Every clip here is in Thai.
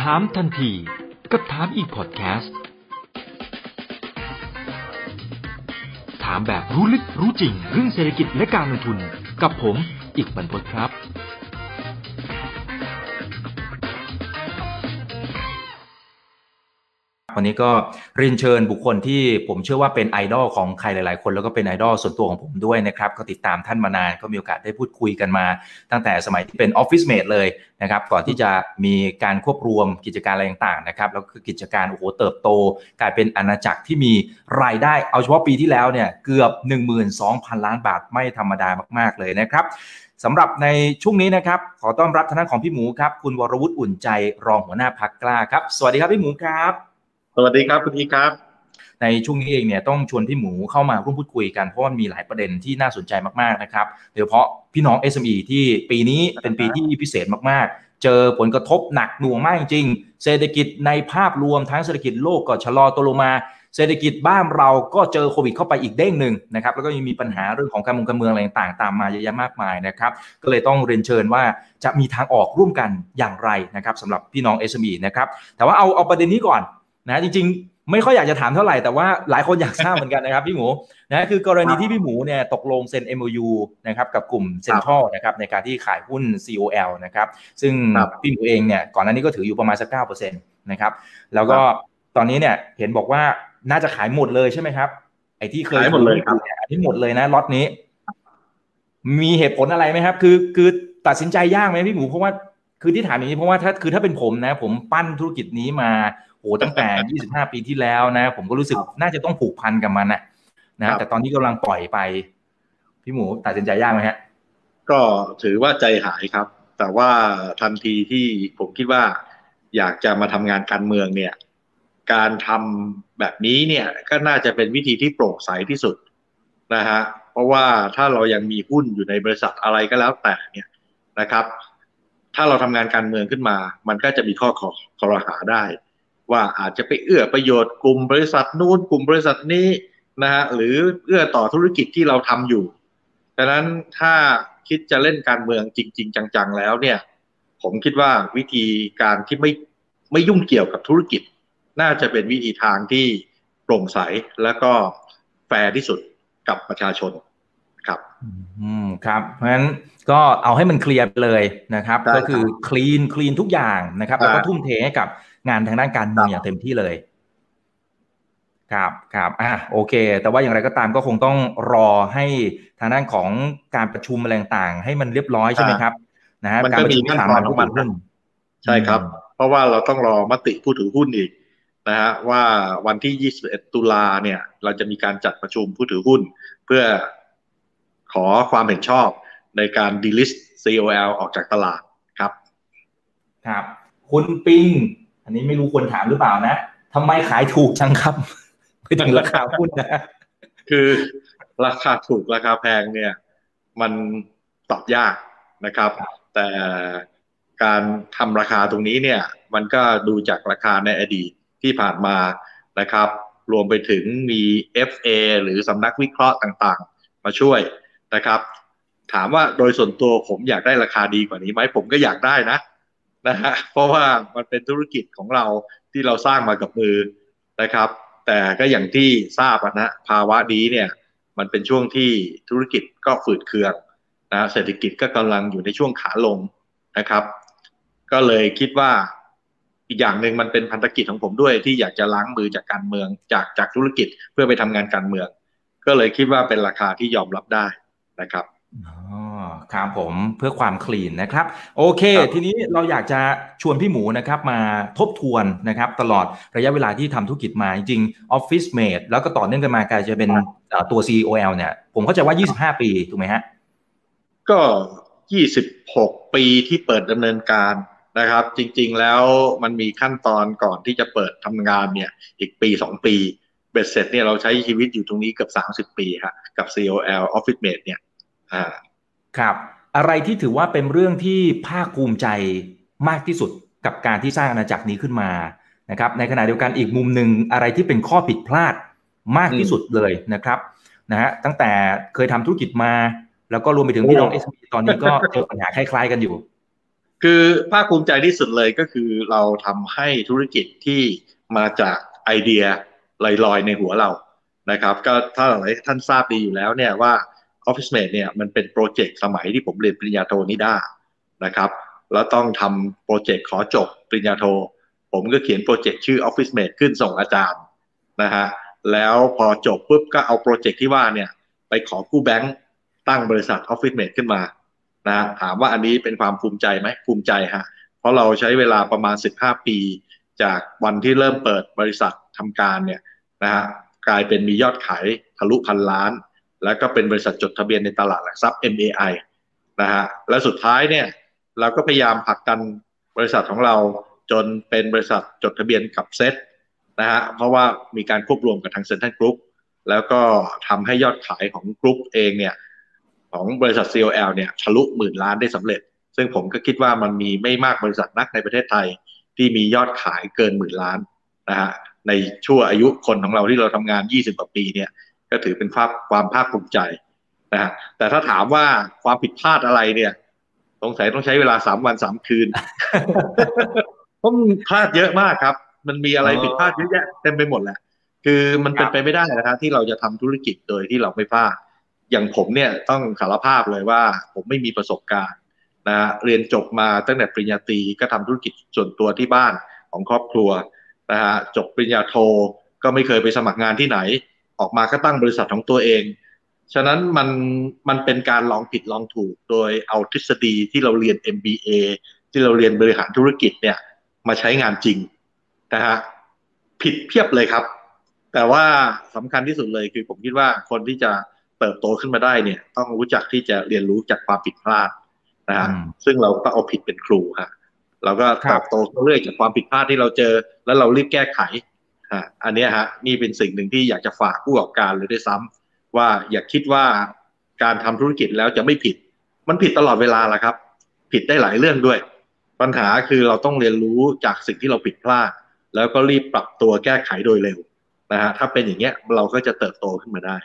ถามทันที กับถามอีกพอดแคสต์ ถามแบบรู้ลึกรู้จริงเรื่องเศรษฐกิจและการลงทุน กับผมอีกบรรพตครับ วันนี้ก็เรียนเชิญบุคคลที่ผมเชื่อว่าเป็นไอดอลของใครหลาย ๆ คนแล้วก็เป็นไอดอลส่วนตัวของผมด้วยนะครับ ก็ติดตามท่านมานาน ก็มีโอกาสได้พูดคุยกันมา ตั้งแต่สมัยที่เป็นออฟฟิศเมดเลยนะครับ ก่อนที่จะมีการควบรวมกิจการอะไรต่าง ๆ นะครับ แล้วก็กิจการโอ้โหเติบโต กลายเป็นอาณาจักรที่มีรายได้เอาเฉพาะปีที่แล้วเนี่ยเกือบ 12,000 ล้านบาทไม่ธรรมดามาก ๆ เลยนะครับสำหรับในช่วงนี้นะครับ ขอต้อนรับทางด้านของพี่หมูครับ คุณวรวุฒิอุ่นใจรองหัวหน้าพักกล้าครับ สวัสดีครับพี่หมูครับ สวัสดีครับคุณอีครับ ในช่วงนี้เองเนี่ยต้องชวนพี่หมูเข้ามาร่วมพูดคุยกันเพราะมันมีหลายประเด็นที่น่าสนใจมากๆนะครับโดยเฉพาะพี่น้อง SME ที่ปีนี้เป็นปีที่พิเศษมากๆ เจอผลกระทบหนักหน่วงมากจริง เศรษฐกิจในภาพรวมทั้งเศรษฐกิจโลกก็ชะลอตัวลงมา เศรษฐกิจบ้านเราก็เจอโควิดเข้าไปอีกเด้งหนึ่งนะครับแล้วก็ยังมีปัญหาเรื่องของการเมืองการเมืองอะไรต่างๆตามมาเยอะแยะมากมายนะครับก็เลยต้องเรียนเชิญว่าจะมีทางออกร่วมกันอย่างไรนะครับสำหรับพี่น้อง SME นะครับแต่ว่าเอาเอาประเด็นนี้ก่อน นะจริงไม่ค่อยอยากจะถามเท่าไหร่แต่ว่าหลายคนอยากทราบเหมือนกันนะครับพี่หมูนะคือกรณีที่พี่หมูเนี่ยตกลงเซ็น MOU นะครับกับกลุ่มเซ็นทรัลนะครับในการที่ขายหุ้น COL นะครับซึ่งพี่หมูเองเนี่ยก่อนหน้านี้ก็ถืออยู่ประมาณสักเก้าเปอร์เซ็นต์นะครับแล้วก็ตอนนี้เนี่ยเห็นบอกว่าน่าจะขายหมดเลยใช่ไหมครับ ไอ้ที่เคยขายหมดเลยครับที่หมดเลยนะล็อตนี้ มีเหตุผลอะไรไหมครับ คือคือตัดสินใจยากไหมพี่หมูเพราะว่าคือที่ถามอย่างนี้เพราะว่าถ้าคือถ้าเป็นผมนะ ผมปั้นธุรกิจนี้มา โอ้ตั้งแต่ 25 ปีที่แล้วนะ ผมก็รู้สึกน่าจะต้องผูกพันกับมันนะนะแต่ตอนนี้กำลังปล่อยไป พี่หมูตัดสินใจยากไหมฮะ ก็ถือว่าใจหายครับ แต่ว่าทันทีที่ผมคิดว่า อยากจะมาทำงานการเมืองเนี่ย การทำแบบนี้เนี่ยก็น่าจะเป็นวิธีที่โปร่งใสที่สุดนะฮะเพราะว่าถ้าเรายังมีหุ้นอยู่ในบริษัทอะไรก็แล้วแต่เนี่ยนะครับ ถ้าเราทำงานการเมืองขึ้นมา มันก็จะมีข้อขอรหาได้ ว่าอาจจะไปเอื้อประโยชน์กลุ่มบริษัทนู้นกลุ่มบริษัทนี้นะฮะหรือเอื้อต่อธุรกิจที่เราทำอยู่ดังนั้นถ้าคิดจะเล่นการเมืองจริง ๆ จังๆแล้วเนี่ย ผมคิดว่าวิธีการที่ไม่ไม่ยุ่งเกี่ยวกับธุรกิจ น่าจะเป็นวิธีทางที่โปร่งใสและก็แฟร์ที่สุดกับประชาชนครับ อืมครับ เพราะฉะนั้นก็เอาให้มันเคลียร์เลยนะครับ ก็คือคลีนคลีนทุกอย่างนะครับ แล้วก็ทุ่มเทให้กับ งานทางด้านการเมืองอย่างเต็มที่เลย ครับครับอะโอเค แต่ว่าอย่างไรก็ตามก็คงต้องรอให้ทางด้านของการประชุมอะไรต่างๆให้มันเรียบร้อยใช่ไหมครับนะฮะการประชุมสามัญของมันใช่ครับ เพราะว่าเราต้องรอมติผู้ถือหุ้นอีกนะฮะว่าวันที่ 21 ตุลาเนี่ย เราจะมีการจัดประชุมผู้ถือหุ้น เพื่อขอความเห็นชอบในการดีลิสต์ COL ออกจากตลาดครับ ครับ คุณปิง อันนี้ไม่รู้ควรถามหรือเปล่านะทำไมขายถูกจังครับไปถึงราคาหุ้นนะคือราคาถูกราคาแพงเนี่ย มันตอบยากนะครับ แต่การทำราคาตรงนี้เนี่ย มันก็ดูจากราคาในอดีตที่ผ่านมานะครับ รวมไปถึงมี FA หรือสำนักวิเคราะห์ต่างๆ มาช่วยนะครับ ถามว่าโดยส่วนตัวผมอยากได้ราคาดีกว่านี้ไหมผมก็อยากได้นะ นะฮะเพราะว่ามันเป็นธุรกิจของเราที่เราสร้างมากับมือนะครับ แต่ก็อย่างที่ทราบนะภาวะนี้เนี่ยมันเป็นช่วงที่ธุรกิจก็ฝืดเคืองนะเศรษฐกิจก็กำลังอยู่ในช่วงขาลงนะครับ ก็เลยคิดว่าอีกอย่างหนึ่งมันเป็นพันธกิจของผมด้วยที่อยากจะล้างมือจากการเมืองจากจากธุรกิจเพื่อไปทำงานการเมือง ก็เลยคิดว่าเป็นราคาที่ยอมรับได้นะครับ ครับผมเพื่อความคลีนนะครับ โอเค ทีนี้เราอยากจะชวนพี่หมูนะครับมาทบทวนนะครับ ตลอดระยะเวลาที่ทำธุรกิจมาจริงๆ Office Mate แล้วก็ต่อเนื่องกันมากลายจะเป็นตัว COL เนี่ย ผมเข้าใจว่า 25 ปี ถูกไหมฮะ ก็ 26 ปีที่เปิดดำเนินการนะครับ จริง ๆ แล้วมันมีขั้นตอนก่อนที่จะเปิดทำงานเนี่ย อีกปี 2 ปีเบ็ดเสร็จเนี่ยเราใช้ชีวิตอยู่ตรงนี้เกือบ 30 ปีครับกับ COL Office Mate เนี่ย อ่า ครับ อะไรที่ถือว่าเป็นเรื่องที่ภาคภูมิใจมากที่สุดกับการที่สร้างอาณาจักรนี้ขึ้นมานะครับ ในขณะเดียวกันอีกมุมหนึ่งอะไรที่เป็นข้อผิดพลาดมากที่สุดเลยนะครับนะฮะตั้งแต่เคยทำธุรกิจมา แล้วก็รวมไปถึงพี่น้องเอสตอนนี้ก็เจอปัญหาคล้าย ๆ กันอยู่ คือภาคภูมิใจที่สุดเลยก็คือเราทำให้ธุรกิจที่มาจากไอเดียลอยๆในหัวเรานะครับ ก็ถ้าหลายท่านทราบดีอยู่แล้วเนี่ยว่า Office Mate เนี่ยมันเป็นโปรเจกต์สมัยที่ผมเรียนปริญญาโทนิด้านะครับ แล้วต้องทำโปรเจกต์ขอจบปริญญาโท ผมก็เขียนโปรเจกต์ชื่อ Office Mate ขึ้นส่งอาจารย์นะฮะแล้วพอจบปุ๊บก็เอาโปรเจกต์ที่ว่าเนี่ยไปขอกู้แบงค์ตั้งบริษัท Office Mate ขึ้นมานะถามว่าอันนี้เป็นความภูมิใจไหมภูมิใจฮะเพราะเราใช้เวลาประมาณ 15 ปี จากวันที่เริ่มเปิดบริษัททำการเนี่ยนะฮะกลายเป็นมียอดขายทะลุพันล้าน แล้วก็เป็นบริษัทจดทะเบียนในตลาดหลักทรัพย์ MAI นะฮะและสุดท้ายเนี่ยเราก็พยายามผลักดันบริษัทของเราจนเป็นบริษัทจดทะเบียนกับเซ็ตนะฮะเพราะว่ามีการควบรวมกับทางเซ็นทรัลกรุ๊ปแล้วก็ทำให้ยอดขายของกรุ๊ปเองเนี่ยของบริษัท COL เนี่ยทะลุหมื่นล้านได้สำเร็จ ซึ่งผมก็คิดว่ามันมีไม่มากบริษัทนักในประเทศไทย ที่มียอดขายเกินหมื่นล้านนะฮะในช่วงอายุคนของเราที่เราทำงาน 20 กว่าปีเนี่ย ก็ถือเป็นภาพความภาคภูมิใจนะฮะแต่ถ้าถามว่าความผิดพลาดอะไรเนี่ยสงสัยต้องใช้เวลาสามวันสามคืนเพราะมันพลาดเยอะมากครับ มันมีอะไรผิดพลาดเยอะแยะเต็มไปหมดแหละ คือมันเป็นไปไม่ได้นะครับที่เราจะทำธุรกิจโดยที่เราไม่พลาด อย่างผมเนี่ยต้องสารภาพเลยว่า ผมไม่มีประสบการณ์นะฮะเรียนจบมาตั้งแต่ปริญญาตรีก็ทำธุรกิจส่วนตัวที่บ้านของครอบครัวนะฮะจบปริญญาโทก็ไม่เคยไปสมัครงานที่ไหน ออกมาก็ตั้งบริษัทของตัวเอง ฉะนั้นมันมันเป็นการลองผิดลองถูกโดยเอาทฤษฎีที่เราเรียน MBA ที่เราเรียนบริหารธุรกิจเนี่ยมาใช้งานจริงนะฮะผิดเพียบเลยครับ แต่ว่าสำคัญที่สุดเลยคือผมคิดว่าคนที่จะเติบโตขึ้นมาได้เนี่ย ต้องรู้จักที่จะเรียนรู้จากความผิดพลาดนะฮะซึ่งเราก็เอาผิดเป็นครูฮะเราก็เติบโตเรื่อยจากความผิดพลาดที่เราเจอ แล้วเรารีบแก้ไขฮะ อันนี้ฮะนี่เป็นสิ่งหนึ่งที่อยากจะฝากผู้ประกอบการเลยด้วยซ้ำว่าอย่าคิดว่าการทำธุรกิจแล้วจะไม่ผิด มันผิดตลอดเวลาละครับ ผิดได้หลายเรื่องด้วย ปัญหาคือเราต้องเรียนรู้จากสิ่งที่เราผิดพลาด แล้วก็รีบปรับตัวแก้ไขโดยเร็วนะฮะถ้าเป็นอย่างเงี้ยเราก็จะเติบโตขึ้นมาได้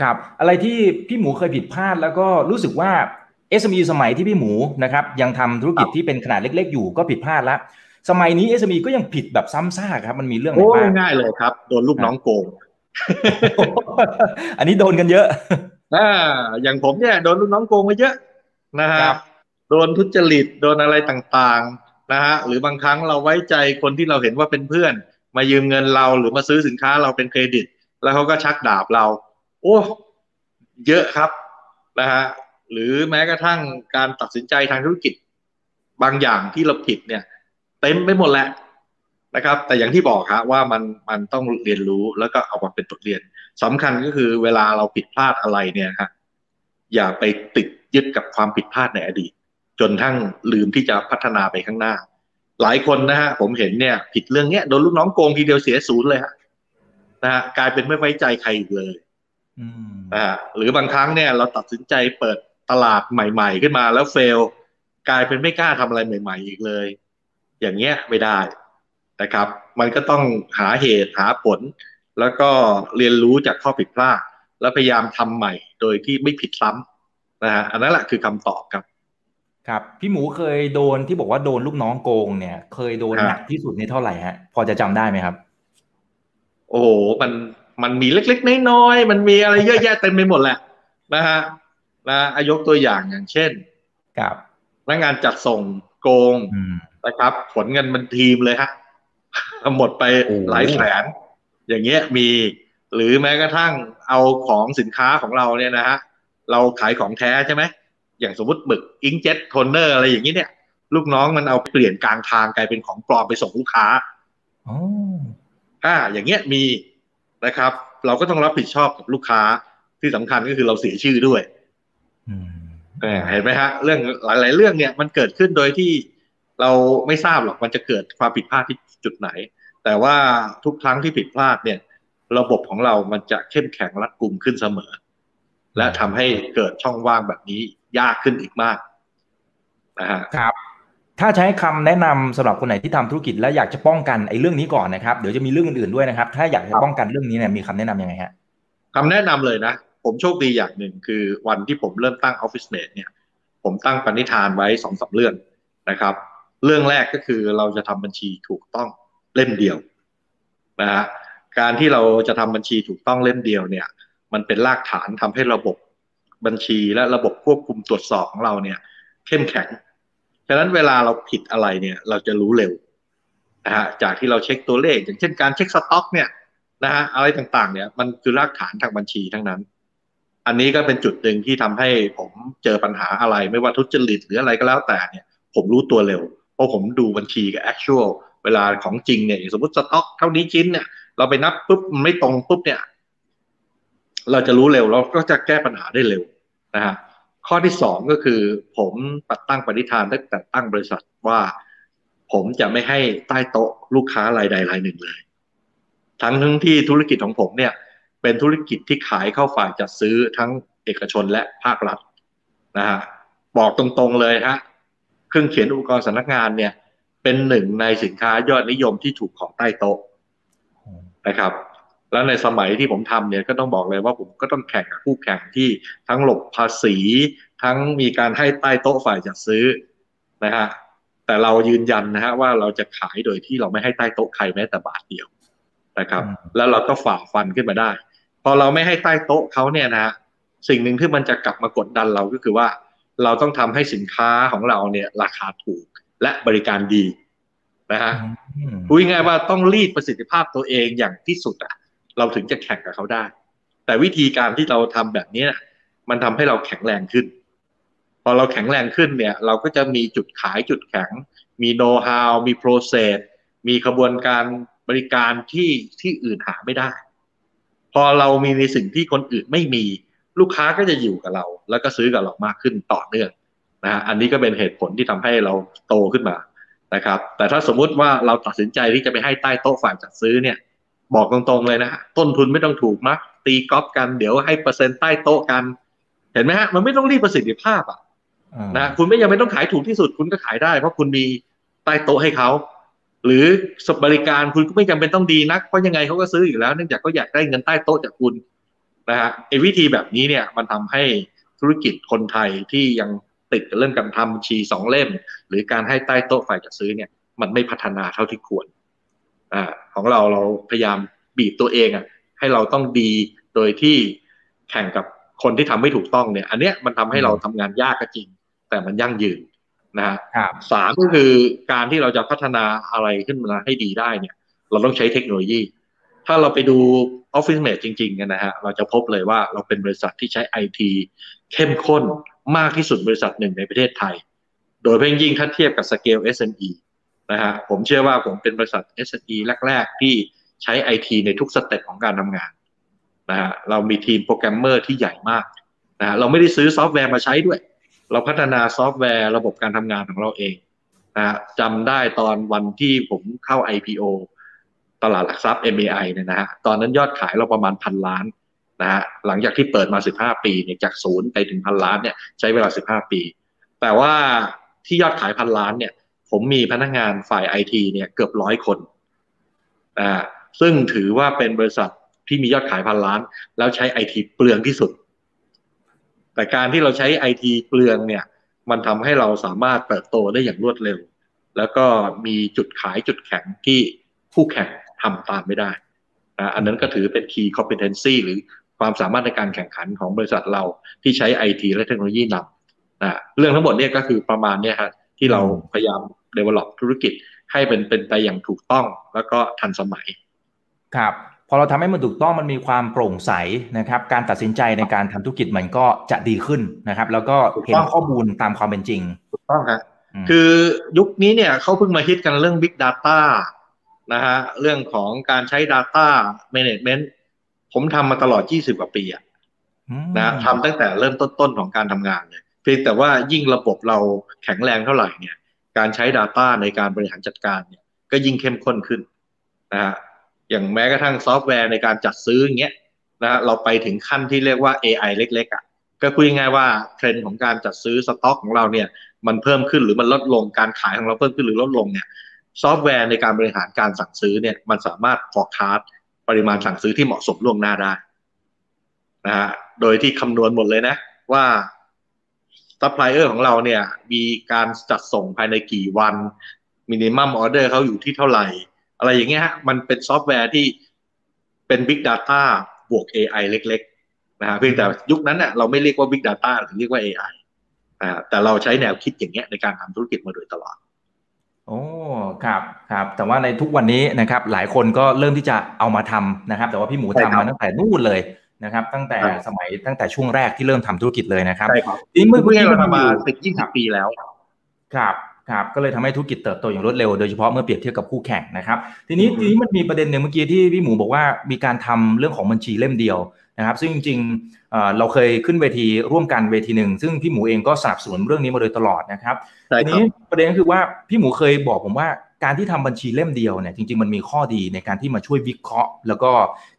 ครับอะไรที่พี่หมูเคยผิดพลาดแล้วก็รู้สึกว่า SME สมัยที่พี่หมูนะครับยังทำธุรกิจที่เป็นขนาดเล็ก ๆ อยู่ก็ผิดพลาดแล้ว สมัยนี้ SME ก็ยังผิดแบบซ้ำซากครับ มันมีเรื่องอะไรโอ้บ้างง่ายเลยครับ โดนลูกน้องโกง อันนี้โดนกันเยอะอ่าอย่างผมเนี่ยโดนลูกน้องโกงมาเยอะนะฮะครับ โดนทุจริตโดนอะไรต่างๆนะฮะหรือบางครั้งเราไว้ใจคนที่เราเห็นว่าเป็นเพื่อน มายืมเงินเราหรือมาซื้อสินค้าเราเป็นเครดิต แล้วเขาก็ชักดาบเรา โอ้ เยอะครับนะฮะหรือแม้กระทั่งการตัดสินใจทางธุรกิจ บางอย่างที่เราผิดเนี่ยเต็มไปหมดแหละนะครับ แต่อย่างที่บอกครับว่ามันมันต้องเรียนรู้แล้วก็เอามาเป็นบทเรียนสำคัญก็คือเวลาเราผิดพลาดอะไรเนี่ยครับอย่าไปติดยึดกับความผิดพลาดในอดีต จนทั้งลืมที่จะพัฒนาไปข้างหน้า หลายคนนะฮะผมเห็นเนี่ย ผิดเรื่องเนี้ยโดนลูกน้องโกงทีเดียวเสียศูนย์เลยฮะนะฮะกลายเป็นไม่ไว้ใจใครอีกเลยอืมนะฮะหรือบางครั้งเนี่ย เราตัดสินใจเปิดตลาดใหม่ ๆ ขึ้นมาแล้วเฟล กลายเป็นไม่กล้าทำอะไรใหม่ ๆ อีกเลย อย่างเงี้ยไม่ได้นะครับ มันก็ต้องหาเหตุหาผล แล้วก็เรียนรู้จากข้อผิดพลาดแล้วพยายามทำใหม่โดยที่ไม่ผิดซ้ำนะฮะอันนั้นแหละคือคำตอบครับ ครับ พี่หมูเคยโดนที่บอกว่าโดนลูกน้องโกงเนี่ย เคยโดนครับหนักที่สุดในเท่าไหร่ฮะ พอจะจำได้ไหมครับ โอ้โหมันมันมีเล็กๆน้อยๆมันมีอะไรเยอะแยะเต็มไปหมดแหละนะฮะนะอ่ะยกตัวอย่างอย่างเช่น ครับพนักงานจัดส่งโกงอืม นะครับ ขนเงินมันทั้งทีมเลยฮะหมดไปโอ้หลายแสน อย่างเงี้ยมีหรือแม้กระทั่งเอาของสินค้าของเราเนี่ยนะฮะเราขายของแท้ใช่ไหมอย่างสมมติหมึก inkjet toner อะไรอย่างนี้เนี่ย ลูกน้องมันเอาเปลี่ยนกลางทางกลายเป็นของปลอมไปส่งลูกค้าอ๋ออ่าอย่างเงี้ยมีนะครับ เราก็ต้องรับผิดชอบกับลูกค้าที่สำคัญก็คือเราเสียชื่อด้วยอืมเออเห็นไหมฮะเรื่องหลาย ๆ เรื่องเนี่ยมันเกิดขึ้นโดยที่ เราไม่ทราบหรอกมันจะเกิดความผิดพลาดที่จุดไหน แต่ว่าทุกครั้งที่ผิดพลาดเนี่ย ระบบของเรามันจะเข้มแข็งรัดกุมขึ้นเสมอ และทำให้เกิดช่องว่างแบบนี้ยากขึ้นอีกมากนะฮะครับ ถ้าใช้คำแนะนำสำหรับคนไหนที่ทำธุรกิจแล้วอยากจะป้องกันไอ้เรื่องนี้ก่อนนะครับเดี๋ยวจะมีเรื่องอื่นๆด้วยนะครับ ถ้าอยากจะป้องกันเรื่องนี้เนี่ยมีคำแนะนํำยังไงฮะคำแนะนำเลยนะผผมโชคดีอย่างหนึ่งคือวันที่ผมเริ่มตั้ง Office Mate เนี่ย ผมตั้งปณิธานไว้สองสาเรื่องนะครับ เรื่องแรกก็คือเราจะทำบัญชีถูกต้องเล่มเดียวนะฮะการที่เราจะทำบัญชีถูกต้องเล่มเดียวเนี่ย มันเป็นรากฐานทำให้ระบบบัญชีและระบบควบคุมตรวจสอบของเราเนี่ยเข้มแข็งฉะนั้นเวลาเราผิดอะไรเนี่ยเราจะรู้เร็วนะฮะจากที่เราเช็คตัวเลข อย่างเช่นการเช็คสต็อกเนี่ยนะฮะอะไรต่างๆ เนี่ยมันคือรากฐานทางบัญชีทั้งนั้น อันนี้ก็เป็นจุดหนึ่งที่ทำให้ผมเจอปัญหาอะไร ไม่ว่าทุจริตหรืออะไรก็แล้วแต่เนี่ย ผมรู้ตัวเร็ว เพราะผมดูบัญชีกับ actual เวลาของจริงเนี่ยสมมติสต็อกเท่านี้ชิ้นเนี่ยเราไปนับปุ๊บมันไม่ตรงปุ๊บเนี่ย เราจะรู้เร็วเราก็จะแก้ปัญหาได้เร็วนะฮะข้อที่สองก็คือผมปัดตั้งปณิธานตั้งแต่ตั้งบริษัทว่า ผมจะไม่ให้ใต้โต๊ะลูกค้ารายใดรายหนึ่งเลย ทั้งทั้งที่ธุรกิจของผมเนี่ย เป็นธุรกิจที่ขายเข้าฝ่ายจัดซื้อทั้งเอกชนและภาครัฐนะฮะบอกตรงๆเลยฮะ เครื่องเขียนอุปกรณ์สำนักงานเนี่ย เป็นหนึ่งในสินค้ายอดนิยมที่ถูกของใต้โต๊ะนะครับ แล้วในสมัยที่ผมทำเนี่ยก็ต้องบอกเลยว่าผมก็ต้องแข่งกับคู่แข่งที่ทั้งหลบภาษี ทั้งมีการให้ใต้โต๊ะฝ่ายจัดซื้อนะฮะแต่เรายืนยันนะฮะว่าเราจะขายโดยที่เราไม่ให้ใต้โต๊ะใครแม้แต่บาทเดียวนะครับ แล้วเราก็ฝ่าฟันขึ้นมาได้ พอเราไม่ให้ใต้โต๊ะเขาเนี่ยนะฮะสิ่งหนึ่งที่มันจะกลับมากดดันเราก็คือว่า เราต้องทำให้สินค้าของเราเนี่ยราคาถูกและบริการดีนะฮะพูดง่ายๆว่าต้องรีดประสิทธิภาพตัวเองอย่างที่สุดอะเราถึงจะแข่งกับเขาได้ แต่วิธีการที่เราทำแบบนี้มันทำให้เราแข็งแรงขึ้น พอเราแข็งแรงขึ้นเนี่ย เราก็จะมีจุดขายจุดแข็ง มีโน้ตฮาวมีโปรเซสมีขบวนการบริการที่ที่อื่นหาไม่ได้ พอเรามีในสิ่งที่คนอื่นไม่มี ลูกค้าก็จะอยู่กับเรา แล้วก็ซื้อกับเรามากขึ้นต่อเนื่องนะฮะอันนี้ก็เป็นเหตุผลที่ทำให้เราโตขึ้นมานะครับ แต่ถ้าสมมุติว่าเราตัดสินใจที่จะไปให้ใต้โต๊ะฝ่ายจัดซื้อเนี่ย บอกตรงๆเลยนะต้นทุนไม่ต้องถูกมักตีก๊อปกันเดี๋ยวให้เปอร์เซ็นต์ใต้โต๊ะกัน เห็นไหมฮะมันไม่ต้องรีบประสิทธิภาพอะนะคุณไม่ยังไม่ต้องขายถูกที่สุดคุณก็ขายได้ เพราะคุณมีใต้โต๊ะให้เขาหรือสบริการคุณก็ไม่จำเป็นต้องดีนักเพราะยังไงเขาก็ซื้ออยู่แล้วเนื่องจากเขาอยากได้เงินใต้โต๊ะจากคุณ นะฮะไอ้วิธีแบบนี้เนี่ยมันทำให้ธุรกิจคนไทยที่ยังติดกับเรื่องการทำบัญชีสองเล่ม หรือการให้ใต้โต๊ะฝ่ายจัดซื้อเนี่ย มันไม่พัฒนาเท่าที่ควรอ่าของเราเราพยายามบีบตัวเองอะให้เราต้องดีโดยที่แข่งกับคนที่ทำไม่ถูกต้องเนี่ย อันเนี้ยมันทำให้เราทำงานยากก็จริง แต่มันยั่งยืนนะฮะสามก็คือการที่เราจะพัฒนาอะไรขึ้นมาให้ดีได้เนี่ย เราต้องใช้เทคโนโลยี ถ้าเราไปดู Office Mate จริงๆกันนะฮะเราจะพบเลยว่าเราเป็นบริษัทที่ใช้ไอทีเข้มข้นมากที่สุดบริษัทหนึ่งในประเทศไทย โดยยิ่งถ้าเทียบกับ scale SME นะฮะผมเชื่อว่าผมเป็นบริษัท SME แรก ๆ ที่ใช้ไอทีในทุก step ของการทำงานนะฮะเรามีทีมโปรแกรมเมอร์ที่ใหญ่มากนะฮะเราไม่ได้ซื้อซอฟต์แวร์มาใช้ด้วย เราพัฒนาซอฟต์แวร์ระบบการทำงานของเราเองนะฮะจำได้ตอนวันที่ผมเข้า IPO ตลาดหลักทรัพย์ MAI เนี่ยนะฮะตอนนั้นยอดขายเราประมาณพันล้านนะฮะหลังจากที่เปิดมา 15 ปีเนี่ยจากศูนย์ไปถึงพันล้านเนี่ยใช้เวลา 15 ปี แต่ว่าที่ยอดขายพันล้านเนี่ย ผมมีพนักงานฝ่ายไอทีเนี่ยเกือบร้อยคนอ่าซึ่งถือว่าเป็นบริษัทที่มียอดขายพันล้าน แล้วใช้ไอทีเปลืองที่สุด แต่การที่เราใช้ไอทีเปลืองเนี่ย มันทำให้เราสามารถเติบโตได้อย่างรวดเร็ว แล้วก็มีจุดขายจุดแข็งที่คู่แข่ง ทำตามไม่ได้นะอันนั้นก็ถือเป็น key competency หรือความสามารถในการแข่งขันของบริษัทเราที่ใช้ไอทีและเทคโนโลยีนำนะเรื่องทั้งหมดเนี่ยก็คือประมาณเนี่ยครับที่เราพยายาม develop ธุรกิจให้เป็นเป็นไปอย่างถูกต้องแล้วก็ทันสมัย ครับพอเราทำให้มันถูกต้องมันมีความโปร่งใสนะครับ การตัดสินใจในการทำธุรกิจมันก็จะดีขึ้นนะครับ แล้วก็เห็นข้อมูลตามความเป็นจริงถูกต้องครับคือยุคนี้เนี่ยเขาเพิ่งมาฮิตกันเรื่อง Big Data นะฮะเรื่องของการใช้ Data Management ผมทำมาตลอด 20 กว่าปีอะนะทำตั้งแต่เริ่มต้นๆของการทำงานเลยเพียงแต่ว่ายิ่งระบบเราแข็งแรงเท่าไหร่เนี่ย การใช้ Data ในการบริหารจัดการเนี่ย ก็ยิ่งเข้มข้นขึ้นนะฮะอย่างแม้กระทั่งซอฟต์แวร์ในการจัดซื้ออย่างเงี้ยนะฮะเราไปถึงขั้นที่เรียกว่า AI เล็กๆอะ่ะก็คุยง่ายว่าเทรนด์ของการจัดซื้อสต็อกของเราเนี่ย มันเพิ่มขึ้นหรือมันลดลงการขายของเราเพิ่มขึ้นหรือลดลงเนี่ย ซอฟต์แวร์ในการบริหารการสั่งซื้อเนี่ยมันสามารถ forecast ปริมาณสั่งซื้อที่เหมาะสมล่วงหน้าได้นะฮะโดยที่คำนวณหมดเลยนะว่าซัพพลายเออร์ของเราเนี่ยมีการจัดส่งภายในกี่วัน minimum order เขาอยู่ที่เท่าไหร่ อะไรอย่างเงี้ยฮะมันเป็นซอฟต์แวร์ที่เป็น Big Data บวก AI เล็กๆนะฮะเพียงแต่ยุคนั้นเนี่ยเราไม่เรียกว่า Big Data หรือเรียกว่า AI อ่าแต่เราใช้แนวคิดอย่างเงี้ยในการทำธุรกิจมาโดยตลอด โอ้ ครับ ครับ แต่ว่าในทุกวันนี้นะครับ หลายคนก็เริ่มที่จะเอามาทำนะครับ แต่ว่าพี่หมูใช่ทำครับมาตั้งแต่นู่นเลยนะครับ ตั้งแต่ครับสมัยตั้งแต่ช่วงแรกที่เริ่มทำธุรกิจเลยนะครับใช่ครับทีนี้เมื่อกี้กี้มันเราทำมาอยู่สิบยี่สิบปีแล้ว ครับ ครับ ก็เลยทำให้ธุรกิจเติบโตอย่างรวดเร็ว โดยเฉพาะเมื่อเปรียบเทียบกับคู่แข่งนะครับ ทีนี้อือฮึทีนี้มันมีประเด็นหนึ่งเมื่อกี้ที่พี่หมูบอกว่ามีการทำเรื่องของบัญชีเล่มเดียวนะครับ ซึ่งจริงๆ เอ่อเราเคยขึ้นเวทีร่วมกันเวทีหนึ่งซึ่งพี่หมูเองก็สนับสนุนเรื่องนี้มาโดยตลอดนะครับใช่ทีครันี้บประเด็นก็คือว่าพี่หมูเคยบอกผมว่าการที่ทำบัญชีเล่มเดียวเนี่ยจริงๆมันมีข้อดีในการที่มาช่วยวิเคราะห์ แล้วก็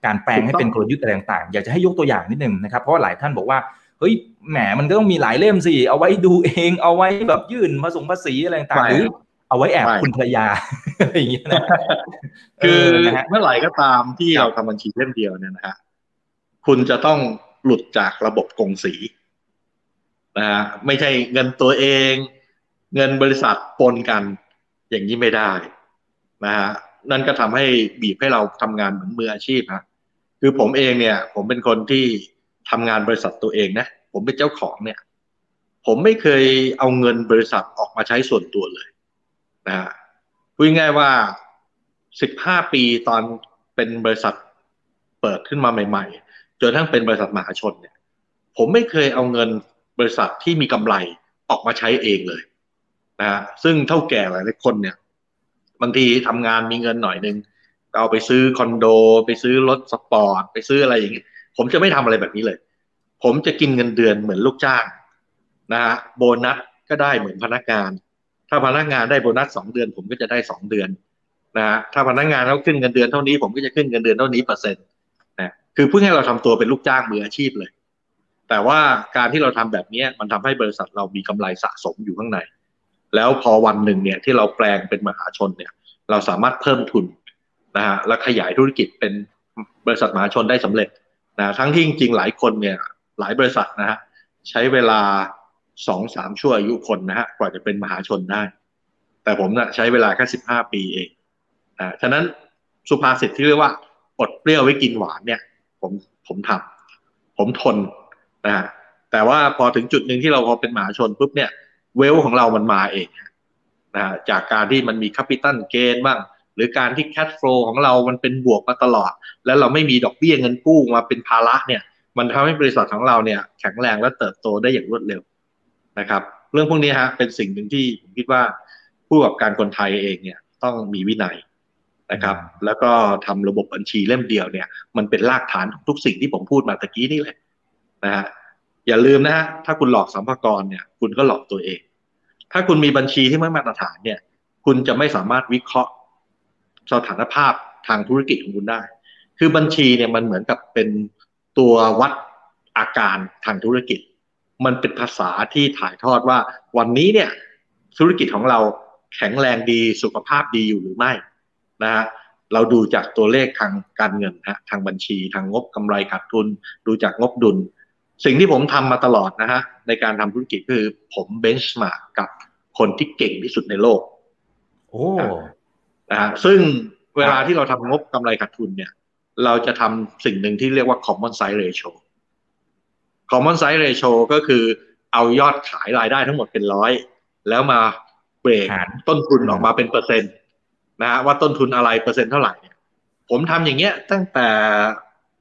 การแปลงให้เป็นกลยุทธ์อะไรต่างๆ อยากจะให้ยกตัวอย่างนิดนึงนะครับเพราะว่าหลายท่านบอกว่าเฮ้ยแหมมันก็ต้องมีหลายเล่มสิเอาไว้ดูเองเอาไว้แบบยื่นผสมภาษีอะไรต่างๆหรือเอาไว้แอบไม่คุณภรรยาอะไรอย่างเงี้ยนะคือเนะฮะเมื่อไหร่ก็ตามที่ครับเราทำบัญชีเล่มเดียวเนี่ยนะฮะคุณจะต้อง หลุดจากระบบกงสีนะฮะไม่ใช่เงินตัวเอง เงินบริษัทปนกัน อย่างนี้ไม่ได้นะฮะนั่นก็ทำให้บีบให้เราทำงานเหมือนมืออาชีพฮะคือผมเองเนี่ย ผมเป็นคนที่ทำงานบริษัทตัวเองนะผมเป็นเจ้าของเนี่ย ผมไม่เคยเอาเงินบริษัทออกมาใช้ส่วนตัวเลยนะฮะพูดง่ายว่าสิบห้าปีตอนเป็นบริษัทเปิดขึ้นมาใหม่ๆ จนทั้งเป็นบริษัทมหาชนเนี่ย ผมไม่เคยเอาเงินบริษัทที่มีกำไรออกมาใช้เองเลยนะฮะซึ่งเท่าแก่หลายๆคนเนี่ย บางทีทำงานมีเงินหน่อยนึงเอาไปซื้อคอนโด ไปซื้อรถสปอร์ต ไปซื้ออะไรอย่างเงี้ผมจะไม่ทำอะไรแบบนี้เลย ผมจะกินเงินเดือนเหมือนลูกจ้างนะฮะโบนัสก็ได้เหมือนพนักงาน ถ้าพนักงานได้โบนัสสองเดือน ผมก็จะได้สองเดือนนะฮะถ้าพนักงานเขาขึ้นเงินเดือนเท่านี้ผมก็จะขึ้นเงินเดือนเท่านี้เปอร์เซ็นต์ คือเพื่อให้เราทำตัวเป็นลูกจ้างมืออาชีพเลย แต่ว่าการที่เราทำแบบเนี้ยมันทำให้บริษัทเรามีกำไรสะสมอยู่ข้างใน แล้วพอวันหนึ่งเนี่ยที่เราแปลงเป็นมหาชนเนี่ย เราสามารถเพิ่มทุนนะฮะและขยายธุรกิจเป็นบริษัทมหาชนได้สำเร็จนะทั้งที่จริงๆหลายคนเนี่ยหลายบริษัทนะฮะใช้เวลาสองสามชั่วอายุคนนะฮะกว่าจะเป็นมหาชนได้ แต่ผมนะ่ะใช้เวลาแค่สิบห้าปีเองนะฉะนั้นสุภาษิตที่เรียกว่าอดเปรี้ยวไว้กินหวานเนี่ย ผมผมทำผมทนนะฮะแต่ว่าพอถึงจุดหนึ่งที่เราพอเป็นมหาชนปุ๊บเนี่ย wealth ของเรามันมาเองนะฮะจากการที่มันมี capital gain บ้าง หรือการที่ cash flow ของเรามันเป็นบวกมาตลอด แล้วเราไม่มีดอกเบี้ยเงินกู้มาเป็นภาระเนี่ย มันทำให้บริษัทของเราเนี่ย แข็งแรงและเติบโตได้อย่างรวดเร็วนะครับ เรื่องพวกนี้ฮะเป็นสิ่งหนึ่งที่ผมคิดว่าผู้ประกอบการคนไทยเองเนี่ย ต้องมีวินัย นะครับ แล้วก็ทำระบบบัญชีเล่มเดียวเนี่ย มันเป็นรากฐานของทุกสิ่งที่ผมพูดมาตะกี้นี่เลยนะฮะอย่าลืมนะฮะถ้าคุณหลอกสัมภากรเนี่ย คุณก็หลอกตัวเอง ถ้าคุณมีบัญชีที่ไม่มาตรฐานเนี่ย คุณจะไม่สามารถวิเคราะห์สถานภาพทางธุรกิจของคุณได้ คือบัญชีเนี่ยมันเหมือนกับเป็นตัววัดอาการทางธุรกิจ มันเป็นภาษาที่ถ่ายทอดว่า วันนี้เนี่ย ธุรกิจของเราแข็งแรงดีสุขภาพดีอยู่หรือไม่ นะฮะเราดูจากตัวเลขทางการเงินฮะทางบัญชี ทางงบกำไรขาดทุน ดูจากงบดุล สิ่งที่ผมทำมาตลอดนะฮะในการทำธุรกิจคือผมเบนช์มาร์กกับคนที่เก่งที่สุดในโลก โอ้นะฮะซึ่งเวลาที่เราทำงบกำไรขาดทุนเนี่ย เราจะทำสิ่งหนึ่งที่เรียกว่า common size ratio common size ratio ก็คือเอายอดขายรายได้ทั้งหมดเป็นร้อย แล้วมาเบรกหารต้นทุนออกมาเป็นเปอร์เซ็นต์ นะฮะว่าต้นทุนอะไรเปอร์เซ็นต์เท่าไหร่เนี่ยผมทำอย่างเงี้ยตั้งแต่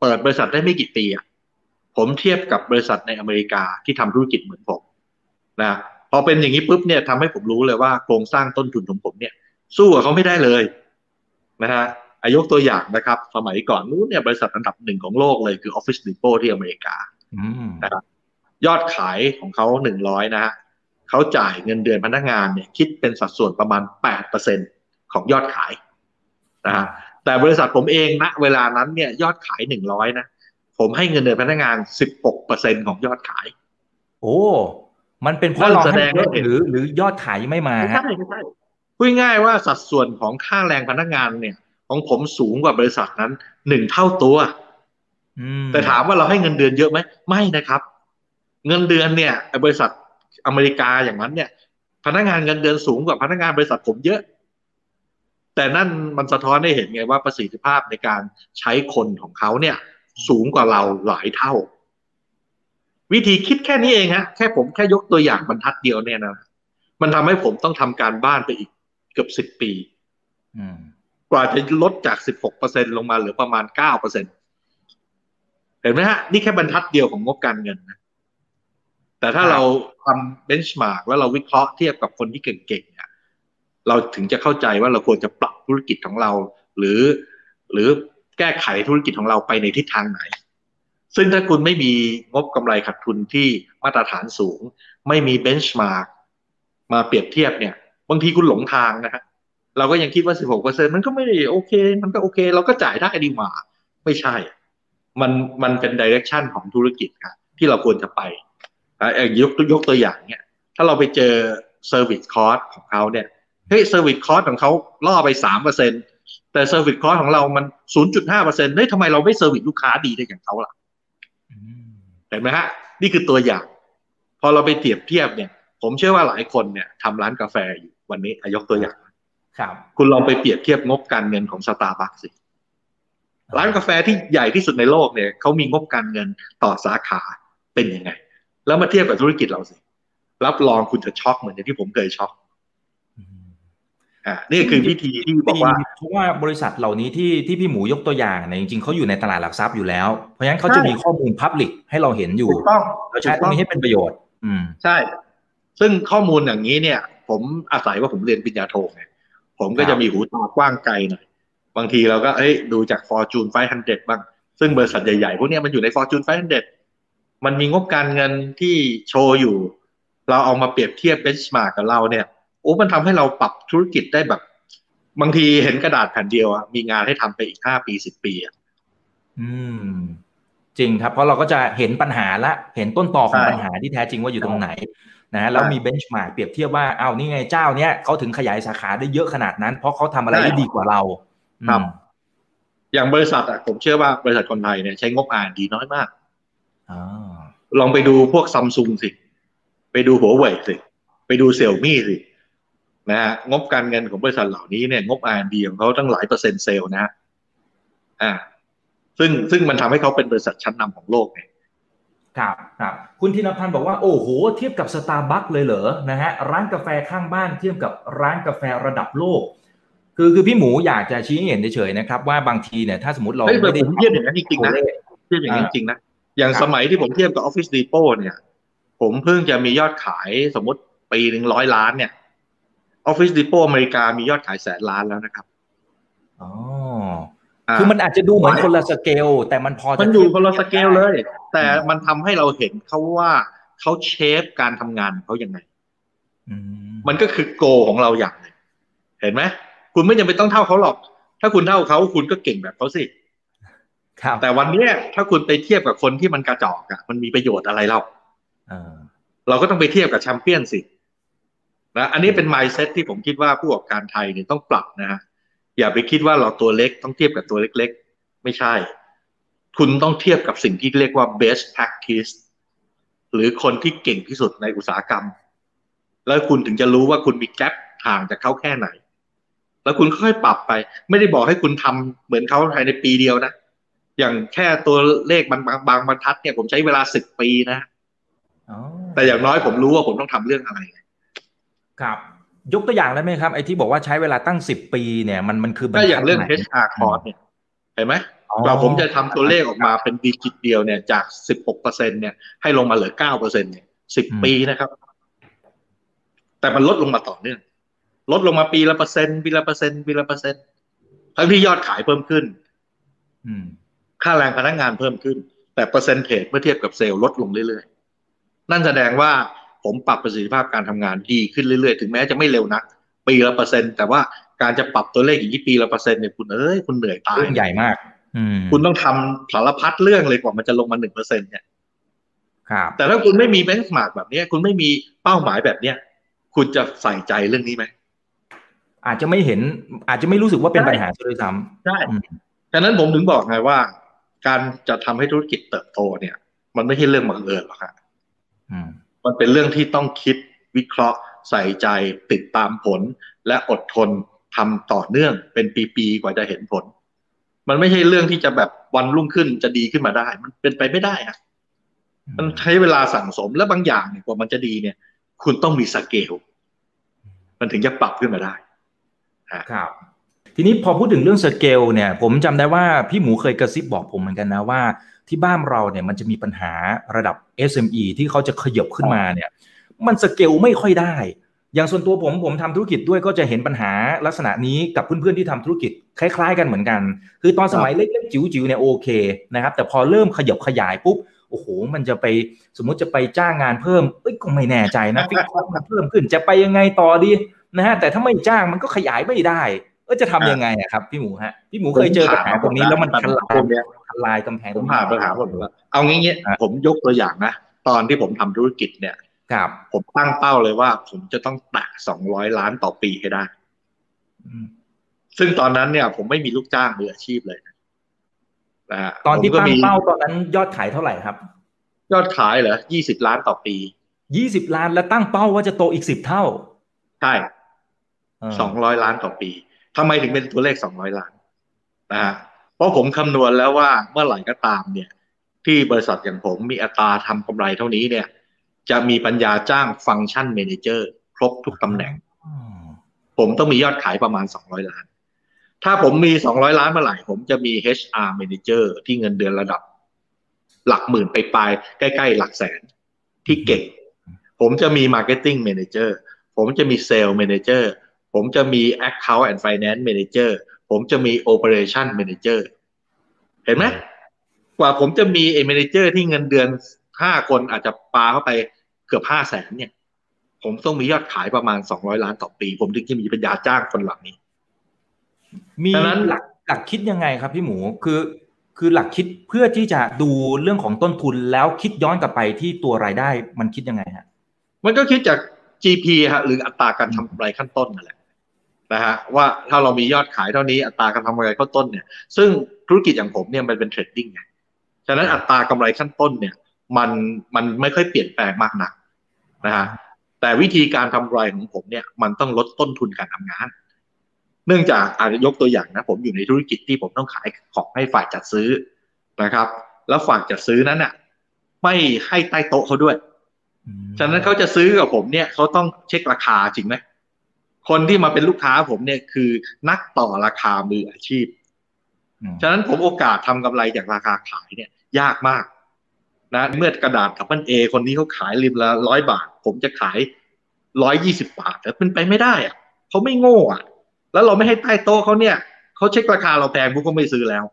เปิดบริษัทได้ไม่กี่ปีอะผมเทียบกับบริษัทในอเมริกาที่ทำธุรกิจเหมือนผมนะพอเป็นอย่างนี้ปุ๊บเนี่ยทำให้ผมรู้เลยว่าโครงสร้างต้นทุนของผมเนี่ย สู้กับเขาไม่ได้เลยนะฮะอายกตัวอย่างนะครับ สมัยก่อนนู้นเนี่ยบริษัทอันดับหนึ่งของโลกเลยคือ Office Depot ที่อเมริกาอืมนะครับยอดขายของเขาหนึ่งร้อยนะฮะเขาจ่ายเงินเดือนพนักงานเนี่ย คิดเป็นสัดส่วนประมาณแปดเปอร์เซ็น ของยอดขายนะฮะแต่บริษัทผมเองนะเวลานั้นเนี่ยยอดขายหนึ่งร้อยนะผมให้เงินเดือนพนักงานสิบหกเปอร์เซ็นของยอดขาย โอ้ มันเป็นเพราะนั่นเราแสดให้งเยอะให้เห็นหรือหรือยอดขายยังไม่มาไม่ฮะใช่ไม่ใช่พูดง่ายๆว่าสัดส่วนของค่าแรงพนักงานเนี่ย ของผมสูงกว่าบริษัทนั้นหนึ่งเท่าตัวแต่ถามว่าเราให้เงินเดือนเยอะไหมไม่นะครับ เงินเดือนเนี่ย บริษัทอเมริกาอย่างนั้นเนี่ย พนักงานเงินเดือนสูงกว่าพนักงานบริษัทผมเยอะ แต่นั่นมันสะท้อนให้เห็นไงว่าประสิทธิภาพในการใช้คนของเขาเนี่ย สูงกว่าเราหลายเท่า วิธีคิดแค่นี้เองฮะแค่ผมแค่ยกตัวอย่างบรรทัดเดียวเนี่ยนะมันทำให้ผมต้องทำการบ้านไปอีกเกือบสิบปีกว่าจะลดจากสิบหกเปอร์เซ็นลงมาเหลือประมาณเก้าเปอร์เซ็นเห็นไหมฮะ นี่แค่บรรทัดเดียวของงบการเงินนะแต่ถ้าเราทำเบนช์มาร์กแล้วเราวิเคราะห์เทียบกับคนที่เก่งๆ เราถึงจะเข้าใจว่าเราควรจะปรับธุรกิจของเรา หรือ หรือแก้ไขธุรกิจของเราไปในทิศทางไหน ซึ่งถ้าคุณไม่มีงบกำไรขาดทุนที่มาตรฐานสูง ไม่มี benchmark มาเปรียบเทียบเนี่ย บางทีคุณหลงทางนะฮะเราก็ยังคิดว่า 16%มันก็ไม่ได้โอเค มันก็โอเค เราก็จ่ายได้ดีกว่า ไม่ใช่ มัน มันเป็น direction ของธุรกิจครับที่เราควรจะไปยกยกตัวอย่างเนี่ย ถ้าเราไปเจอ service cost ของเขาเนี่ย เฮ้ย service cost ของเขาล่อไปสามเปอร์เซ็นแต่ service cost ของเรามันศูนย์จุดห้าเปอร์เซ็นต์เฮ้ยทำไมเราไม่ service ลูกค้าดีได้อย่างเขาล่ะเห็นไหมฮะ นี่คือตัวอย่าง พอเราไปเทียบเทียบเนี่ย ผมเชื่อว่าหลายคนเนี่ยทำร้านกาแฟอยู่วันนี้ยกตัวอย่างครับ คุณลองไปเปรียบเทียบงบการเงินของสตาร์บัคสิร้านกาแฟที่ใหญ่ที่สุดในโลกเนี่ยเขามีงบการเงินต่อสาขาเป็นยังไง แล้วมาเทียบกับธุรกิจเราสิ รับรองคุณจะช็อกเหมือนที่ผมเคยช็อก อ่านี่คือวิธีที่บอกว่าเพราะว่าบริษัทเหล่านี้ที่ที่พี่หมูยกตัวอย่างเนี่ยจริงๆเขาอยู่ในตลาดหลักทรัพย์อยู่แล้ว เพราะฉะนั้นเขาจะมีข้อมูลพับลิกให้เราเห็นอยู่ต้องเราใช้ตรงนี้ให้เป็นประโยชน์ อืมใช่ ซึ่งข้อมูลอย่างนี้เนี่ย ผมอาศัยว่าผมเรียนปริญญาโทไงผมก็จะมีหูตากว้างไกลหน่อยบางทีเราก็เอ้ยดูจาก Fortune 500บ้าง ซึ่งบริษัทใหญ่ๆพวกนี้มันอยู่ใน Fortune 500มันมีงบการเงินที่โชว์อยู่ เราเอามาเปรียบเทียบเบนช์มาร์กกับเราเนี่ย โอ้มันทำให้เราปรับธุรกิจได้แบบ บางทีเห็นกระดาษแผ่นเดียวอะมีงานให้ทำไปอีกห้าปีสิบปีอะอืม จริงครับ เพราะเราก็จะเห็นปัญหาละ เห็นต้นตอของปัญหาที่แท้จริงว่าอยู่ตรงไหนนะแล้วมีเบนช์มาร์กเปรียบเทียบว่าเอานี่ไงเจ้าเนี้ยเขาถึงขยายสาขาได้เยอะขนาดนั้น เพราะเขาทำอะไรได้ดีกว่าเราครับอย่างบริษัทอะผมเชื่อว่าบริษัทคนไทยเนี่ยใช้งบอ่านดีน้อยมากอลองไปดูพวกซัมซุงสิ ไปดูหัวเว่ยสิ ไปดู Xiaomi สิ นะฮะงบการเงินของบริษัทเหล่านี้เนี่ยงบ R&D ของเขาตั้งหลายเปอร์เซ็นต์เซลล์นะอ่า ซึ่งซึ่งมันทำให้เขาเป็นบริษัทชั้นนำของโลกเนี่ยครับครับคุณธินพันธ์บอกว่าโอ้โห เทียบกับสตาร์บัคเลยเหรอนะฮะร้านกาแฟข้างบ้านเทียบกับร้านกาแฟระดับโลก คือคือพี่หมูอยากจะชี้เห็นเฉยๆนะครับ ว่าบางทีเนี่ยถ้าสมมติเราไม่ได้เทียบอย่างนั้นจริงๆนะเทียบอย่างนั้นจริงนะอย่างสมัยที่ผมเทียบกับ Office Depot เนี่ย ผมเพิ่งจะมียอดขายสมมติปีหนึ่งร้อยล้านเนี่ย Office Depot อเมริกามียอดขายแสนล้านแล้วนะครับอ๋อคือมันอาจจะดูเหมือนคนละสเกล แต่มันพอมันอยู่คนละสเกลเลย แต่มันทำให้เราเห็นเขาว่าเขาเชฟการทำงานเขายังไงมันก็คือโกของเราอย่างหนึ่งเห็นไหมคุณไม่จำเป็นต้องเท่าเขาหรอก ถ้าคุณเท่าเขาคุณก็เก่งแบบเขาสิครับแต่วันนี้ถ้าคุณไปเทียบกับคนที่มันกระจอกอะมันมีประโยชน์อะไรเราเราก็ต้องไปเทียบกับแชมเปี้ยนสิ นะอันนี้เป็นไมซ์เซ็ตที่ผมคิดว่าผู้ประกอบการไทยเนี่ยต้องปรับนะฮะอย่าไปคิดว่าเราตัวเล็กต้องเทียบกับตัวเล็ก ๆ ไม่ใช่ คุณต้องเทียบกับสิ่งที่เรียกว่า best practice หรือคนที่เก่งที่สุดในอุตสาหกรรม แล้วคุณถึงจะรู้ว่าคุณมีแกลบห่างจากเขาแค่ไหน แล้วคุณค่อยปรับไป ไม่ได้บอกให้คุณทำเหมือนเขาภายในปีเดียวนะ อย่างแค่ตัวเลขบางบางบางบรรทัดเนี่ยผมใช้เวลาสิบปีนะแต่อย่างน้อยผมรู้ว่าผมต้องทำเรื่องอะไร ครับยกตัวอย่างได้ไหมครับไอ้ที่บอกว่าใช้เวลาตั้งสิบปีเนี่ยมันมันคือก็อย่างเรื่อง HR cost เนี่ยเห็นไหมเราผมจะทำตัวเลขออกมาเป็นดิจิตเดียวเนี่ยจากสิบหกเปอร์เซ็นเนี่ยให้ลงมาเหลือเก้าเปอร์เซ็นเนี่ยสิบปีนะครับ แต่มันลดลงมาต่อเนื่องลดลงมาปีละเปอร์เซ็นต์ปีละเปอร์เซ็นต์ปีละเปอร์เซ็นต์ทั้งที่ยอดขายเพิ่มขึ้นค่าแรงพนักงานเพิ่มขึ้น แต่ percentage เมื่อเทียบกับเซลล์ลดลงเรื่อยๆ นั่นแสดงว่า ผมปรับประสิทธิภาพการทำงานดีขึ้นเรื่อยๆ ถึงแม้จะไม่เร็วนัก ปีละเปอร์เซ็นต์แต่ว่าการจะปรับตัวเลขอย่างนี้ปีละเปอร์เซ็นต์เนี่ยคุณเอ้ยคุณเหนื่อยตายเรื่องใหญ่มากคุณต้องทำสารพัดเรื่องเลยกว่ามันจะลงมาหนึ่งเปอร์เซ็นต์เนี่ยครับแต่ถ้าคุณไม่มีเบนช์มาร์กแบบนี้คุณไม่มีเป้าหมายแบบเนี้ยคุณจะใส่ใจเรื่องนี้ไหมอาจจะไม่เห็น อาจจะไม่รู้สึกว่าเป็นปัญหาเลยซ้ำใช่ฉะนั้นผมถึงบอกไงว่า การจะทำให้ธุรกิจเติบโตเนี่ย มันไม่ใช่เรื่องบังเอิญหรอกครับอื มันเป็นเรื่องที่ต้องคิดวิเคราะห์ ใส่ใจติดตามผล และอดทนทำต่อเนื่องเป็นปีๆกว่าจะเห็นผล มันไม่ใช่เรื่องที่จะแบบวันรุ่งขึ้นจะดีขึ้นมาได้ มันเป็นไปไม่ได้อะมันใช้เวลาสั่งสมและบางอย่างเนี่ยกว่ามันจะดีเนี่ย คุณต้องมีสเกลมันถึงจะปรับขึ้นมาได้ครับทีนี้พอพูดถึงเรื่องสเกลเนี่ย ผมจำได้ว่าพี่หมูเคยกระซิบบอกผมเหมือนกันนะว่า ที่บ้านเราเนี่ยมันจะมีปัญหาระดับ SME ที่เขาจะขยบขึ้นมาเนี่ยมันสเกลไม่ค่อยได้ อย่างส่วนตัวผมผมทำธุรกิจด้วยก็จะเห็นปัญหาลักษณะนี้กับเพื่อนๆที่ทำธุรกิจคล้าย ๆ กันเหมือนกัน คือตอนสมัยเล็กๆจิ๋วๆเนี่ยโอเคนะครับแต่พอเริ่มขยบขยายปุ๊บโอ้โห มันจะไปสมมุติจะไปจ้างงานเพิ่มเอ้ยก็ไม่แน่ใจนะฟิกคอมันเพิ่มขึ้นจะไปยังไงต่อดีนะฮะแต่ถ้าไม่จ้างมันก็ขยายไม่ได้ เออจะทำยังไงอะครับ พี่หมูฮะพี่หมูเคยเจอปัญหาตรงนี้แล้วมันทลายพวกเนี้ยทลายกำแพงผมผ่านปัญหาหมดแล้วเอางี้เงี้ยผมยกตัวอย่างนะตอนที่ผมทำธุรกิจเนี่ยครับผมตั้งเป้าเลยว่า ผมจะต้องแตะสองร้อยล้านต่อปีให้ได้อืมซึ่งตอนนั้นเนี่ย ผมไม่มีลูกจ้างมืออาชีพเลยนะฮะตอนที่ผมก็ตั้งมีเป้าตอนนั้นยอดขายเท่าไหร่ครับ ยอดขายเหรอยี่สิบล้านต่อปียี่สิบล้านแล้วตั้งเป้าว่าจะโตอีกสิบเท่า ใช่เสองร้อยล้านต่อปี ทำไมถึงเป็นตัวเลขสองร้อยล้านนะฮะเพราะผมคำนวณแล้วว่าเมื่อไหร่ก็ตามเนี่ย ที่บริษัทอย่างผมมีอัตราทำกำไรเท่านี้เนี่ย จะมีปัญญาจ้างฟังก์ชันเมนเจอร์ครบทุกตำแหน่งอืมผมต้องมียอดขายประมาณ200ล้าน ถ้าผมมี200ล้านเมื่อไหร่ ผมจะมี HR Manager ที่เงินเดือนระดับ หลักหมื่นไปปลายๆใกล้ๆหลักแสนที่เก่ง ผมจะมี Marketing Manager ผมจะมี Sales Manager ผมจะมี Account and Finance Manager ผมจะมี Operation Manager เห็นไหมกว่าผมจะมีไอ้ Manager ที่เงินเดือน5คนอาจจะปาเข้าไปเกือบ5แสนเนี่ย ผมต้องมียอดขายประมาณ200ล้านต่อปี ผมถึงจะมีปัญญาจ้างคนเหล่านี้ มีดังนั้นหลักหลักคิดยังไงครับพี่หมูคือคือหลักคิดเพื่อที่จะดูเรื่องของต้นทุนแล้วคิดย้อนกลับไปที่ตัวรายได้มันคิดยังไงฮะ มันก็คิดจาก GP ฮะหรืออัตราการทำกำไรขั้นต้นนั่นแหละ นะฮะว่าถ้าเรามียอดขายเท่านี้อัตราการทำกำไรขั้นต้นเนี่ย ซึ่งธุรกิจอย่างผมเนี่ยมันเป็นเทรดดิ้งไงฉะนั้นอัตรากำไรขั้นต้นเนี่ย มันมันไม่ค่อยเปลี่ยนแปลงมากนักนะฮะแต่วิธีการทำกำไรของผมเนี่ยมันต้องลดต้นทุนการทำงาน เนื่องจากอาจจะยกตัวอย่างนะ ผมอยู่ในธุรกิจที่ผมต้องขายของให้ฝ่ายจัดซื้อนะครับ แล้วฝ่ายจัดซื้อนั้นน่ะไม่ให้ใต้โต๊ะเขาด้วย ฉะนั้นเขาจะซื้อกับผมเนี่ยเขาต้องเช็คราคาจริงไหม คนที่มาเป็นลูกค้าผมเนี่ยคือนักต่อราคามืออาชีพอืมฉะนั้นผมโอกาสทำกำไรจากราคาขายเนี่ย ยากมาก นะ เมื่อกระดาษกับมันเอคนนี้เขาขายริมละร้อยบาท ผมจะขายร้อยยี่สิบาทแต่เป็นไปไม่ได้อะเขาไม่โง่อะแล้วเราไม่ให้ใต้โต๊ะเขาเนี่ยเขาเช็คราคาเราแพงพวกก็ไม่ซื้อแล้ว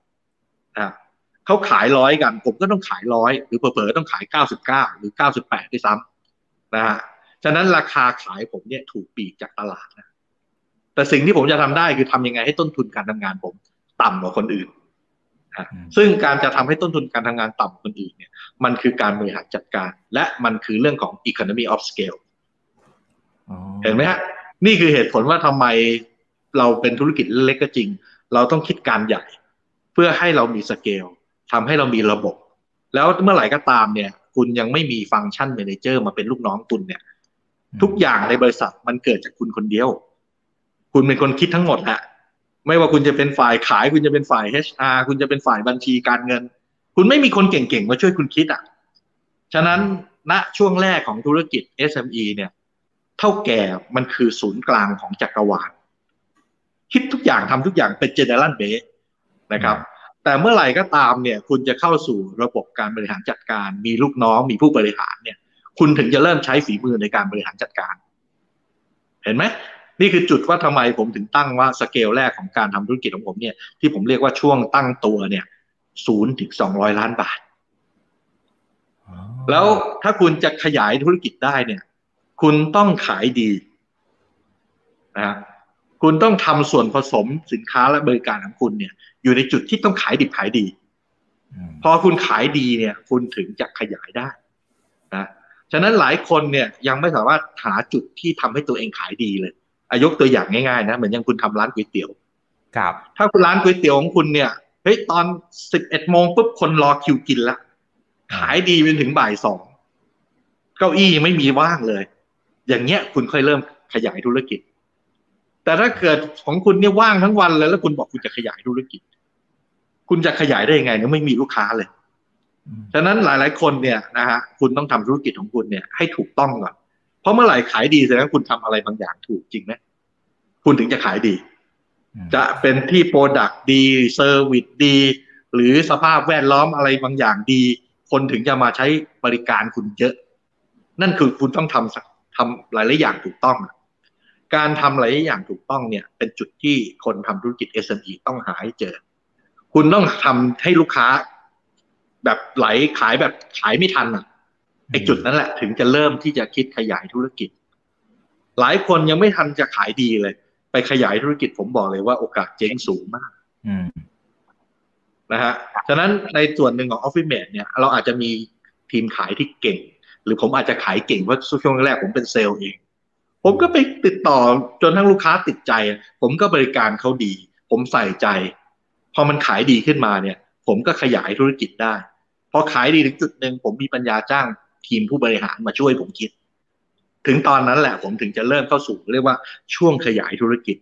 อะเขาขายร้อยกัน ผมก็ต้องขายร้อยหรือเผลอๆต้องขายเก้าสิบเก้าหรือเก้าสิบแปดด้วยซ้ำนะฮะ ฉะนั้นราคาขายผมเนี่ยถูกปีกจากตลาดนะ แต่สิ่งที่ผมจะทำได้คือทำยังไงให้ต้นทุนการทำงานผม ต่ำกว่าคนอื่นอืมซึ่งการจะทำให้ต้นทุนการทำงานต่ำกว่าคนอื่นเนี่ย มันคือการบริหารจัดการ และมันคือเรื่องของ economy of scale อ๋อเห็นไหมฮะ นี่คือเหตุผลว่าทำไมเราเป็นธุรกิจเล็กก็จริง เราต้องคิดการใหญ่ เพื่อให้เรามีสเกลทำให้เรามีระบบ แล้วเมื่อไหร่ก็ตามเนี่ย คุณยังไม่มีฟังก์ชัน m ม n เจอร์มาเป็นลูกน้องคุณเนี่ย ทุกอย่างในบริษัทมันเกิดจากคุณคนเดียว คุณเป็นคนคิดทั้งหมดแหละไม่ว่าคุณจะเป็นฝ่ายขาย คุณจะเป็นฝ่าย HR คุณจะเป็นฝ่ายบัญชีการเงิน คุณไม่มีคนเก่งๆมาช่วยคุณคิดอะฉะนั้นณช่วงแรกของธุรกิจ SME เนี่ย เท่าแก่มันคือศูนย์กลางของจักรวาลคิดทุกอย่างทำทุกอย่างเป็น general base นะครับ แต่เมื่อไหร่ก็ตามเนี่ย คุณจะเข้าสู่ระบบการบริหารจัดการ มีลูกน้องมีผู้บริหารเนี่ย คุณถึงจะเริ่มใช้ฝีมือในการบริหารจัดการ เห็นไหมนี่คือจุดว่าทำไมผมถึงตั้งว่าสเกลแรกของการทำธุรกิจของผมเนี่ยที่ผมเรียกว่าช่วงตั้งตัวเนี่ยศูนย์ถึงสองร้อยล้านบาทอ๋อแล้วถ้าคุณจะขยายธุรกิจได้เนี่ย คุณต้องขายดีนะฮะคุณต้องทำส่วนผสมสินค้าและบริการของคุณเนี่ย อยู่ในจุดที่ต้องขายดิบขายดีอืมพอคุณขายดีเนี่ย คุณถึงจะขยายได้นะ ฉะนั้นหลายคนเนี่ยยังไม่สามารถหาจุดที่ทำให้ตัวเองขายดีเลยอายกตัวอย่างง่ายๆนะเหมือนอย่างคุณทำร้านก๋วยเตี๋ยว ครับ ถ้าคุณร้านก๋วยเตี๋ยวของคุณเนี่ยเฮ้ยตอนสิบเอ็ดโมงปุ๊บคนรอคิวกินละขายดีไปถึงบ่ายสองเก้าอี้ไม่มีว่างเลย อย่างเงี้ยคุณค่อยเริ่มขยายธุรกิจ แต่ถ้าเกิดของคุณเนี่ยว่างทั้งวันเลยแล้วคุณบอกคุณจะขยายธุรกิจ คุณจะขยายได้ยังไงเนี่ยไม่มีลูกค้าเลย ฉะนั้นหลาย ๆ คนเนี่ยนะฮะคุณต้องทำธุรกิจของคุณเนี่ยให้ถูกต้องก่อนเพราะเมื่อไหร่ขายดีแสดงว่าคุณทำอะไรบางอย่างถูกจริงไหมคุณถึงจะขายดี จะเป็นที่ product ดี service ดี หรือสภาพแวดล้อมอะไรบางอย่างดี คนถึงจะมาใช้บริการคุณเยอะ นั่นคือคุณต้องทำทำหลาย ๆ อย่างถูกต้อง การทำหลายอย่างถูกต้องเนี่ย เป็นจุดที่คนทำธุรกิจ SME ต้องหาให้เจอ คุณต้องทำให้ลูกค้า แบบไหลขายแบบขายไม่ทันอะไอ้จุดนั้นแหละ ถึงจะเริ่มที่จะคิดขยายธุรกิจ หลายคนยังไม่ทันจะขายดีเลย ไปขยายธุรกิจผมบอกเลยว่าโอกาสเจ๊งสูงมากนะฮะฉะนั้นในส่วนหนึ่งของ Office Mate เนี่ย เราอาจจะมีทีมขายที่เก่ง หรือผมอาจจะขายเก่งเพราะช่วงแรกผมเป็นเซลล์เอง ผมก็ไปติดต่อจนทั้งลูกค้าติดใจ ผมก็บริการเขาดี ผมใส่ใจ พอมันขายดีขึ้นมาเนี่ย ผมก็ขยายธุรกิจได้ พอขายดีถึงจุดหนึ่งผมมีปัญญาจ้างทีมผู้บริหารมาช่วยผมคิด ถึงตอนนั้นแหละผมถึงจะเริ่มเข้าสู่เรียกว่าช่วงขยายธุรกิจ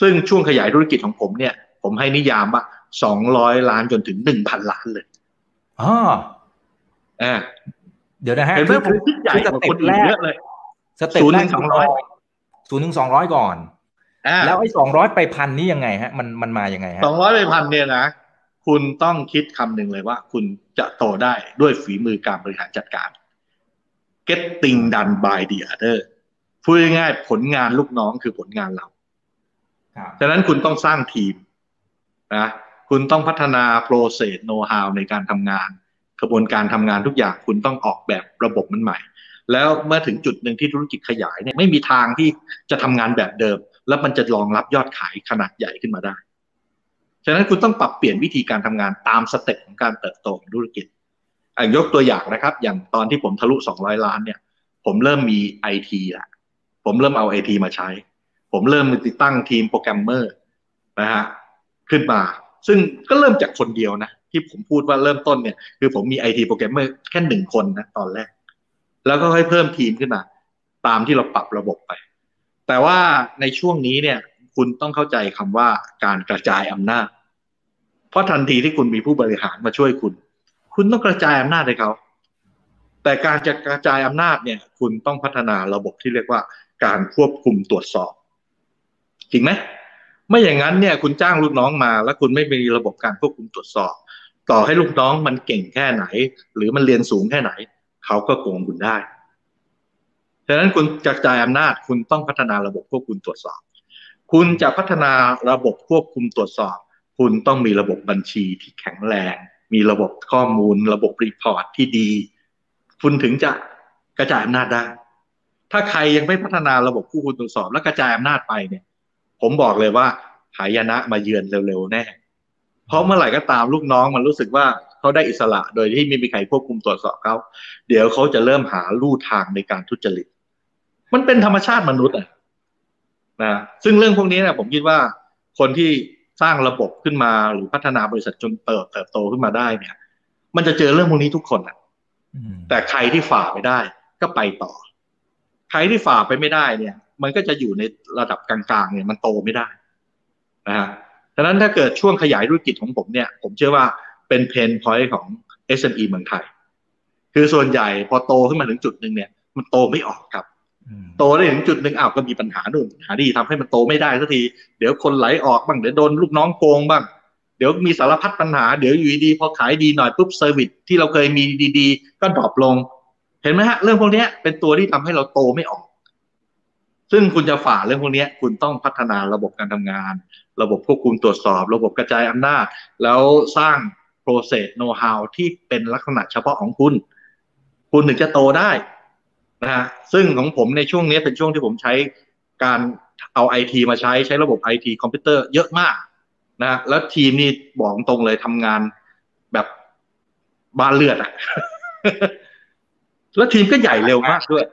ซึ่งช่วงขยายธุรกิจของผมเนี่ย ผมให้นิยามว่าสองร้อยล้านจนถึงหนึ่งพันล้านเลยอ๋ออ่าเดี๋ยวนะฮะเห็นไหมผมคิดใหญ่กว่าคนอื่นเยอะเลยสเต็ปแรกสองร้อยศูนย์ถึงสองร้อยก่อนแล้วไอ้สองร้อยไปพันนี่ยังไงฮะ มันมันมายังไงฮะสองร้อยไปพันเนี่ยนะ คุณต้องคิดคำหนึ่งเลยว่า คุณจะโตได้ด้วยฝีมือการบริหารจัดการ getting done by the other พูดง่ายๆผลงานลูกน้องคือผลงานเราฉะนั้นคุณต้องสร้างทีมนะคุณต้องพัฒนา process know how ในการทำงาน กระบวนการทำงานทุกอย่างคุณต้องออกแบบระบบมันใหม่ แล้วเมื่อถึงจุดหนึ่งที่ธุรกิจขยายเนี่ยไม่มีทางที่จะทำงานแบบเดิม แล้วมันจะรองรับยอดขายขนาดใหญ่ขึ้นมาได้ ฉะนั้นคุณต้องปรับเปลี่ยนวิธีการทำงานตาม step ของการเติบโตของธุรกิจยกตัวอย่างนะครับ อย่างตอนที่ผมทะลุ 200 ล้านเนี่ย ผมเริ่มมีไอทีละผมเริ่มเอาไอทีมาใช้ ผมเริ่มติดตั้งทีมโปรแกรมเมอร์นะฮะขึ้นมา ซึ่งก็เริ่มจากคนเดียวนะ ที่ผมพูดว่าเริ่มต้นเนี่ย คือผมมีไอทีโปรแกรมเมอร์แค่หนึ่งคนนะตอนแรก แล้วก็ค่อยเพิ่มทีมขึ้นมา ตามที่เราปรับระบบไป แต่ว่าในช่วงนี้เนี่ย คุณต้องเข้าใจคำว่าการกระจายอำนาจ เพราะทันทีที่คุณมีผู้บริหารมาช่วยคุณ คุณต้องกระจายอำนาจให้เขา แต่การจะกระจายอำนาจเนี่ย คุณต้องพัฒนาระบบที่เรียกว่า การควบคุมตรวจสอบ จริงไหมไม่อย่างนั้นเนี่ย คุณจ้างลูกน้องมา แล้วคุณไม่มีระบบการควบคุมตรวจสอบ ต่อให้ลูกน้องมันเก่งแค่ไหน หรือมันเรียนสูงแค่ไหน เขาก็โกงคุณได้ฉะนั้นคุณกระจายอำนาจคุณต้องพัฒนาระบบควบคุมตรวจสอบ คุณจะพัฒนาระบบควบคุมตรวจสอบ คุณต้องมีระบบบัญชีที่แข็งแรง มีระบบข้อมูล ระบบ report ที่ดี คุณถึงจะกระจายอำนาจได้ ถ้าใครยังไม่พัฒนาระบบควบคุมตรวจสอบ และกระจายอำนาจไปเนี่ย ผมบอกเลยว่าหายนะมาเยือนเร็วๆแน่ เพราะเมื่อไหร่ก็ตามลูกน้องมันรู้สึกว่าเขาได้อิสระโดยที่ไม่มีใครควบคุมตรวจสอบเขา เดี๋ยวเขาจะเริ่มหาลู่ทางในการทุจริต มันเป็นธรรมชาติมนุษย์อะนะ ซึ่งเรื่องพวกนี้เนี่ยผมคิดว่าคนที่ สร้างระบบขึ้นมาหรือพัฒนาบริษัทจนเติบเติบโตขึ้นมาได้เนี่ย มันจะเจอเรื่องพวกนี้ทุกคนอะแต่ใครที่ฝ่าไปได้ก็ไปต่อ ใครที่ฝ่าไปไม่ได้เนี่ย มันก็จะอยู่ในระดับกลางๆเนี่ยมันโตไม่ได้นะฮะดังนั้นถ้าเกิดช่วงขยายธุรกิจของผมเนี่ย ผมเชื่อว่าเป็น pain point ของ SME เมืองไทย คือส่วนใหญ่พอโตขึ้นมาถึงจุดหนึ่งเนี่ย มันโตไม่ออกครับ โตได้ถึงจุดหนึ่งอ้าวก็มีปัญหานั้นปัญหานี้ทำให้มันโตไม่ได้สักที เดี๋ยวคนไหลออกบ้างเดี๋ยวโดนลูกน้องโกงบ้าง เดี๋ยวมีสารพัดปัญหาเดี๋ยวอยู่ดีพอขายดีหน่อยปุ๊บ service ที่เราเคยมีดีๆ ก็ drop ลง เห็นไหมฮะ เรื่องพวกนี้เป็นตัวที่ทำให้เราโตไม่ออก ซึ่งคุณจะฝ่าเรื่องพวกนี้คุณต้องพัฒนาระบบการทำงาน ระบบควบคุมตรวจสอบ ระบบกระจายอำนาจ แล้วสร้าง process know how ที่เป็นลักษณะเฉพาะของคุณ คุณถึงจะโตได้ นะฮะซึ่งของผมในช่วงนี้เป็นช่วงที่ผมใช้การเอาไอทีมาใช้ใช้ระบบไอทีคอมพิวเตอร์เยอะมากนะแล้วทีมนี่บอกตรงเลยทำงานแบบบ้านเลือดอะแล้วทีมก็ใหญ่เร็วมากด้วย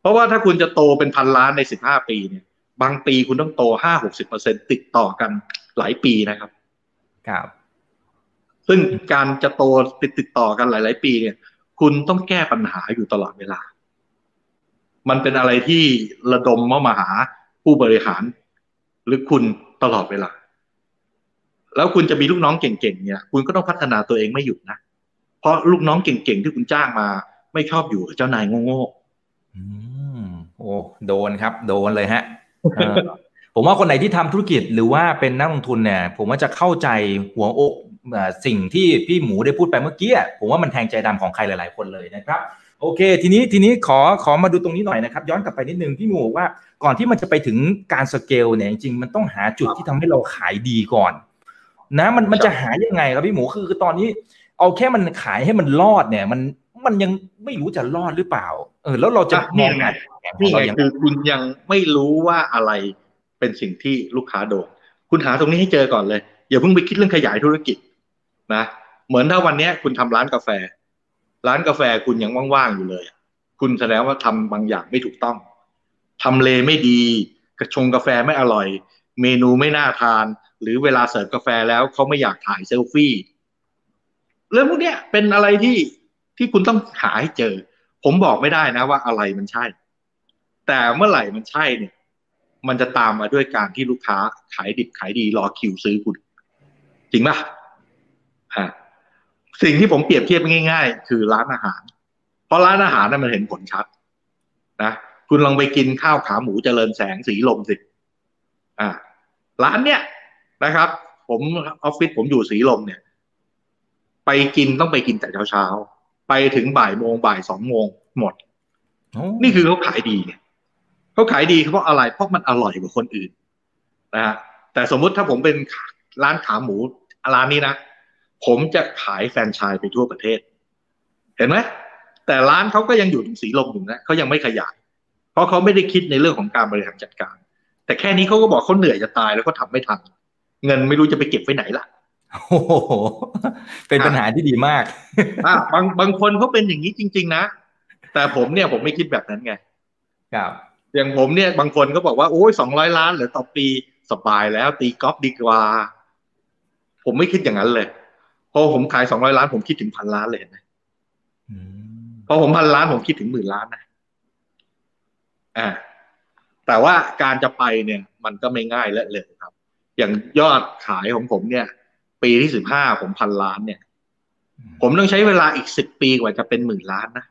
เพราะว่าถ้าคุณจะโตเป็นพันล้านในสิบห้าปีเนี่ย บางปีคุณต้องโตห้าหกสิบเปอร์เซ็นติดต่อกันหลายปีนะครับ ครับ ซึ่งการจะโตติดติดต่อกันหลาย ๆ ปีเนี่ย คุณต้องแก้ปัญหาอยู่ตลอดเวลา มันเป็นอะไรที่ระดมมามาหาผู้บริหาร หรือคุณตลอดเวลา แล้วคุณจะมีลูกน้องเก่งๆเนี่ย คุณก็ต้องพัฒนาตัวเองไม่หยุดนะ เพราะลูกน้องเก่งๆที่คุณจ้างมา ไม่ชอบอยู่กับเจ้านายโง่อืมโอ้โดนครับ โดนเลยฮะผมว่าคนไหนที่ทำธุรกิจหรือว่าเป็นนักลงทุนเนี่ย ผมว่าจะเข้าใจหัวอกเอ่อ สิ่งที่พี่หมูได้พูดไปเมื่อกี้อะผมว่ามันแทงใจดำของใครหลาย ๆ คนเลยนะครับโอเค ทีนี้ทีนี้ขอขอมาดูตรงนี้หน่อยนะครับ ย้อนกลับไปนิดนึงพี่หมูบอกว่าก่อนที่มันจะไปถึงการสเกลเนี่ยจริงๆมันต้องหาจุดที่ทำให้เราขายดีก่อน นะมันมันจะหายังไงครับพี่หมูคือคือตอนนี้ เอาแค่มันขายให้มันรอดเนี่ย มันมันยังไม่รู้จะรอดหรือเปล่า เออ แล้วเราจะมองหาจุดแข็งขอนี่งไงเรายังไงคือคุณยังไม่รู้ว่าอะไรเป็นสิ่งที่ลูกค้าโดนคุณหาตรงนี้ให้เจอก่อนเลยอย่าเพิ่งไปคิดเรื่องขยายธุรกิจ นะเหมือนถ้าวันนี้คุณทำร้านกาแฟ ร้านกาแฟคุณยังว่างๆอยู่เลย คุณแสดงว่าทำบางอย่างไม่ถูกต้องทำเลไม่ดีกระชงกาแฟไม่อร่อย เมนูไม่น่าทาน หรือเวลาเสิร์ฟกาแฟแล้วเขาไม่อยากถ่ายเซลฟี่เรื่องพวกนี้เป็นอะไรที่ที่คุณต้องหาให้เจอ ผมบอกไม่ได้นะว่าอะไรมันใช่ แต่เมื่อไหร่มันใช่เนี่ย มันจะตามมาด้วยการที่ลูกค้าขายดิบขายดีรอคิวซื้อคุณ จริงป่ะฮะ สิ่งที่ผมเปรียบเทียบง่าย ๆ คือร้านอาหาร เพราะร้านอาหารนั้นมันเห็นผลชัด นะคุณลองไปกินข้าวขาหมูเจริญแสงสีลมสิอ่าร้านเนี้ยนะครับ ผมออฟฟิศผมอยู่สีลมเนี่ย ไปกินต้องไปกินแต่เช้าๆไปถึงบ่ายโมงบ่ายสองโมงหมดโอ้นี่คือเขาขายดีไงเขาขายดีเพราะอะไรเพราะมันอร่อยกว่าคนอื่นนะฮะแต่สมมุติถ้าผมเป็นร้านขาหมูร้านนี้นะ ผมจะขายแฟรนไชส์ไปทั่วประเทศ เห็นไหมแต่ร้านเขาก็ยังอยู่ตรงสีลมอยู่นะเขายังไม่ขยาย เพราะเขาไม่ได้คิดในเรื่องของการบริหารจัดการ แต่แค่นี้เขาก็บอกเขาเหนื่อยจะตายแล้วก็ทำไม่ทัน เงินไม่รู้จะไปเก็บไว้ไหนล่ะโอ้โหเป็นปัญหาที่ดีมากอะบางบางคนเขาเป็นอย่างนี้จริง ๆ นะ แต่ผมเนี่ยผมไม่คิดแบบนั้นไงครับอย่างผมเนี่ยบางคนก็บอกว่าโอ้ยสองร้อยล้านเหรือต่อปีสบายแล้วตีกอล์ฟดีกว่า ผมไม่คิดอย่างนั้นเลย พอผมขายสองร้อยล้านผมคิดถึงพันล้านเลยเห็นไหมอืมพอผมพันล้านผมคิดถึงหมื่นล้านนะอ่า แต่ว่าการจะไปเนี่ย มันก็ไม่ง่ายและเลยครับ อย่างยอดขายของผมเนี่ย ปีที่สิบห้าผมพันล้านเนี่ย ผมต้องใช้เวลาอีกสิบปีกว่าจะเป็นหมื่นล้านนะ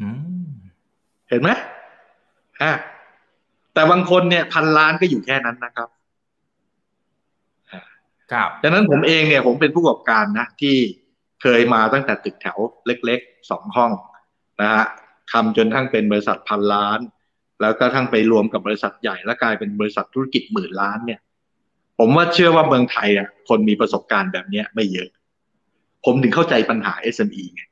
อืมเห็นไหมอ่าแต่บางคนเนี่ยพันล้านก็อยู่แค่นั้นนะครับ ครับดังนั้นผมเองเนี่ยผมเป็นผู้ประกอบการนะที่เคยมาตั้งแต่ตึกแถวเล็กๆสองห้องนะฮะทำจนทั้งเป็นบริษัทพันล้าน แล้วก็ทั้งไปรวมกับบริษัทใหญ่ แล้วกลายเป็นบริษัทธุรกิจหมื่นล้านเนี่ย ผมว่าเชื่อว่าเมืองไทยอะคนมีประสบการณ์แบบเนี้ยไม่เยอะ ผมถึงเข้าใจปัญหา SME ไง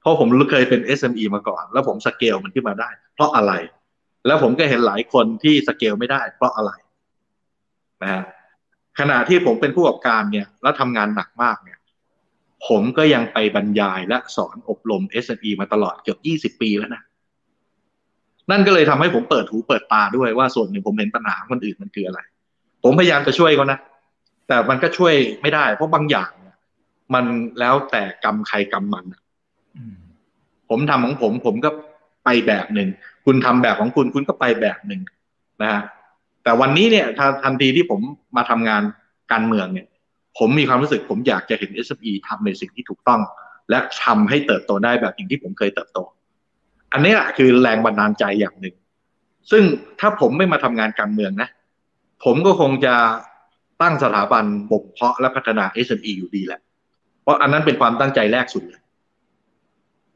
เพราะผมเคยเป็น SME มาก่อน แล้วผมสเกลมันขึ้นมาได้ เพราะอะไร แล้วผมก็เห็นหลายคนที่สเกลไม่ได้ เพราะอะไรนะฮะ ขณะที่ผมเป็นผู้ประกอบการเนี่ยแล้วทำงานหนักมากเนี่ย ผมก็ยังไปบรรยายและสอนอบรม SME มาตลอดเกือบ20ปีแล้วนะ นั่นก็เลยทำให้ผมเปิดหูเปิดตาด้วยว่าส่วนหนึ่งผมเห็นปัญหาคนอื่นมันคืออะไร ผมพยายามจะช่วยเขานะ แต่มันก็ช่วยไม่ได้ เพราะบางอย่างเนี่ยมันแล้วแต่กรรมใครกรรมมันผมทำของผมผมก็ไปแบบหนึ่ง คุณทำแบบของคุณคุณก็ไปแบบหนึ่งนะฮะ แต่วันนี้เนี่ยทันทีที่ผมมาทำงานการเมืองเนี่ย ผมมีความรู้สึกผมอยากจะเห็น SME ทำในสิ่งที่ถูกต้อง และทำให้เติบโตได้แบบอย่างที่ผมเคยเติบโต อันนี้แหละคือแรงบันดาลใจอย่างหนึ่ง ซึ่งถ้าผมไม่มาทำงานการเมืองนะ ผมก็คงจะตั้งสถาบันบ่มเพาะและพัฒนา SME อยู่ดีแหละ เพราะอันนั้นเป็นความตั้งใจแรกสุดเลย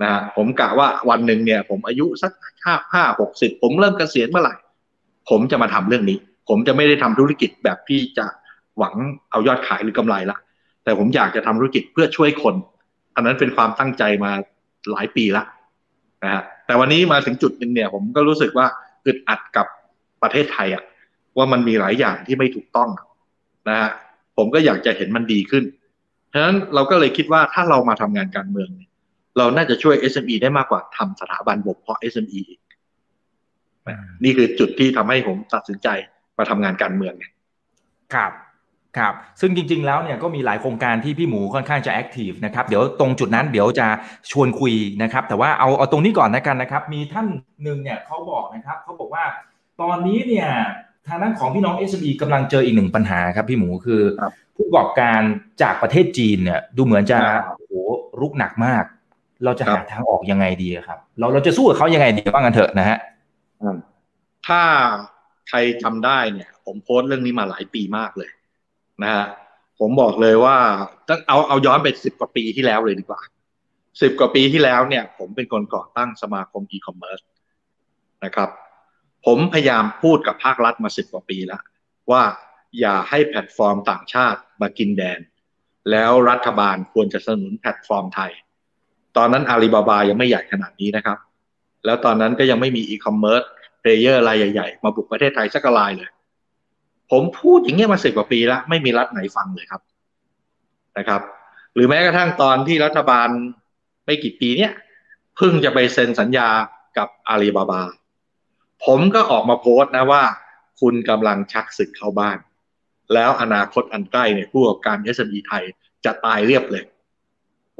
นะฮะผมกะว่าวันหนึ่งเนี่ย ผมอายุสักห้าห้าหกสิบผมเริ่มเกษียณเมื่อไหร่ ผมจะมาทำเรื่องนี้ ผมจะไม่ได้ทำธุรกิจแบบที่จะหวังเอายอดขายหรือกำไรละแต่ผมอยากจะทำธุรกิจเพื่อช่วยคน อันนั้นเป็นความตั้งใจมาหลายปีละนะฮะแต่วันนี้มาถึงจุดหนึ่งเนี่ย ผมก็รู้สึกว่าอึดอัดกับประเทศไทยอะว่ามันมีหลายอย่างที่ไม่ถูกต้องนะฮะผมก็อยากจะเห็นมันดีขึ้นฉะนั้นเราก็เลยคิดว่าถ้าเรามาทำงานการเมือง เราน่าจะช่วย SME ได้มากกว่าทำสถาบันบ่มเพาะ SME อีก นี่คือจุดที่ทำให้ผมตัดสินใจมาทำงานการเมืองเนี่ยครับครับซึ่งจริงๆแล้วเนี่ยก็มีหลายโครงการที่พี่หมูค่อนข้างจะแอคทีฟนะครับเดี๋ยวตรงจุดนั้นเดี๋ยวจะชวนคุยนะครับ แต่ว่าเอาเอาตรงนี้ก่อนนะกันนะครับ มีท่านหนึ่งเนี่ยเขาบอกนะครับเขาบอกว่าตอนนี้เนี่ยทางด้านของพี่น้อง SME กำลังเจออีกหนึ่งปัญหาครับพี่หมูคือครับผู้ประกอบการจากประเทศจีนเนี่ยดูเหมือนจะครับโอ้โหรุกหนักมาก เราจะครัหาบทางออกยังไงดีครับ เราเราจะสู้กับเขายังไงดีบ้างกันเถอะนะฮะ ถ้าใครจำได้เนี่ย ผมโพสต์เรื่องนี้มาหลายปีมากเลยนะฮะผมบอกเลยว่าตั้งเอาเอาย้อนไปสิบกว่าปีที่แล้วเลยดีกว่าสิบกว่าปีที่แล้วเนี่ย ผมเป็นคนก่อตั้งสมาคมอีคอมเมิร์ซนะครับ ผมพยายามพูดกับภาครัฐมาสิบกว่าปีแล้ว ว่าอย่าให้แพลตฟอร์มต่างชาติมากินแดน แล้วรัฐบาลควรจะสนับสนุนแพลตฟอร์มไทย ตอนนั้นอาลีบาบายังไม่ใหญ่ขนาดนี้นะครับ แล้วตอนนั้นก็ยังไม่มี e-commerce player รายใหญ่ๆ มาบุกประเทศไทยสักรายเลย ผมพูดอย่างเงี้ยมาสิบกว่าปีแล้ว ไม่มีรัฐไหนฟังเลยครับนะครับ หรือแม้กระทั่งตอนที่รัฐบาลไม่กี่ปีเนี้ยเพิ่งจะไปเซ็นสัญญากับอาลีบาบา ผมก็ออกมาโพสต์นะว่า คุณกำลังชักศึกเข้าบ้าน แล้วอนาคตอันใกล้เนี่ยผู้ประกอบการ SME ไทยจะตายเรียบเลย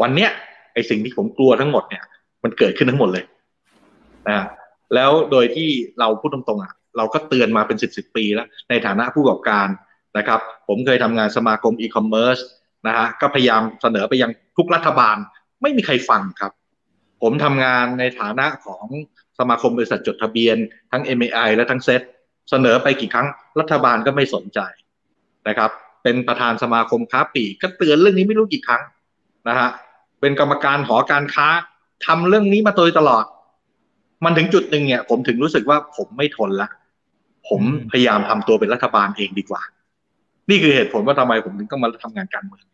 วันเนี้ยไอสิ่งที่ผมกลัวทั้งหมดเนี่ย มันเกิดขึ้นทั้งหมดเลย นะแล้วโดยที่เราพูดตรงๆอะเราก็เตือนมาเป็นสิบสิบปีแล้วในฐานะผู้ประกอบการนะครับ ผมเคยทำงานสมาคมอีคอมเมิร์ซนะฮะก็พยายามเสนอไปยังทุกรัฐบาลไม่มีใครฟังครับ ผมทำงานในฐานะของสมาคมบริษัทจดทะเบียน ทั้ง MAI และทั้งเซตเสนอไปกี่ครั้งรัฐบาลก็ไม่สนใจนะครับ เป็นประธานสมาคมค้าปลีกก็เตือนเรื่องนี้ไม่รู้กี่ครั้งนะฮะเป็นกรรมการหอการค้าทำเรื่องนี้มาโดยตลอด มันถึงจุดหนึ่งเนี่ย ผมถึงรู้สึกว่าผมไม่ทนละ ผมอืมพยายามทำตัวเป็นรัฐบาลเองดีกว่า นี่คือเหตุผลว่าทำไมผมถึงต้องมาทำงานการเมือง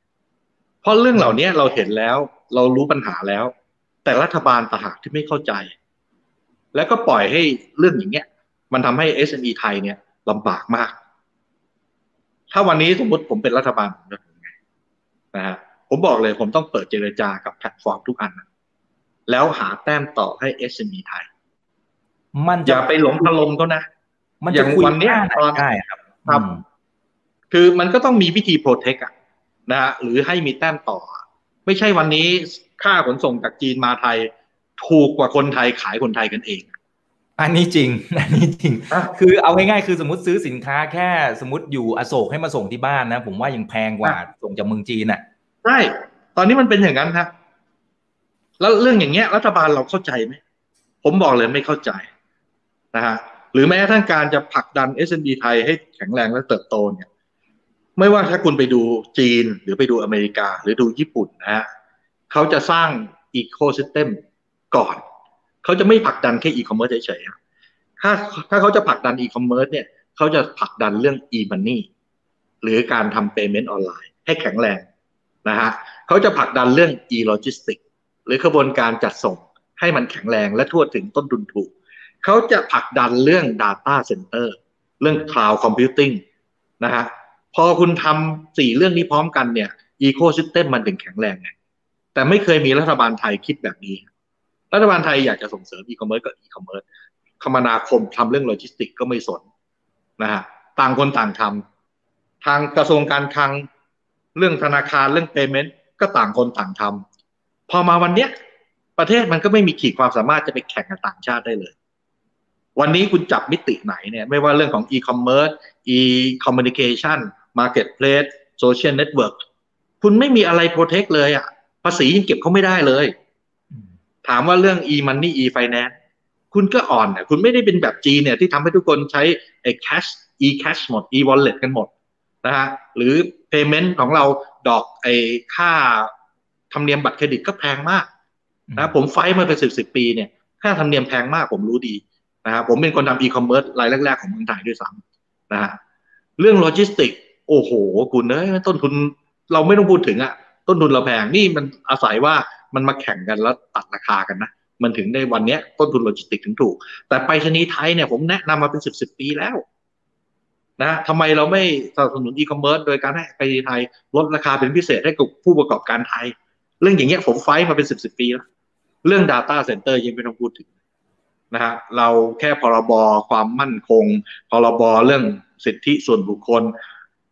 เพราะเรื่องเหล่านี้เราเห็นแล้ว เรารู้ปัญหาแล้ว แต่รัฐบาลต่างหากที่ไม่เข้าใจ แล้วก็ปล่อยให้เรื่องอย่างเงี้ย มันทำให้ SME ไทยเนี่ยลำบากมาก ถ้าวันนี้สมมติผมเป็นรัฐบาลผมจะทำยังไงนะฮะผมบอกเลยผมต้องเปิดเจรจากับแพลตฟอร์มทุกอันนะแล้วหาแต้มต่อให้ SME ไทย มันอจะย่าไปหลงพลมเขานะมันอจะย่างคุยวันเนี้ยหาไหตอนได้ครับครับอืมคือมันก็ต้องมีวิธีโปรเทคอะนะฮะหรือให้มีแต้มต่อ ไม่ใช่วันนี้ค่าขนส่งจากจีนมาไทย ถูกกว่าคนไทยขายคนไทยกันเอง อันนี้จริง อันนี้จริงอะคือเอาง่ายๆคือสมมติซื้อสินค้าแค่สมมติอยู่อโศกให้มาส่งที่บ้านนะ ผมว่ายังแพงกว่าส่งจากเมืองจีนอะใช่ตอนนี้มันเป็นอย่างนั้นครับแล้วเรื่องอย่างเงี้ยรัฐบาลเราเข้าใจไหมผมบอกเลยไม่เข้าใจ นะฮะหรือแม้กระทั่งการจะผลักดัน S&P ไทยให้แข็งแรงและเติบโตเนี่ย ไม่ว่าถ้าคุณไปดูจีนหรือไปดูอเมริกา หรือดูญี่ปุ่นนะฮะเขาจะสร้างอีโค y ิสเต็มก่อน เขาจะไม่ผลักดันแค่อีคอมเมิร์ซเฉยๆถ้าถ้าเขาจะผลักดันอีคอมเมิร์ซเนี่ยเขาจะผลักดันเรื่อง e-money หรือการทำ payment ออนไลน์ ให้แข็งแรงนะฮะเขาจะผลักดันเรื่อง e-logistics หรือกระบวนการจัดส่งให้มันแข็งแรงและทั่วถึงต้นทุนถูก เขาจะผลักดันเรื่อง data center เรื่อง cloud computing นะฮะพอคุณทำสี่เรื่องนี้พร้อมกันเนี่ย ecosystem มันถึงแข็งแรงไงแต่ไม่เคยมีรัฐบาลไทยคิดแบบนี้ รัฐบาลไทยอยากจะส่งเสริม e-commerce ก็ e-commerce คมนาคมทำเรื่องโลจิสติกก็ไม่สนนะฮะต่างคนต่างทำทางกระทรวงการคลังเรื่องธนาคารเรื่อง payment ก็ต่างคนต่างทำพอมาวันเนี้ยประเทศมันก็ไม่มีขีดความสามารถจะไปแข่งกับต่างชาติได้เลย วันนี้คุณจับมิติไหนเนี่ยไม่ว่าเรื่องของ e-commerce e-communication marketplace social network คุณไม่มีอะไร protect เลยอะภาษียังเก็บเขาไม่ได้เลย ถามว่าเรื่อง e-money e-finance คุณก็อ่อนเนี่ยคุณไม่ได้เป็นแบบจีนเนี่ยที่ทำให้ทุกคนใช้ไอ้ cash e-cash หมด e-wallet กันหมดนะฮะหรือ payment ของเราดอกไอ้ค่าธรรมเนียมบัตรเครดิตก็แพงมากนะผม fight มาเป็นสิบสิบปีเนี่ยค่าธรรมเนียมแพงมากผมรู้ดี นะฮะผมเป็นคนทำ e-commerce รายแรก ๆ ของเมืองไทยด้วยซ้ำนะฮะเรื่องโลจิสติก โอ้โห คุณเอ้ยต้นทุนเราไม่ต้องพูดถึงอะต้นทุนเราแพงนี่มันอาศัยว่ามันมาแข่งกันแล้วตัดราคากันนะมันถึงในวันเนี้ยต้นทุนโลจิสติกถึงถูก แต่ไปรษณีไทยเนี่ยผมแนะนำมาเป็นสิบสิบปีแล้วนะทำไมเราไม่สนับสนุนอีคอมเมิร์ซโดยการให้ไปรษณีย์ไทยลดราคาเป็นพิเศษให้กับผู้ประกอบการไทย เรื่องอย่างเงี้ยผม fight มาเป็นสิบสิบปีแล้ว เรื่อง Data Center ยังไม่ต้องพูดถึง นะฮะเราแค่พรบความมั่นคง พรบเรื่องสิทธิส่วนบุคคล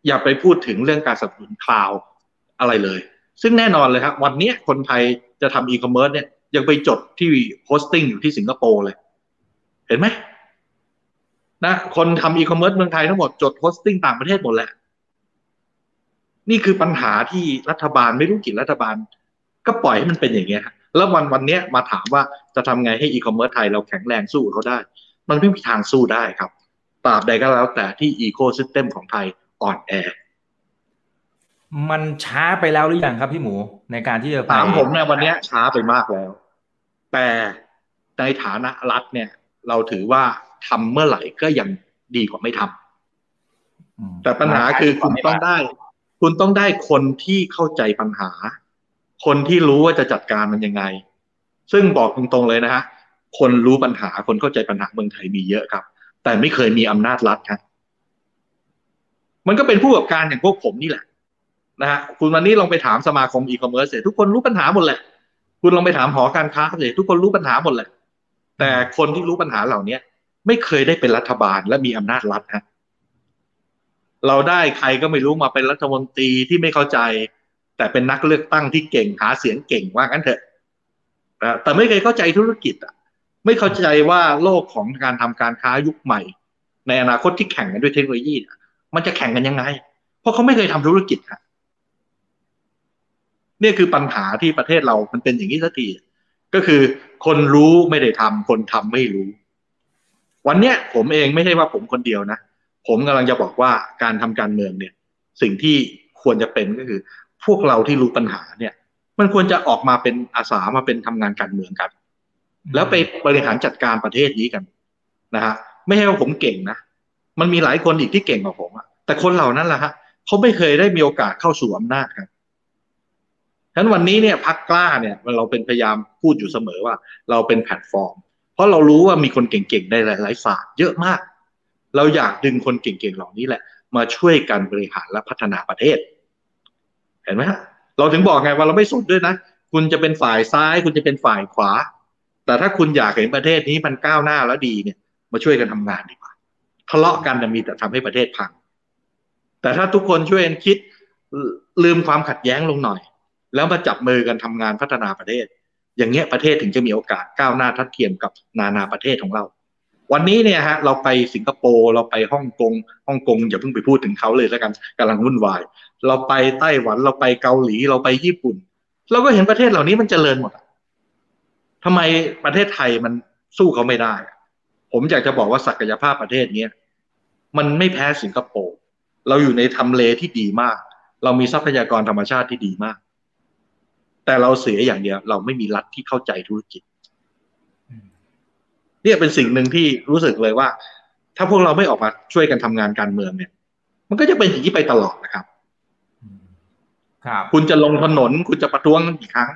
อย่าไปพูดถึงเรื่องการสนับสนุน cloud อะไรเลย ซึ่งแน่นอนเลยครับวันนี้คนไทยจะทำอีคอมเมิร์ซเนี่ยยังไปจดที่ hosting อยู่ที่สิงคโปร์เลย เห็นไหมนะคนทำอีคอมเมิร์ซเมืองไทยทั้งหมดจด hosting ต่างประเทศหมดแหละ นี่คือปัญหาที่รัฐบาลไม่รู้กี่รัฐบาล ก็ปล่อยให้มันเป็นอย่างเงี้ย แล้ววันวันนี้มาถามว่าจะทำไงให้อีคอมเมิร์ซไทยเราแข็งแรงสู้เขาได้ มันไม่มีทางสู้ได้ครับตราบใดก็แล้วแต่ที่อีโคซิสเต็มของไทยอ่อนแอมันช้าไปแล้วหรือยังครับพี่หมู ในการที่จะไปถามผมเนี่ยวันนี้ช้าไปมากแล้ว แต่ในฐานะรัฐเนี่ย เราถือว่าทำเมื่อไหร่ก็ยังดีกว่าไม่ทำอืมแต่ปัญหาคือคุณต้องได้ คุณต้องได้คนที่เข้าใจปัญหา คนที่รู้ว่าจะจัดการมันยังไง ซึ่งบอกตรงๆเลยนะฮะคนรู้ปัญหาคนเข้าใจปัญหาเมืองไทยมีเยอะครับ แต่ไม่เคยมีอำนาจรัฐครับมันก็เป็นผู้ประกอบการอย่างพวกผมนี่แหละนะฮะคุณวันนี้ลองไปถามสมาคมอีคอมเมิร์ซเสร็จทุกคนรู้ปัญหาหมดแหละ คุณลองไปถามหอการค้าเสร็จทุกคนรู้ปัญหาหมดแหละ แต่คนที่รู้ปัญหาเหล่านี้ไม่เคยได้เป็นรัฐบาลและมีอำนาจรัฐฮะเราได้ใครก็ไม่รู้มาเป็นรัฐมนตรีที่ไม่เข้าใจ แต่เป็นนักเลือกตั้งที่เก่งหาเสียงเก่งว่างั้นเถอะแต่ไม่เคยเข้าใจธุรกิจอะไม่เข้าใจว่าโลกของการทำการค้ายุคใหม่ ในอนาคตที่แข่งกันด้วยเทคโนโลยี มันจะแข่งกันยังไง เพราะเขาไม่เคยทำธุรกิจครับนี่คือปัญหาที่ประเทศเรา มันเป็นอย่างนี้สักที ก็คือคนรู้ไม่ได้ทำคนทำไม่รู้ วันเนี้ยผมเองไม่ใช่ว่าผมคนเดียวนะ ผมกำลังจะบอกว่าการทำการเมืองเนี่ย สิ่งที่ควรจะเป็นก็คือ พวกเราที่รู้ปัญหาเนี่ย มันควรจะออกมาเป็นอาสามาเป็นทำงานการเมืองกัน แล้วไปบริหารจัดการประเทศนี้กันนะฮะไม่ใช่ว่าผมเก่งนะมันมีหลายคนอีกที่เก่งกว่าผมอะแต่คนเหล่านั้นแหละฮะเขาไม่เคยได้มีโอกาสเข้าสู่อำนาจครับฉะนั้นวันนี้เนี่ยพักกล้าเนี่ยเราเป็นพยายามพูดอยู่เสมอว่า เราเป็นแพลตฟอร์ม เพราะเรารู้ว่ามีคนเก่งๆในหลายๆศาสตร์เยอะมาก เราอยากดึงคนเก่งๆเหล่านี้แหละ มาช่วยกันบริหารและพัฒนาประเทศ เห็นไหมฮะเราถึงบอกไงว่าเราไม่สนด้วยนะคุณจะเป็นฝ่ายซ้าย คุณจะเป็นฝ่ายขวา แต่ถ้าคุณอยากเห็นประเทศนี้มันก้าวหน้าแล้วดีเนี่ย มาช่วยกันทำงานดีกว่าทะเลาะกันนะมีแต่ทำให้ประเทศพัง แต่ถ้าทุกคนช่วยกันคิดลืมความขัดแย้งลงหน่อย แล้วมาจับมือกันทำงานพัฒนาประเทศ อย่างเงี้ยประเทศถึงจะมีโอกาสก้าวหน้าทัดเทียมกับนานาประเทศของเรา วันนี้เนี่ยฮะเราไปสิงคโปร์เราไปฮ่องกงฮ่องกงอย่าเพิ่งไปพูดถึงเขาเลยแล้วกันกำลังวุ่นวาย เราไปไต้หวันเราไปเกาหลีเราไปญี่ปุ่น เราก็เห็นประเทศเหล่านี้มันเจริญหมดอะทำไมประเทศไทยมันสู้เขาไม่ได้ ผมอยากจะบอกว่าศักยภาพประเทศเนี้ยมันไม่แพ้สิงคโปร์เราอยู่ในทำเลที่ดีมาก เรามีทรัพยากรธรรมชาติที่ดีมาก แต่เราเสียอย่างเดียว เราไม่มีรัฐที่เข้าใจธุรกิจ เนี่ยเป็นสิ่งหนึ่งที่รู้สึกเลยว่า ถ้าพวกเราไม่ออกมาช่วยกันทำงานการเมืองเนี่ย มันก็จะเป็นอย่างนี้ไปตลอดนะครับ ครับ คุณจะลงถนนคุณจะประท้วงกี่ครั้ง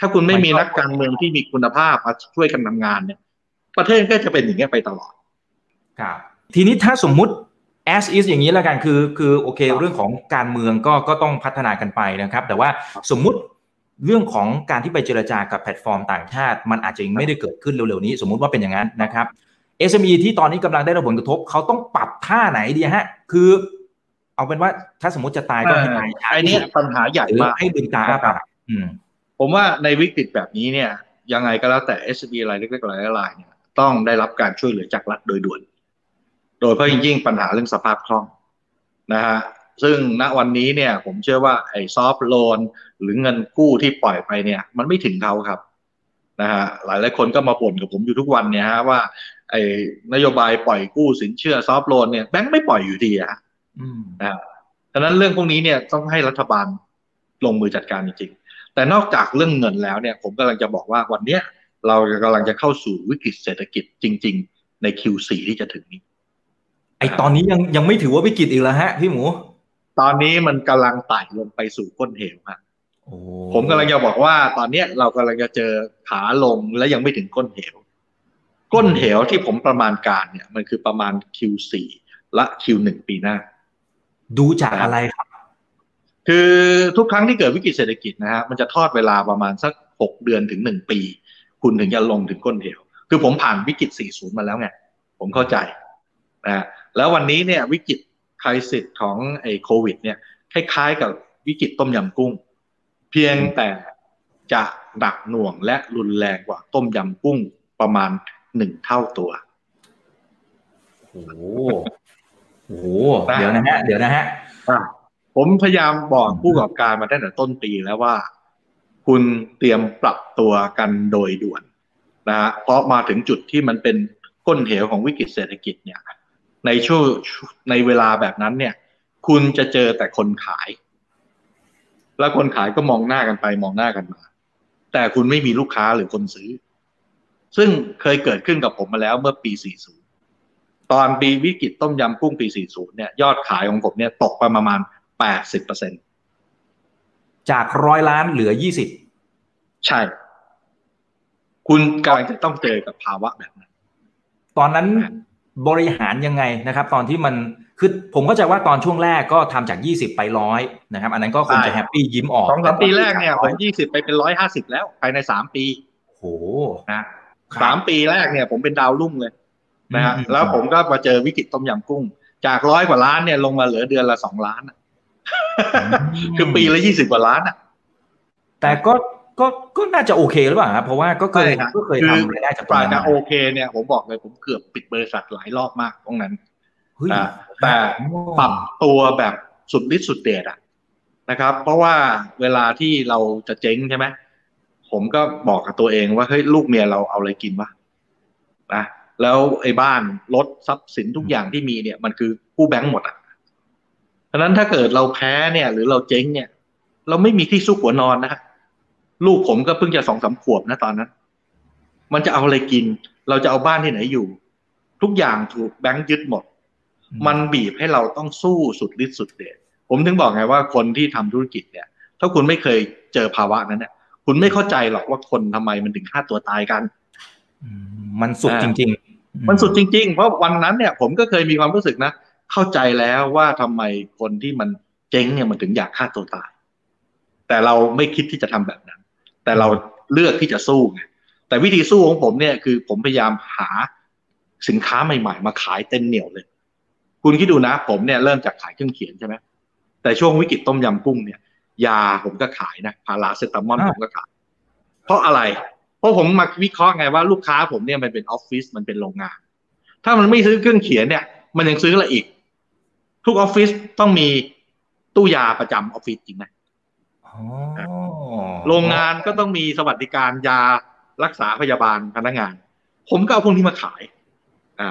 ถ้าคุณไม่มีนักการเมืองที่มีคุณภาพมาช่วยกันทำงานเนี่ย ประเทศก็จะเป็นอย่างนี้ไปตลอด ครับ ทีนี้ถ้าสมมุติ as is อย่างนี้แล้วกันคือ คือโอเค เรื่องของการเมืองก็ก็ต้องพัฒนากันไปนะครับ แต่ว่าสมมุติ เรื่องของการที่ไปเจรจากับแพลตฟอร์มต่างชาติ มันอาจจะยังไม่ได้เกิดขึ้นเร็วๆนี้ สมมุติว่าเป็นอย่างนั้นนะครับ SME ที่ตอนนี้กำลังได้รับผลกระทบ เขาต้องปรับท่าไหนดีฮะ คือ เอาเป็นว่าถ้าสมมติจะตายก็ให้ตายช้าไอ้ที่นี่สุดปัญหาใหญ่หรือมากให้ลืมตาอ้าปากอืมผมว่าในวิกฤตแบบนี้เนี่ย ยังไงก็แล้วแต่ s อ b รายเล็กๆรายละลายเนี่ยต้องได้รับการช่วยเหลือจากรัฐโดยด่วน โดยเฉพาะยิ่งปัญหาเรื่องสภาพคล่องนะฮะ ซึ่งณวันนี้เนี่ยผมเชื่อว่าไอ้ซอฟท์โลนหรือเงินกู้ที่ปล่อยไปเนี่ย มันไม่ถึงเขาครับนะฮะหลายหลายๆคนก็มาบ่นกับผมอยู่ทุกวันเนี่ยฮะว่า ไอ้นโยบายปล่อยกู้สินเชื่อซอฟท์โลนเนี่ยแบงค์ไม่ปล่อยอยู่ดีอะฮะอืมนะดังนั้นเรื่องพวกนี้เนี่ยต้องให้รัฐบาลลงมือจัดการจริงๆ แต่นอกจากเรื่องเงินแล้วเนี่ย ผมกำลังจะบอกว่าวันเนี้ยเรากำลังจะเข้าสู่วิกฤตเศรษฐกิจจริง ๆ ใน Q4 ที่จะถึงนี้ ไอตอนนี้ยังยังไม่ถือว่าวิกฤตอีกแล้วฮะพี่หมู ตอนนี้มันกำลังไต่ลงไปสู่ก้นเหวครับโอ้ผมกำลังจะบอกว่า ตอนเนี้ยเรากำลังจะเจอขาลงและยังไม่ถึงก้นเหว ก้นเหวที่ผมประมาณการเนี่ย มันคือประมาณ Q4 และ Q1 ปีหน้า ดูจากอะไรครับ คือทุกครั้งที่เกิดวิกฤตเศรษฐกิจนะฮะมันจะทอดเวลาประมาณสักหกเดือนถึงหนึ่งปี คุณถึงจะลงถึงก้นเหว คือผมผ่านวิกฤต 40 มาแล้วไงผมเข้าใจนะฮะแล้ววันนี้เนี่ยวิกฤต คคริสิสของไอ้โควิด เนี่ยคล้ายๆกับวิกฤตต้มยำกุ้ง เพียงแต่จะหนักหน่วงและรุนแรงกว่าต้มยำกุ้งประมาณหนึ่งเท่าตัวโอ้โหโอ้โหเดี๋ยวนะฮะเดี๋ยวนะฮะผมพยายามบอกผู้ประกอบการมาตั้งแต่ต้นปีแล้วว่า คุณเตรียมปรับตัวกันโดยด่วนนะฮะเพราะมาถึงจุดที่มันเป็นก้นเหวของวิกฤตเศรษฐกิจเนี่ย ในช่วงในเวลาแบบนั้นเนี่ย คุณจะเจอแต่คนขาย แล้วคนขายก็มองหน้ากันไปมองหน้ากันมา แต่คุณไม่มีลูกค้าหรือคนซื้อ ซึ่งเคยเกิดขึ้นกับผมมาแล้วเมื่อปี 40 ตอนปีวิกฤตต้มยำกุ้งปี 40 เนี่ยยอดขายของผมเนี่ยตกไปประมาณ 80เปอร์เซ็นตจากร้อยล้านเหลือยี่สิบใช่ คุณกำลังจะต้องเจอกับภาวะแบบนั้น ตอนนั้น บริหารยังไงนะครับ ตอนที่มันคือผมเข้าใจว่าตอนช่วงแรกก็ทำจากยี่สิบไปร้อยนะครับ อันนั้นก็คงจะแฮปปี้ยิ้มออกสองสามปีแรกเนี่ยผมยี่สิบไปเป็นร้อยห้าสิบแล้วภายในสามปีโอ้โหนะสามปีแรกเนี่ยผมเป็นดาวรุ่งเลยนะฮะแล้วผมก็มาเจอวิกฤตต้มยำกุ้ง จากร้อยกว่าล้านเนี่ยลงมาเหลือเดือนละสองล้านอะคือปีละยี่สิบกว่าล้านอะแต่ก็ ก็ก็น่าจะโอเคหรือเปล่าครับเพราะว่าก็เคยใช่ครับก็เคยคือทำรายได้จากตปรงรานั้นจะมาโอเคเนี่ยผมบอกเลยผมเกือบปิดบริษัทหลายรอบมากตรงนั้นเฮ้ยอ่าแต่ปรับตัวแบบสุดฤทธิ์สุดเดชอะนะครับ เพราะว่าเวลาที่เราจะเจ๊งใช่ไหมผมก็บอกกับตัวเองว่าเฮ้ยลูกเมียเราเอาอะไรกินวะนะแล้วไอ้บ้านรถทรัพย์สินทุกอย่างที่มีเนี่ย มันคือกู้แบงก์หมดอะเพราะฉะนั้นถ้าเกิดเราแพ้เนี่ย หรือเราเจ๊งเนี่ย เราไม่มีที่ซุกหัวนอนนะ ลูกผมก็เพิ่งจะสองสามขวบนะตอนนั้น มันจะเอาอะไรกิน เราจะเอาบ้านที่ไหนอยู่ ทุกอย่างถูกแบงก์ยึดหมด มันบีบให้เราต้องสู้สุดฤทธิ์สุดเดชผมถึงบอกไงว่าคนที่ทำธุรกิจเนี่ย ถ้าคุณไม่เคยเจอภาวะนั้นเนี่ย คุณไม่เข้าใจหรอกว่าคนทำไมมันถึงฆ่าตัวตายกันอืมมันสุดจริง ๆ มันสุดจริง ๆ เพราะวันนั้นเนี่ย ผมก็เคยมีความรู้สึกนะเข้าใจแล้วว่าทำไมคนที่มันเจ๊งเนี่ยมันถึงอยากฆ่าตัวตาย แต่เราไม่คิดที่จะทำแบบนั้น แต่เราเลือกที่จะสู้ไงแต่วิธีสู้ของผมเนี่ยคือผมพยายามหาสินค้าใหม่ ๆ มาขายเต็มเหนียวเลย คุณคิดดูนะ ผมเนี่ยเริ่มจากขายเครื่องเขียนใช่ไหมแต่ช่วงวิกฤตต้มยำกุ้งเนี่ย ยาผมก็ขายนะพาราเซตามอลผมก็ขาย เพราะอะไร เพราะผมมาวิเคราะห์ไงว่าลูกค้าผมเนี่ยมันเป็นออฟฟิศมันเป็นโรงงาน ถ้ามันไม่ซื้อเครื่องเขียนเนี่ย มันยังซื้ออะไรอีก ทุกออฟฟิศต้องมีตู้ยาประจำออฟฟิศจริงไหมอ๋อ โรงงานก็ต้องมีสวัสดิการยารักษาพยาบาลพนักงาน ผมก็เอาพวกนี้มาขาย อ่า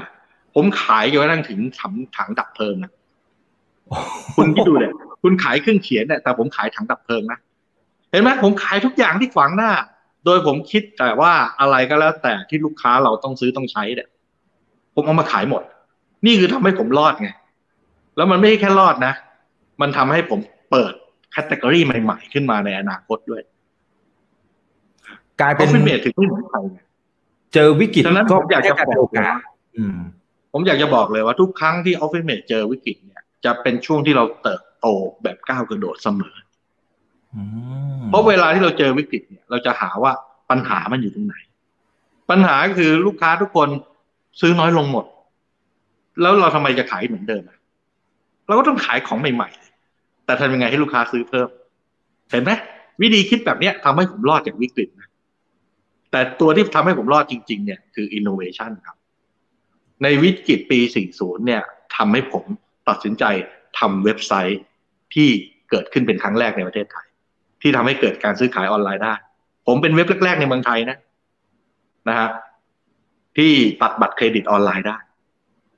ผมขายจนกระทั่งถึงถังถังดับเพลิงนะคุณคิดดูเลยคุณขายเครื่องเขียนเนี่ยแต่ผมขายถังดับเพลิงนะเห็นไหมผมขายทุกอย่างที่ขวางหน้า โดยผมคิดแต่ว่าอะไรก็แล้ว แต่ที่ลูกค้าเราต้องซื้อต้องใช้เนี่ยผมเอามาขายหมด นี่คือทำให้ผมรอดไงแล้วมันไม่ใช่แค่รอดนะ มันทำให้ผมเปิด แคตตากรีใหม่ ๆ ขึ้นมาในอนาคตด้วย กลายเพเป็นราะฟินเมทถึงไม่เหมือนใครไงเจอวิกฤตฉะนั้นก็ผมอยากจะแค่เป็นบโออกกาสว่าอืมผมอยากจะบอกเลยว่าทุกครั้งที่ออฟฟิศเมทเจอวิกฤตเนี่ย จะเป็นช่วงที่เราเติบโตแบบก้าวกระโดดเสมออืมเพราะเวลาที่เราเจอวิกฤตเนี่ย เราจะหาว่าปัญหามันอยู่ตรงไหน ปัญหาคือลูกค้าทุกคนซื้อน้อยลงหมด แล้วเราทำไมจะขายเหมือนเดิมอะเราก็ต้องขายของใหม่ๆ แต่ทำยังไงให้ลูกค้าซื้อเพิ่ม เห็นไหมวิธีคิดแบบเนี้ยทำให้ผมรอดจากวิกฤตนะแต่ตัวที่ทำให้ผมรอดจริง ๆ เนี่ยคือ innovation ครับ ในวิกฤตปี 40 เนี่ยทำให้ผมตัดสินใจทำเว็บไซต์ที่เกิดขึ้นเป็นครั้งแรกในประเทศไทย ที่ทำให้เกิดการซื้อขายออนไลน์ได้ ผมเป็นเว็บแรก ๆ ในเมืองไทยนะนะฮะที่ตัดบัตรเครดิตออนไลน์ได้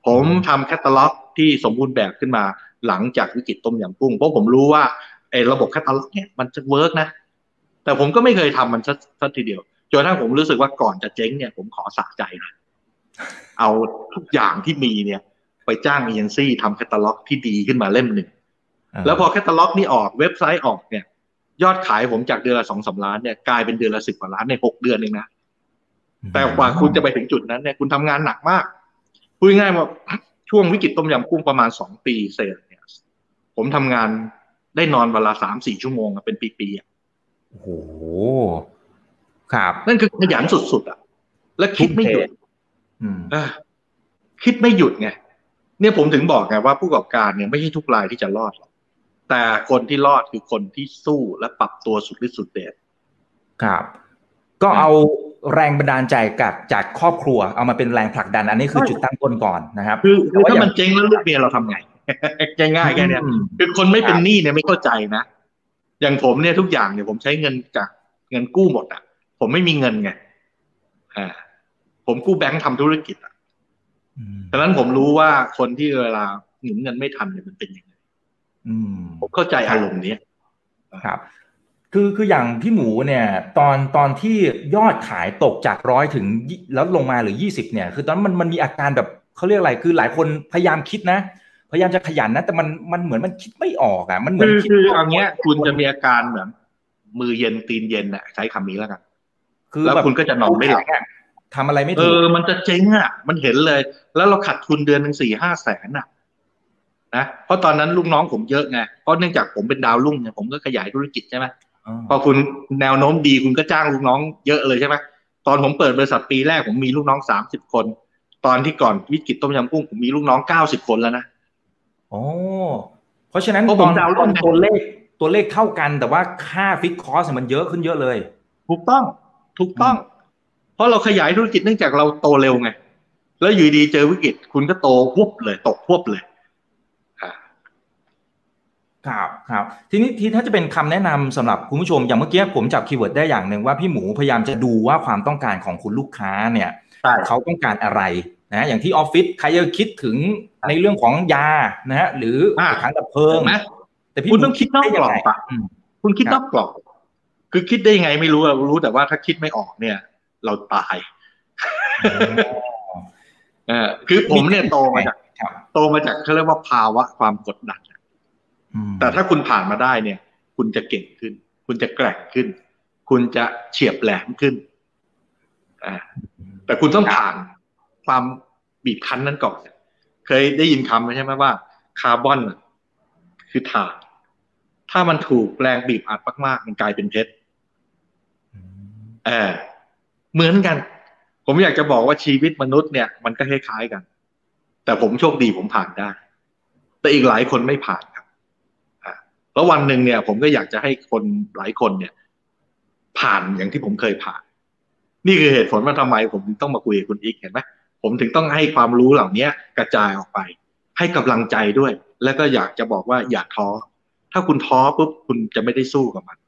ผมทำแคตตาล็อกที่สมบูรณ์แบบขึ้นมา หลังจากวิกฤตต้มยำกุ้งเพราะผมรู้ว่าไอ้ระบบแคตตาล็อกเนี่ยมันจะ work นะ แต่ผมก็ไม่เคยทำมันสักสักทีเดียวจนกระทั่งผมรู้สึกว่าก่อนจะเจ๊งเนี่ยผมขอสะใจนะเอาทุกอย่างที่มีเนี่ย ไปจ้างเอเจนซี่ทำแคตตาล็อกที่ดีขึ้นมาเล่มหนึ่งแล้วพอแคตตาล็อกนี่ออกเว็บไซต์ออกเนี่ย ยอดขายผมจากเดือนละสองสาล้านเนี่ยกลายเป็นเดือนละสิบกว่าล้านในหกเดือนเองนะแต่กว่าคุณจะไปถึงจุดนั้นเนี่ยคุณทำงานหนักมากพูดง่ายๆว่าช่วงวิกฤตต้มยำกุ้งประมาณสองปีเศษเนี่ย ผมทำงานได้นอนเวลาสามสี่ชั่วโมงอะเป็นปีๆอะโอ้โหครับ นั่นคือขยันสุดๆอะ และคิดไม่หยุดอืมเออคิดไม่หยุดไงเนี่ยผมถึงบอกไงว่าผู้ประกอบการเนี่ยไม่ใช่ทุกรายที่จะรอดหรอกแต่คนที่รอดคือคนที่สู้และปรับตัวสุดฤทธิ์สุดเดชครับ ก็เอาแรงบันดาลใจกับจากครอบครัว เอามาเป็นแรงผลักดัน อันนี้คือจุดตั้งต้นก่อนนะครับ คือคือถ้าแต่ว่ามันเจ๊งแล้วลูกเมียเราทำไง ง่ายๆแค่เนี้ยอืมคือคนไม่เป็นหนี้เนี่ยไม่เข้าใจนะอย่างผมเนี่ยทุกอย่างเนี่ยผมใช้เงินจากเงินกู้หมดอะ ผมไม่มีเงินไงอ่า ผมกู้แบงค์ทำธุรกิจอะอืมดังนั้นผมรู้ว่าคนที่เวลาหนุนเงินไม่ทันเนี่ยมันเป็นยังไงอืมผมเข้าใจอารมณ์เนี้ยครับ คือคืออย่างพี่หมูเนี่ย ตอนตอนที่ยอดขายตกจากร้อยถึงยี่แล้วลงมาเหรือยี่สิบเนี่ย คือตอนนั้นมันมันมีอาการแบบเขาเรียกอะไรคือหลายคนพยายามคิดนะ พยายามจะขยันนะ แต่มันมันเหมือนมันคิดไม่ออกอะ มันเหมือนคือคิดคืออย่างเงี้ย คุณจะมีอาการเหมือนมือเย็นตีนเย็นน่ะใช้คำนี้แล้วกันคือแล้วบบคุณก็จะนอนไม่หลับแข็งอะทำอะไรไม่เอถูกอมันจะเจ๊งอะ มันเห็นเลย แล้วเราขาดทุนเดือนหนึ่งสี่ห้าแสนอะนะเพราะตอนนั้นลูกน้องผมเยอะไงเพราะเนื่องจากผมเป็นดาวรุ่งเนี่ยผมก็ขยายธุรกิจใช่ไหมพอคุณแนวโน้มดีคุณก็จ้างลูกน้องเยอะเลยใช่ไหมตอนผมเปิดบริษัทปีแรกผมมีลูกน้องสามสิบคน ตอนที่ก่อนวิกฤตต้มยำกุ้งผมมีลูกน้องเก้าสิบคนแล้วนะ โอ้เพราะฉะนั้นเพราะตผอมนดาวน์โหลตอดนไงตัวเลขตัวเลขเท่ากัน แต่ว่าค่าฟิกคอสมันเยอะขึ้นเยอะเลย ถูกต้องถูกต้อง เพราะเราขยายธุรกิจเนื่องจากเราโตเร็วไง แล้วอยู่ดีเจอวิกฤตคุณก็โตพวบเลย ตกพวบเลยอ่าครับครับทีนี้ทีถ้าจะเป็นคำแนะนำสำหรับคุณผู้ชมอย่างเมื่อกี้ผมจับคีย์เวิร์ดได้อย่างหนึ่งว่าพี่หมูพยายามจะดูว่าความต้องการของคุณลูกค้าเนี่ยใช่เขาต้องการอะไร นะอย่างที่ออฟฟิศใครจะคิดถึงในเรื่องของยานะฮะหรืออ่าถังดับเพลิงเห็นไหมแต่พี่คุณต้องคิดนอกได้กรอบยังไงอะอืมคุณคิดครับนอกกรอบคือคิดได้ยังไงไม่รู้อะรู้แต่ว่าถ้าคิดไม่ออกเนี่ย เราตายเออคือผมเนี่ยโตมาจากครับโตมาจากเขาเรียกว่าภาวะความกดดันอืมแต่ถ้าคุณผ่านมาได้เนี่ย คุณจะเก่งขึ้น คุณจะแกร่งขึ้น คุณจะเฉียบแหลมขึ้นอ่าแต่คุณต้องผ่าน ความบีบคั้นนั้นก่อน เคยได้ยินคำใช่ไหมว่า คาร์บอนคือถ่านถ้ามันถูกแรงบีบอัดมากๆ มันกลายเป็นเพชรเออเหมือนกัน ผมอยากจะบอกว่าชีวิตมนุษย์เนี่ย มันก็คล้ายๆกัน แต่ผมโชคดีผมผ่านได้ แต่อีกหลายคนไม่ผ่านครับแล้ววันหนึ่งเนี่ย ผมก็อยากจะให้คนหลายคนเนี่ย ผ่านอย่างที่ผมเคยผ่าน นี่คือเหตุผลว่าทำไมผมต้องมาคุยกับคุณอีกเห็นไหม ผมถึงต้องให้ความรู้เหล่านี้กระจายออกไป ให้กำลังใจด้วย แล้วก็อยากจะบอกว่าอย่าท้อ ถ้าคุณท้อปุ๊บคุณจะไม่ได้สู้กับมัน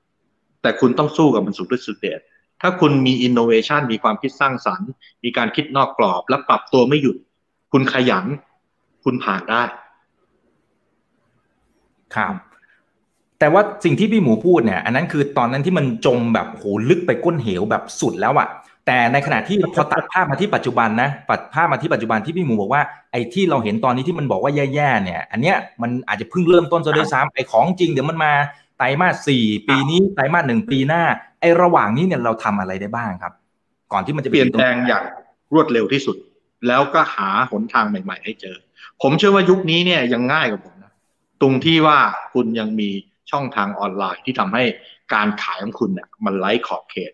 แต่คุณต้องสู้กับมันสุดฤทธิ์สุดเดชถ้าคุณมีอินโนเวชันมีความคิดสร้างสรรค์ มีการคิดนอกกรอบ และปรับตัวไม่หยุด คุณขยัน คุณผ่านได้ ครับแต่ว่าสิ่งที่พี่หมูพูดเนี่ย อันนั้นคือตอนนั้นที่มันจมแบบโหลึกไปก้นเหวแบบสุดแล้วอะ แต่ในขณะที่พอตัดภาพมาที่ปัจจุบันนะตัดภาพมาที่ปัจจุบันที่พี่หมูบอกว่าไอ้ที่เราเห็นตอนนี้ที่มันบอกว่าแย่ๆเนี่ย อันเนี้ยมันอาจจะเพิ่งเริ่มต้นซะด้วยซ้ำไอ้ของจริงเดี๋ยวมันมาไตรมาสสี่ปีนี้ไตรมาสหนึ่งปีหน้าไอ้ระหว่างนี้เนี่ยเราทำอะไรได้บ้างครับ ก่อนที่มันจะเปลี่ยนถึแปลงอย่างรวดเร็วที่สุด แล้วก็หาหนทางใหม่ ๆ ให้เจอ ผมเชื่อว่ายุคนี้เนี่ยยังง่ายกว่าผมนะตรงที่ว่าคุณยังมีช่องทางออนไลน์ที่ทำให้การขายของคุณเนี่ยมันไร้ขอบเขต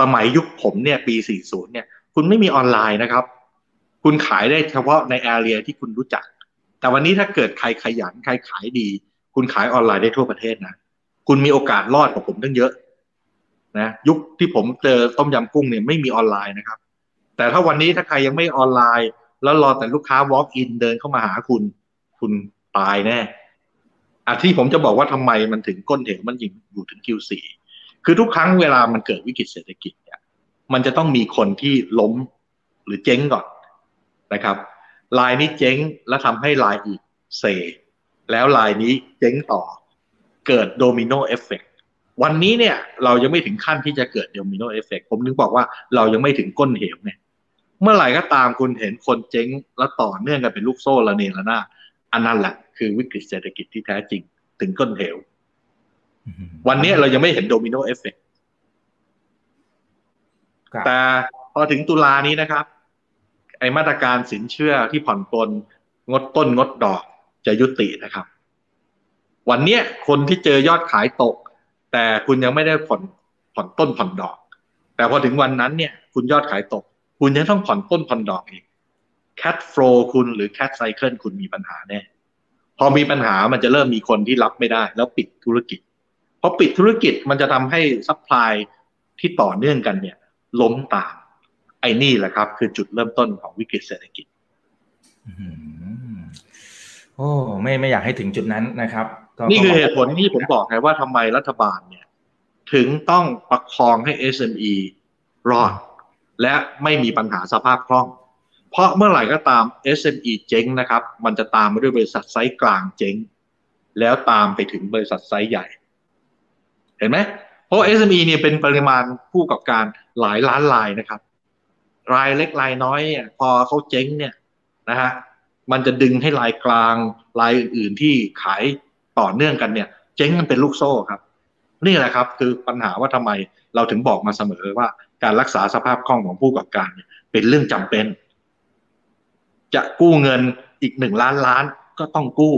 สมัยยุคผมเนี่ยปี 40 เนี่ย คุณไม่มีออนไลน์นะครับ คุณขายได้เฉพาะในแอเรียที่คุณรู้จัก แต่วันนี้ถ้าเกิดใครขยันใครขายดี คุณขายออนไลน์ได้ทั่วประเทศนะ คุณมีโอกาสรอดกว่าผมตั้งเยอะนะยุคที่ผมเจอต้มยำกุ้งเนี่ยไม่มีออนไลน์นะครับ แต่ถ้าวันนี้ถ้าใครยังไม่ออนไลน์ แล้วรอแต่ลูกค้า walk in เดินเข้ามาหาคุณ คุณตายแน่อาที่ผมจะบอกว่าทำไมมันถึงก้นเหวมันยิงอยู่ถึง Q4 คือทุกครั้งเวลามันเกิดวิกฤตเศรษฐกิจเนี่ย มันจะต้องมีคนที่ล้มหรือเจ๊งก่อนนะครับลายนี้เจ๊งแล้วทำให้ลายอีกเซแล้วลายนี้เจ๊งต่อ เกิด domino effect วันนี้เนี่ย เรายังไม่ถึงขั้นที่จะเกิด domino effect ผมถึงบอกว่าเรายังไม่ถึงก้นเหวเนี่ย เมื่อไหร่ก็ตามคุณเห็นคนเจ๊งแล้วต่อเนื่องกันเป็นลูกโซ่ระเนระนาดอันนั้นแหละคือวิกฤตเศรษฐกิจที่แท้จริง ถึงก้นเหว วันนี้เรายังไม่เห็น domino effect ครับแต่พอถึงตุลานี้นะครับ ไอ้มาตรการสินเชื่อที่ผ่อนปลนงดต้นงดดอกจะยุตินะครับ วันเนี้ยคนที่เจอยอดขายตก แต่คุณยังไม่ได้ผ่อนผ่อนต้นผ่อนดอก แต่พอถึงวันนั้นเนี่ย คุณยอดขายตก คุณยังต้องผ่อนต้นผ่อนดอกอีกแ cash flow คุณหรือ cash cycle คุณมีปัญหาแน่พอมีปัญหามันจะเริ่มมีคนที่รับไม่ได้ แล้วปิดธุรกิจ พอปิดธุรกิจมันจะทำให้ซัพพลายที่ต่อเนื่องกันเนี่ย ล้มตาม ไอ้นี่แหละครับ คือจุดเริ่มต้นของวิกฤตเศรษฐกิจอืมโอ้ไม่ไม่อยากให้ถึงจุดนั้นนะครับก็นี่คือก็เหตุผลที่ผมบอกไงว่าทำไมรัฐบาลเนี่ย ถึงต้องประคองให้ SME รอด และไม่มีปัญหาสภาพคล่อง เพราะเมื่อไหร่ก็ตาม SME เจ๊งนะครับ มันจะตามมาด้วยบริษัทไซส์กลางเจ๊ง แล้วตามไปถึงบริษัทไซส์ใหญ่ เห็นไหมเพราะ SME เนี่ยเป็นปริมาณผู้ประกอบการหลายล้านรายนะครับ รายเล็กรายน้อยเนี่ยพอเขาเจ๊งเนี่ยนะฮะมันจะดึงให้รายกลางรายอื่นๆที่ขายต่อเนื่องกันเนี่ย เจ๊งกันเป็นลูกโซ่ครับ นี่แหละครับ คือปัญหาว่าทำไมเราถึงบอกมาเสมอว่าการรักษาสภาพคล่องของผู้ประกอบการเเป็นเรื่องจำเป็น จะกู้เงินอีกหนึ่งล้านล้านก็ต้องกู้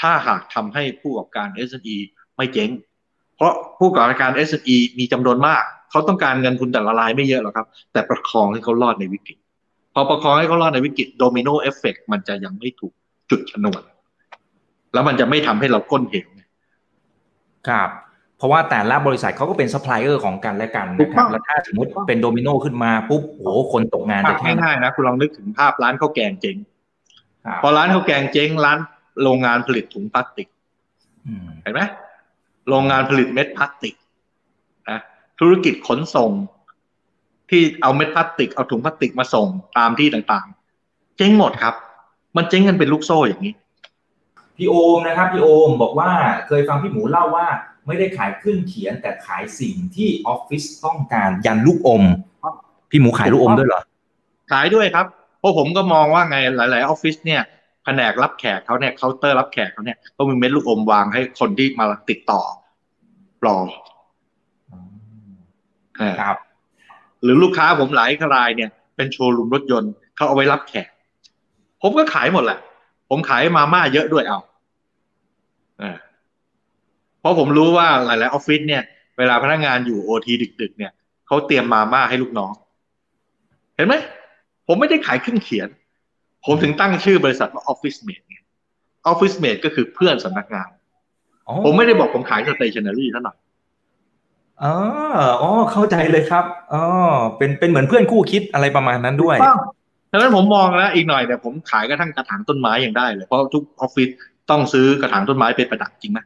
ถ้าหากทำให้ผู้ประกอบการ SME ไม่เจ๊ง เพราะผู้ประกอบการ SME มีจำนวนมาก เขาต้องการเงินทุนแต่ละรายไม่เยอะหรอกครับ แต่ประคองให้เขารอดในวิกฤต พอประคองให้เขารอดในวิกฤต domino effect มันจะยังไม่ถูกจุดชนวน แล้วมันจะไม่ทำให้เราก้นเหวครับ เพราะว่าแต่ละบริษัทเขาก็เป็นซัพพลายเออร์ของกันและกันถูนะกครับแล้วถ้าสมมติเป็นโดมิโนขึ้นมาปุ๊บโอ้โหคนตกงานจะแค่ไหนภาพง่ายๆนะคุณลองนึกถึงภาพร้านข้าวแกงเจ๊งครับพอร้านข้าวแกงเจ๊งร้านโรงงานผลิตถุงพลาสติกอืมเห็นไหม โรงงานผลิตเม็ดพลาสติกนะธุรกิจขนส่ง ที่เอาเม็ดพลาสติก เอาถุงพลาสติกมาส่งตามที่ต่างๆ เจ๊งหมดครับ มันเจ๊งกันเป็นลูกโซ่อย่างนี้ พี่โอมนะครับพี่โอมบอกว่าเคยฟังพี่หมูเล่าว่า ไม่ได้ขายเครื่องเขียน แต่ขายสิ่งที่ออฟฟิศต้องการยันลูกอม พี่หมูขายลูกอมด้วยเหรอขายด้วยครับเพราะผมก็มองว่าไงหลาย ๆ ออฟฟิศเนี่ยแผนกรับแขกเขาเนี่ยเคาน์เตอร์รับแขกเขาเนี่ยต้องมีเม็ดลูกอมวางให้คนที่มาติดต่อ รอเออครับ หรือลูกค้าผมหลายรายเนี่ย เป็นโชว์รูมรถยนต์เขาเอาไว้รับแขก ผมก็ขายหมดแหละ ผมขายมาม่าเยอะด้วยเอาเออเพราะผมรู้ว่าหลาย ๆ ออฟฟิศเนี่ย เวลาพนักงานอยู่โอทีดึก ๆ เนี่ยเขาเตรียมมาม่าให้ลูกน้อง เห็นไหม ผมไม่ได้ขายเครื่องเขียน ผมถึงตั้งชื่อบริษัทว่า OfficeMate ไง OfficeMate ก็คือเพื่อนสำนักงานอ๋อ ผมไม่ได้บอกผมขาย stationery เท่านั้นอ๋ออ๋อ เข้าใจเลยครับ อ๋อ เป็นเป็นเหมือนเพื่อนคู่คิดอะไรประมาณนั้นด้วยดังนั้นผมมองแล้วอีกหน่อยเนี่ยผมขายกระทั่งกระถางต้นไม้ยังได้เลย เพราะทุกออฟฟิศต้องซื้อกระถางต้นไม้ไปประดับจริงไหม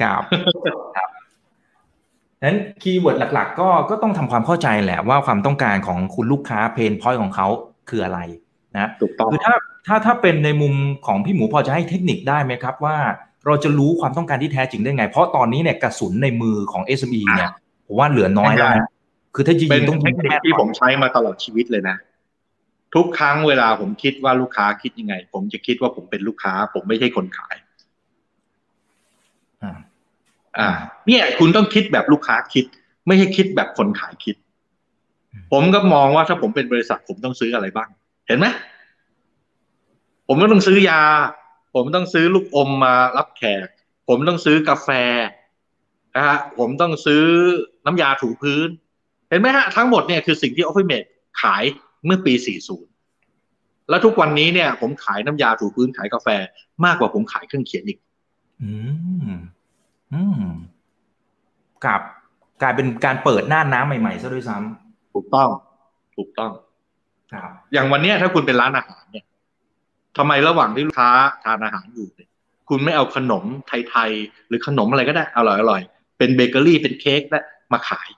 ครับครับนั้น keyword หลัก ๆ ก็ก็ต้องทำความเข้าใจแหละว่าความต้องการของคุณลูกค้า pain point ของเขาคืออะไรนะถูกต้องคือถ้าถ้าถ้าเป็นในมุมของพี่หมูพอจะให้เทคนิคได้ไหมครับว่า เราจะรู้ความต้องการที่แท้จริงได้ไง เพราะตอนนี้เนี่ยกระสุนในมือของ SME เนี่ยผมว่าเหลือน้อยแล้วนะคือถ้าจริงๆต้องยิงแค่เป็นเทคนิคที่ผมใช้มาตลอดชีวิตเลยนะ ทุกครั้งเวลาผมคิดว่าลูกค้าคิดยังไง ผมจะคิดว่าผมเป็นลูกค้า ผมไม่ใช่คนขายอ่าอ่า เนี่ย คุณต้องคิดแบบลูกค้าคิด ไม่ใช่คิดแบบคนขายคิด ผมก็มองว่าถ้าผมเป็นบริษัทผมต้องซื้ออะไรบ้าง เห็นไหมผมก็ต้องซื้อยา ผมต้องซื้อลูกอมมารับแขก ผมต้องซื้อกาแฟนะฮะผมต้องซื้อน้ำยาถูพื้น เห็นไหมฮะ ทั้งหมดเนี่ยคือสิ่งที่ Office Mate ขายเมื่อปี 40 แล้วทุกวันนี้เนี่ย ผมขายน้ำยาถูพื้นขายกาแฟมากกว่าผมขายเครื่องเขียนอีก อืม อืมกับกลายเป็นการเปิดหน้าน้ำใหม่ๆซะด้วยซ้ถูกต้อง ถูกต้องำครับ อย่างวันเนี้ยถ้าคุณเป็นร้านอาหารเนี่ย ทำไมระหว่างที่ลูกค้าทานอาหารอยู่ คุณไม่เอาขนมไทยๆหรือขนมอะไรก็ได้อร่อยๆเป็นเบเกอรี่เป็นเค้กได้มาขาย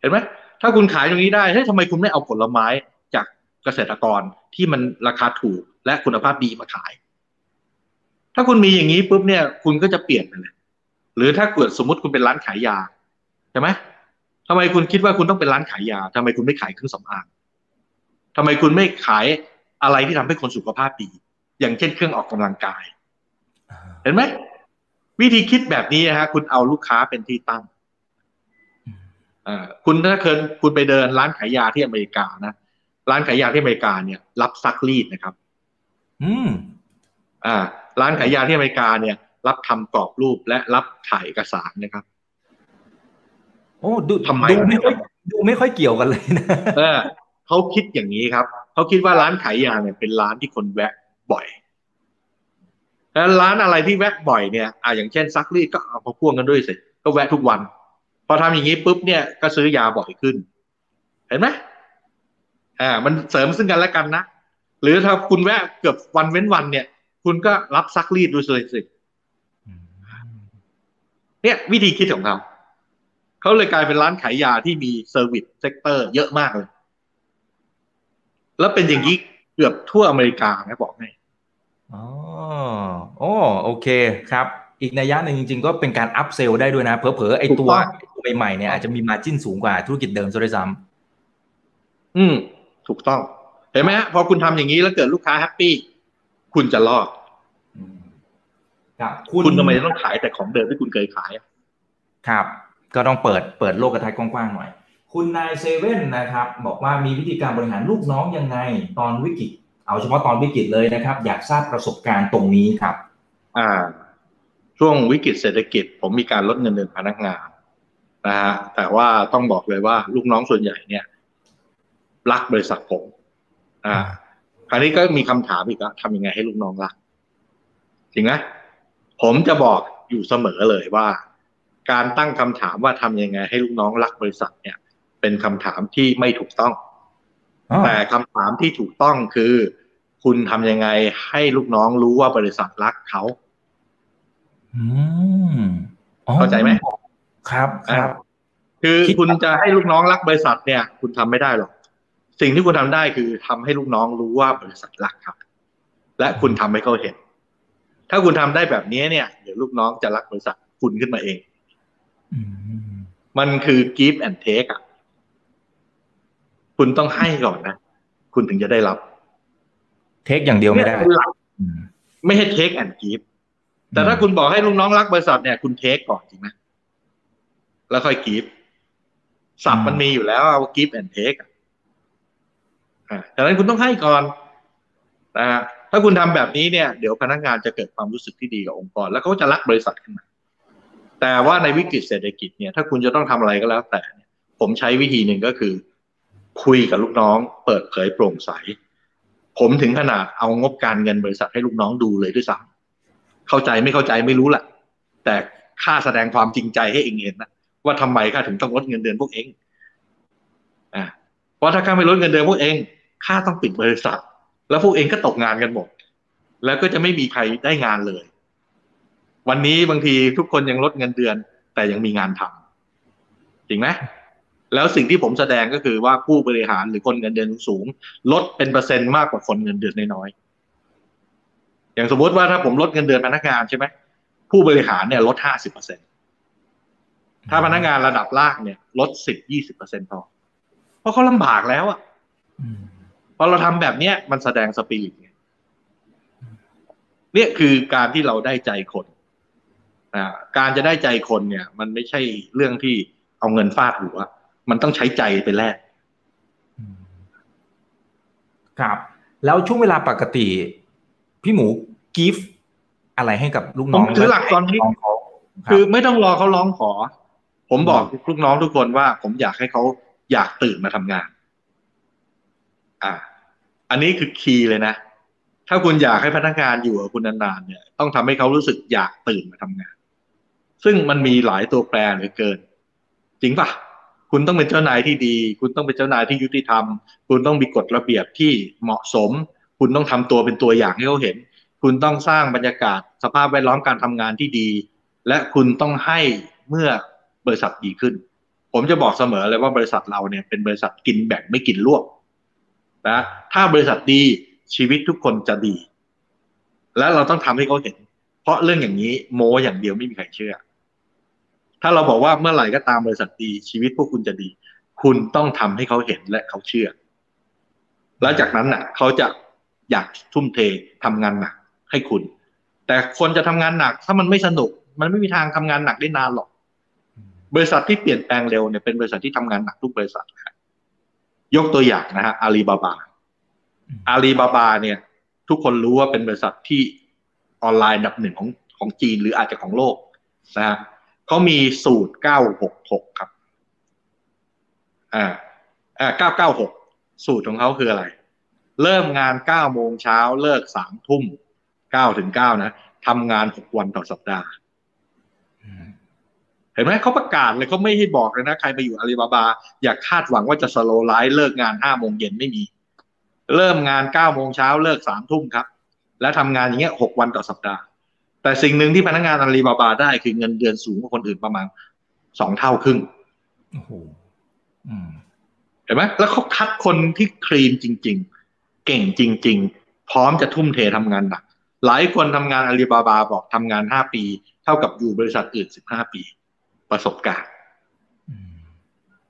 เห็นไหมถ้าคุณขายตรงนี้ได้เฮ้ยทำไมคุณไม่เอาผลไม้จากเกษตรกรที่มันราคาถูกและคุณภาพดีมาขาย ถ้าคุณมีอย่างนี้ปุ๊บเนี่ย คุณก็จะเปลี่ยนไปเลยหรือถ้าเกิดสมมติคุณเป็นร้านขายยาใช่ไหมทำไมคุณคิดว่าคุณต้องเป็นร้านขายยาทำไมคุณไม่ขายเครื่องสำอางทำไมคุณไม่ขาย อะไรที่ทำให้คนสุขภาพดี อย่างเช่นเครื่องออกกำลังกาย เห็นไหมวิธีคิดแบบนี้นะฮะคุณเอาลูกค้าเป็นที่ตั้งอ่าคุณถ้าเคยคุณไปเดินร้านขายยาที่อเมริกานะร้านขายยาที่อเมริกาเนี่ย รับซักรีดนะครับ อืม อ่า ร้านขายยาที่อเมริกาเนี่ย รับทำกรอบรูปและรับถ่ายเอกสารนะครับ โอ้ดูทำไมดูไม่ค่อยดูไม่ค่อยเกี่ยวกันเลยนะเออพเขาคิดอย่างนี้ครับ เขาคิดว่าร้านขายยาเนี่ยเป็นร้านที่คนแวะบ่อยแล้วร้านอะไรที่แวะบ่อยเนี่ยอ่าอย่างเช่นซักรีดก็เอามาพ่วงกันด้วยสิก็แวะทุกวัน พอทำอย่างนี้ปุ๊บเนี่ยก็ซื้อยาบ่อยขึ้น เห็นไหมอ่า มันเสริมซึ่งกันและกันนะหรือถ้าคุณแวะเกือบวันเว้นวันเนี่ย คุณก็รับซักรีดด้วยเลยสิเนี่ย วิธีคิดของเขาเขาเลยกลายเป็นร้านขายยาที่มี service sector เยอะมากเลย แล้วเป็นอย่างนี้เกือบทั่วอเมริกานะบอกให้อ๋อโอ้โอเคครับ อีกนัยยะหนึ่งจริง ๆ ก็เป็นการ upsell ได้ด้วยนะ เผลอๆไอ้ตัวตัวใหม่ๆเนี่ยอาจจะมี margin สูงกว่าธุรกิจเดิมซะด้วยซ้ำอืม ถูกต้อง เห็นไหมฮะพอคุณทำอย่างนี้แล้วเกิดลูกค้า happy คุณจะรอดอืมครับคุณทำไมต้องขายแต่ของเดิมที่คุณเคยขายอะครับ ก็ต้องเปิดเปิดโลกกระทัดกว้างๆหน่อย คุณนายเซเว่นนะครับ บอกว่ามีวิธีการบริหารลูกน้องยังไงตอนวิกฤต เอาเฉพาะตอนวิกฤตเลยนะครับ อยากทราบประสบการณ์ตรงนี้ครับ อ่า ช่วงวิกฤตเศรษฐกิจ ผมมีการลดเงินเดือนพนักงานนะฮะแต่ว่าต้องบอกเลยว่าลูกน้องส่วนใหญ่เนี่ย รักบริษัทผมอ่าคราวนี้ก็มีคำถามอีกว่าทำยังไงให้ลูกน้องรักจริงไหมผมจะบอกอยู่เสมอเลยว่า การตั้งคำถามว่าทำยังไงให้ลูกน้องรักบริษัทเนี่ย เป็นคำถามที่ไม่ถูกต้อง แต่คำถามที่ถูกต้องคือ คุณทำยังไงให้ลูกน้องรู้ว่าบริษัทรักเขาอืมอ๋อเข้าใจไหมครับครับ คือคิดคุณจะให้ลูกน้องรักบริษัทเนี่ย คุณทำไม่ได้หรอกสิ่งที่คุณทำได้คือทำให้ลูกน้องรู้ว่าบริษัทรักครับ และคุณทำให้เขาเห็น ถ้าคุณทำได้แบบนี้เนี่ย เดี๋ยวลูกน้องจะรักบริษัทคุณขึ้นมาเองอืมมันคือ give and take อะ คุณต้องให้ก่อนนะ คุณถึงจะได้รับ เทคอย่างเดียวไม่ได้เนี่ยเป็นหลักอืมไม่ให้ take and give แต่ถ้าคุณบอกให้ลูกน้องรักบริษัทเนี่ยคุณ take ก่อนจริงไหมแล้วค่อย give สับมันมีอยู่แล้วเอา give and take อะอ่าดังนั้นคุณต้องให้ก่อนนะฮะถ้าคุณทำแบบนี้เนี่ยเดี๋ยวพนักงานจะเกิดความรู้สึกที่ดีกับองค์กร แล้วเขาจะรักบริษัทขึ้นมาแต่ว่าในวิกฤตเศรษฐกิจเนี่ย ถ้าคุณจะต้องทำอะไรก็แล้วแต่เนี่ยผมใช้วิธีหนึ่งก็คือ คุยกับลูกน้อง เปิดเผยโปร่งใส ผมถึงขนาดเอางบการเงินบริษัทให้ลูกน้องดูเลยด้วยซ้ำเข้าใจไม่เข้าใจไม่รู้แหละแต่ค่าแสดงความจริงใจให้เองเห็นนะว่าทำไมข้าถึงต้องลดเงินเดือนพวกเองอ่าเพราะถ้าข้าไม่ลดเงินเดือนพวกเองข้าต้องปิดบริษัท แล้วพวกเองก็ตกงานกันหมด แล้วก็จะไม่มีใครได้งานเลย วันนี้บางทีทุกคนยังลดเงินเดือน แต่ยังมีงานทำจริงไหม แล้วสิ่งที่ผมแสดงก็คือว่าผู้บริหารหรือคนเงินเดือนสูง ลดเป็นเปอร์เซ็นต์มากกว่าคนเงินเดือนน้อยๆอย่างสมมติว่าถ้าผมลดเงินเดือนพนักงานใช่ไหมผู้บริหารเนี่ยลดห้าสิบเปอร์เซ็นถ้าพนักงานระดับล่างเนี่ย ลดสิบยี่สิบเปอร์เซ็นพอเพราะเขาลำบากแล้วอะพอเราทำแบบเนี้ยมันแสดงสปิริตไงเนี่ยคือการที่เราได้ใจคนอ่าการจะได้ใจคนเนี่ย มันไม่ใช่เรื่องที่เอาเงินฟาดหัว มันต้องใช้ใจไปแลกอืมครับ แล้วช่วงเวลาปกติ พี่หมูกิฟต์อะไรให้กับลูกน้องผมถือหลักตอนนี้ลูกงเขารับคือไม่ต้องรอเขาร้องขอ ผมบอกลูกน้องทุกคนว่า ผมอยากให้เขาอยากตื่นมาทำงาน อ่า อันนี้คือคีย์เลยนะ ถ้าคุณอยากให้พนักงานอยู่กับคุณนานๆเนี่ย ต้องทำให้เขารู้สึกอยากตื่นมาทำงาน ซึ่งมันมีหลายตัวแปรเหลือเกิน จริงปะ คุณต้องเป็นเจ้านายที่ดี คุณต้องเป็นเจ้านายที่ยุติธรรม คุณต้องมีกฎระเบียบที่เหมาะสม คุณต้องทำตัวเป็นตัวอย่างให้เขาเห็น คุณต้องสร้างบรรยากาศสภาพแวดล้อมการทำงานที่ดี และคุณต้องให้เมื่อบริษัทดีขึ้น ผมจะบอกเสมอเลยว่าบริษัทเราเนี่ยเป็นบริษัทกินแบ่งไม่กินรวบนะถ้าบริษัทดีชีวิตทุกคนจะดี และเราต้องทำให้เขาเห็น เพราะเรื่องอย่างนี้โมอย่างเดียวไม่มีใครเชื่อ ถ้าเราบอกว่าเมื่อไหร่ก็ตามบริษัทดีชีวิตพวกคุณจะดี คุณต้องทำให้เขาเห็นและเขาเชื่อ แล้วจากนั้นน่ะ เขาจะอยากทุ่มเททำงานหนักให้คุณ แต่คนจะทำงานหนัก ถ้ามันไม่สนุก มันไม่มีทางทำงานหนักได้นานหรอก บริษัทที่เปลี่ยนแปลงเร็วเนี่ยเป็นบริษัทที่ทำงานหนักทุกบริษัทนะยกตัวอย่างนะฮะอาลีบาบาอาลีบาบาเนี่ย ทุกคนรู้ว่าเป็นบริษัทที่ออนไลน์อันดับหนึ่งของของจีนหรืออาจจะของโลกนะฮะ เขามีสูตร 966 ครับ อ่า อ่า 996 สูตรของเขาคืออะไร เริ่มงานเก้าโมงเช้า เลิกสามทุ่มเก้าถึงเก้านะทำงานหกวันต่อสัปดาห์ เห็นไหมเขาประกาศเลยเขาไม่ให้บอกเลยนะ ใครไปอยู่อาลีบาบา อย่าคาดหวังว่าจะ slow life เลิกงานห้าโมงเย็นไม่มี เริ่มงานเก้าโมงเช้า เลิกสามทุ่มครับ และทำงานอย่างเงี้ยหกวันต่อสัปดาห์ แต่สิ่งหนึ่งที่พนักงานอาลีบาบาได้คือเงินเดือนสูงกว่าคนอื่นประมาณสองเท่าครึ่งโอ้โหอืมเห็นไหมแล้วเขาคัดคนที่คลีนจริง ๆ เก่งจริง ๆ พร้อมจะทุ่มเททำงานหนักหลายคนทำงานอาลีบาบาบอกทำงานห้าปี เท่ากับอยู่บริษัทอื่นสิบห้าปี ประสบการณ์อืม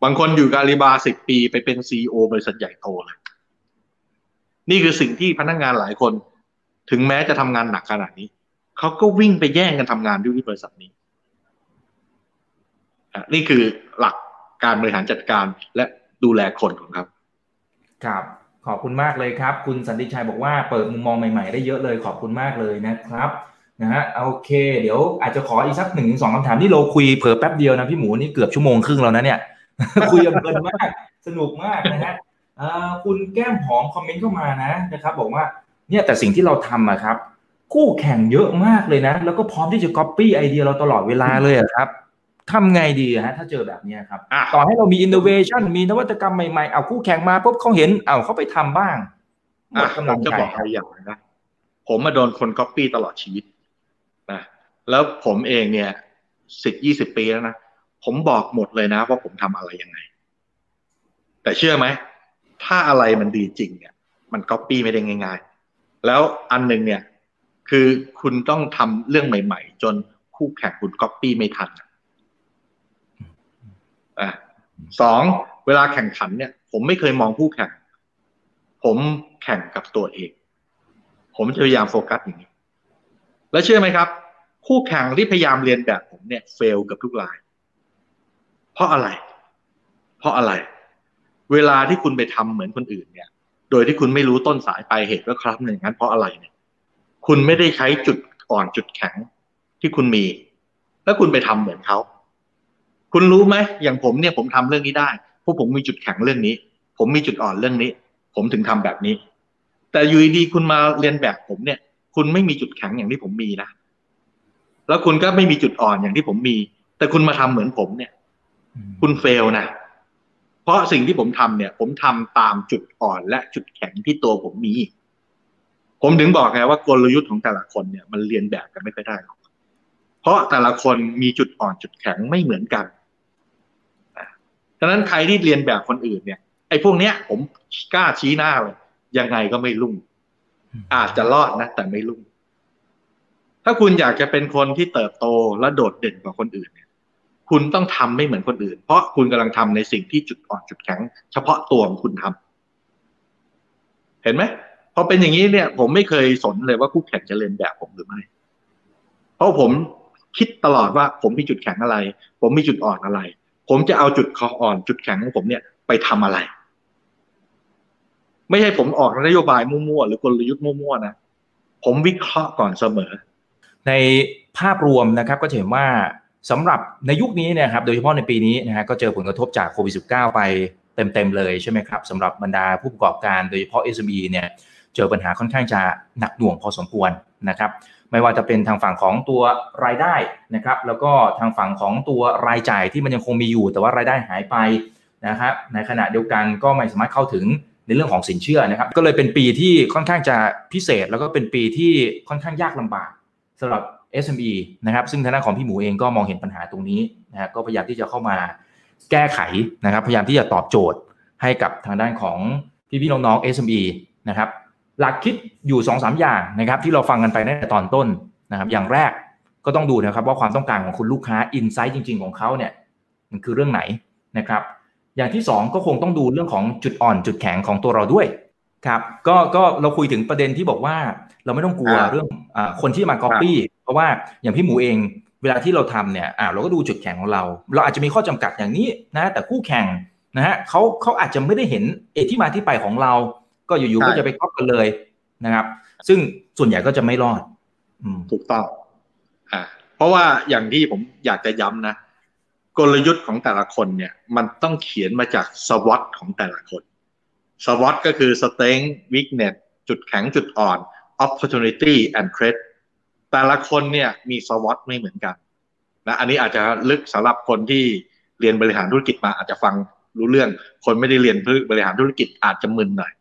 บางคนอยู่กับอาลีบาสิบปีไปเป็นซีอบริษัทใหญ่โตเลยนี่คือสิ่งที่พนักงานหลายคน ถึงแม้จะทำงานหนักขนาดนี้ เขาก็วิ่งไปแย่งกันทำงานด้วยที่บริษัทนี้นี่คือหลักการบริหารจัดการและดูแลคนของครับ ครับ ขอบคุณมากเลยครับ คุณสันติชัยบอกว่าเปิดมุมมองใหม่ๆ ได้เยอะเลยขอบคุณมากเลยนะครับนะฮะโอเค เดี๋ยวอาจจะขออีกสักหนึ่งสองคำถามที่เราคุยเผลอแป๊บเดียวนะพี่หมูนี่เกือบชั่วโมงครึ่งแล้วนะเนี่ย คุยกันเพลินมากสนุกมากนะฮะคุณแก้มหอมคอมเมนต์เข้ามานะนะครับ บอกว่าเนี่ยแต่สิ่งที่เราทำอะครับ คู่แข่งเยอะมากเลยนะ แล้วก็พร้อมที่จะก๊อปปี้ไอเดียเราตลอดเวลาเลยอะครับทำไงดีอะฮะถ้าเจอแบบเนี้ยครับอะต่อให้เรามีอินโนเวชันมีนวัตกรรมใหม่ๆ เอาคู่แข่งมาปุ๊บเขาเห็น เอาเขาไปทำบ้างหมอะดผกำลัมงจะใจบอกอะไรอย่างนะ ผมมาโดนคนก๊อปปี้ตลอดชีวิตนะแล้วผมเองเนี่ยสิบยี่สิบปีแล้วนะ ผมบอกหมดเลยนะ ว่าผมทำอะไรยังไง แต่เชื่อไหม ถ้าอะไรมันดีจริงเนี่ย มันก๊อปปี้ไม่ได้ง่าย ๆ แล้วอันหนึ่งเนี่ย คือคุณต้องทำเรื่องใหม่ ๆ จนคู่แข่งคุณก๊อปปี้ไม่ทันอะสองเวลาแข่งขันเนี่ย ผมไม่เคยมองคู่แข่ง ผมแข่งกับตัวเอง ผมจะพยายามโฟกัสอย่างนี้ แล้วเชื่อไหมครับ คู่แข่งที่พยายามเรียนแบบผมเนี่ยเฟลกับทุกราย เพราะอะไร เพราะอะไร เวลาที่คุณไปทำเหมือนคนอื่นเนี่ย โดยที่คุณไม่รู้ต้นสายปลายเหตุว่าครับอย่างนั้นเพราะอะไรเนี่ย คุณไม่ได้ใช้จุดอ่อนจุดแข็งที่คุณมี แล้วคุณไปทำเหมือนเขา คุณรู้ไหมอย่างผมเนี่ยผมทำเรื่องนี้ได้เพราะผมมีจุดแข็งเรื่องนี้ ผมมีจุดอ่อนเรื่องนี้ ผมถึงทำแบบนี้ แต่อยู่ดีคุณมาเรียนแบบผมเนี่ย คุณไม่มีจุดแข็งอย่างที่ผมมีนะแล้วคุณก็ไม่มีจุดอ่อนอย่างที่ผมมี แต่คุณมาทำเหมือนผมเนี่ย คุณเฟลนะเพราะสิ่งที่ผมทำเนี่ย ผมทำตามจุดอ่อนและจุดแข็งที่ตัวผมมี ผมถึงบอกไงว่ากลยุทธ์ของแต่ละคนเนี่ยมันเรียนแบบกันไม่ค่อยได้หรอกเพราะแต่ละคนมีจุดอ่อนจุดแข็งไม่เหมือนกันดังนั้นใครที่เรียนแบบคนอื่นเนี่ย ไอ้พวกเนี้ย ผมกล้าชี้หน้าเลยยังไงก็ไม่รุ่ง อาจจะรอดนะ แต่ไม่รุ่ง ถ้าคุณอยากจะเป็นคนที่เติบโตและโดดเด่นกว่าคนอื่นเนี่ย คุณต้องทำไม่เหมือนคนอื่น เพราะคุณกำลังทำในสิ่งที่จุดอ่อนจุดแข็ง เฉพาะตัวของคุณทำเห็นไหม พอเป็นอย่างนี้เนี่ย ผมไม่เคยสนเลยว่าคู่แข่งจะเรียนแบบผมหรือไม่ เพราะผมคิดตลอดว่าผมมีจุดแข็งอะไร ผมมีจุดอ่อนอะไร ผมจะเอาจุดอ่อนจุดแข็งของผมเนี่ยไปทำอะไร ไม่ใช่ผมออกนโยบายมั่วๆหรือกลยุทธ์มั่วๆนะผมวิเคราะห์ก่อนเสมอ ในภาพรวมนะครับ ก็จะเห็นว่าสำหรับในยุคนี้เนะครับโดยเฉพาะในปีนี้นะฮะก็เจอผลกระทบจากโควิด -19 ไปเต็มๆเลยใช่ไหมครับสำหรับบรรดาผู้ประกอบการโดยเฉพาะ SME เนี่ย เจอปัญหาค่อนข้างจะหนักหน่วงพอสมควรนะครับ ไม่ว่าจะเป็นทางฝั่งของตัวรายได้นะครับ แล้วก็ทางฝั่งของตัวรายจ่ายที่มันยังคงมีอยู่ แต่ว่ารายได้หายไปนะครับในขณะเดียวกันก็ไม่สามารถเข้าถึงในเรื่องของสินเชื่อนะครับ ก็เลยเป็นปีที่ค่อนข้างจะพิเศษ แล้วก็เป็นปีที่ค่อนข้างยากลำบากสำหรับ SME นะครับ ซึ่งทางด้านของพี่หมูเองก็มองเห็นปัญหาตรงนี้นะก็พยายามที่จะเข้ามาแก้ไขนะครับ พยายามที่จะตอบโจทย์ให้กับทางด้านของพี่ๆน้องๆ SME นะครับ หลักคิดอยู่2อสอย่างนะครับ ที่เราฟังกันไปในตอนต้นนะครับ อย่างแรกก็ต้องดูนะครับว่าความต้องการของคุณลูกค้าอินไซต์จริง ๆ ของเขาเนี่ยมันคือเรื่องไหนนะครับ อย่างที่ 2 ก็คงต้องดูเรื่องของจุดอ่อนจุดแข็งของตัวเราด้วยครับก็ก็เราคุยถึงประเด็นที่บอกว่าเราไม่ต้องกลัวอ่าเรื่องอาคนที่มาก๊อปปี้เพราะว่าอย่างพี่หมูเองเวลาที่เราทำเนี่ยอ่าเราก็ดูจุดแข็งของเรา เราอาจจะมีข้อจำกัดอย่างนี้นะแต่คู่แข่งนะฮะเขาเขาอาจจะไม่ได้เห็นเอที่มาที่ไปของเรา ก็อยู่ๆก็จะไปก๊อปกันเลยนะครับ ซึ่งส่วนใหญ่ก็จะไม่รอดอืมถูกต้องอ่าเพราะว่าอย่างที่ผมอยากจะย้ำนะกลยุทธ์ของแต่ละคนเนี่ย มันต้องเขียนมาจากสวอตของแต่ละคน SWOT ก็คือ strength weakness จุดแข็งจุดอ่อน opportunity and threat แต่ละคนเนี่ยมี SWOT ไม่เหมือนกันนะอันนี้อาจจะลึกสำหรับคนที่เรียนบริหารธุรกิจมาอาจจะฟังรู้เรื่อง คนไม่ได้เรียนบริหารธุรกิจอาจจะมึนหน่อย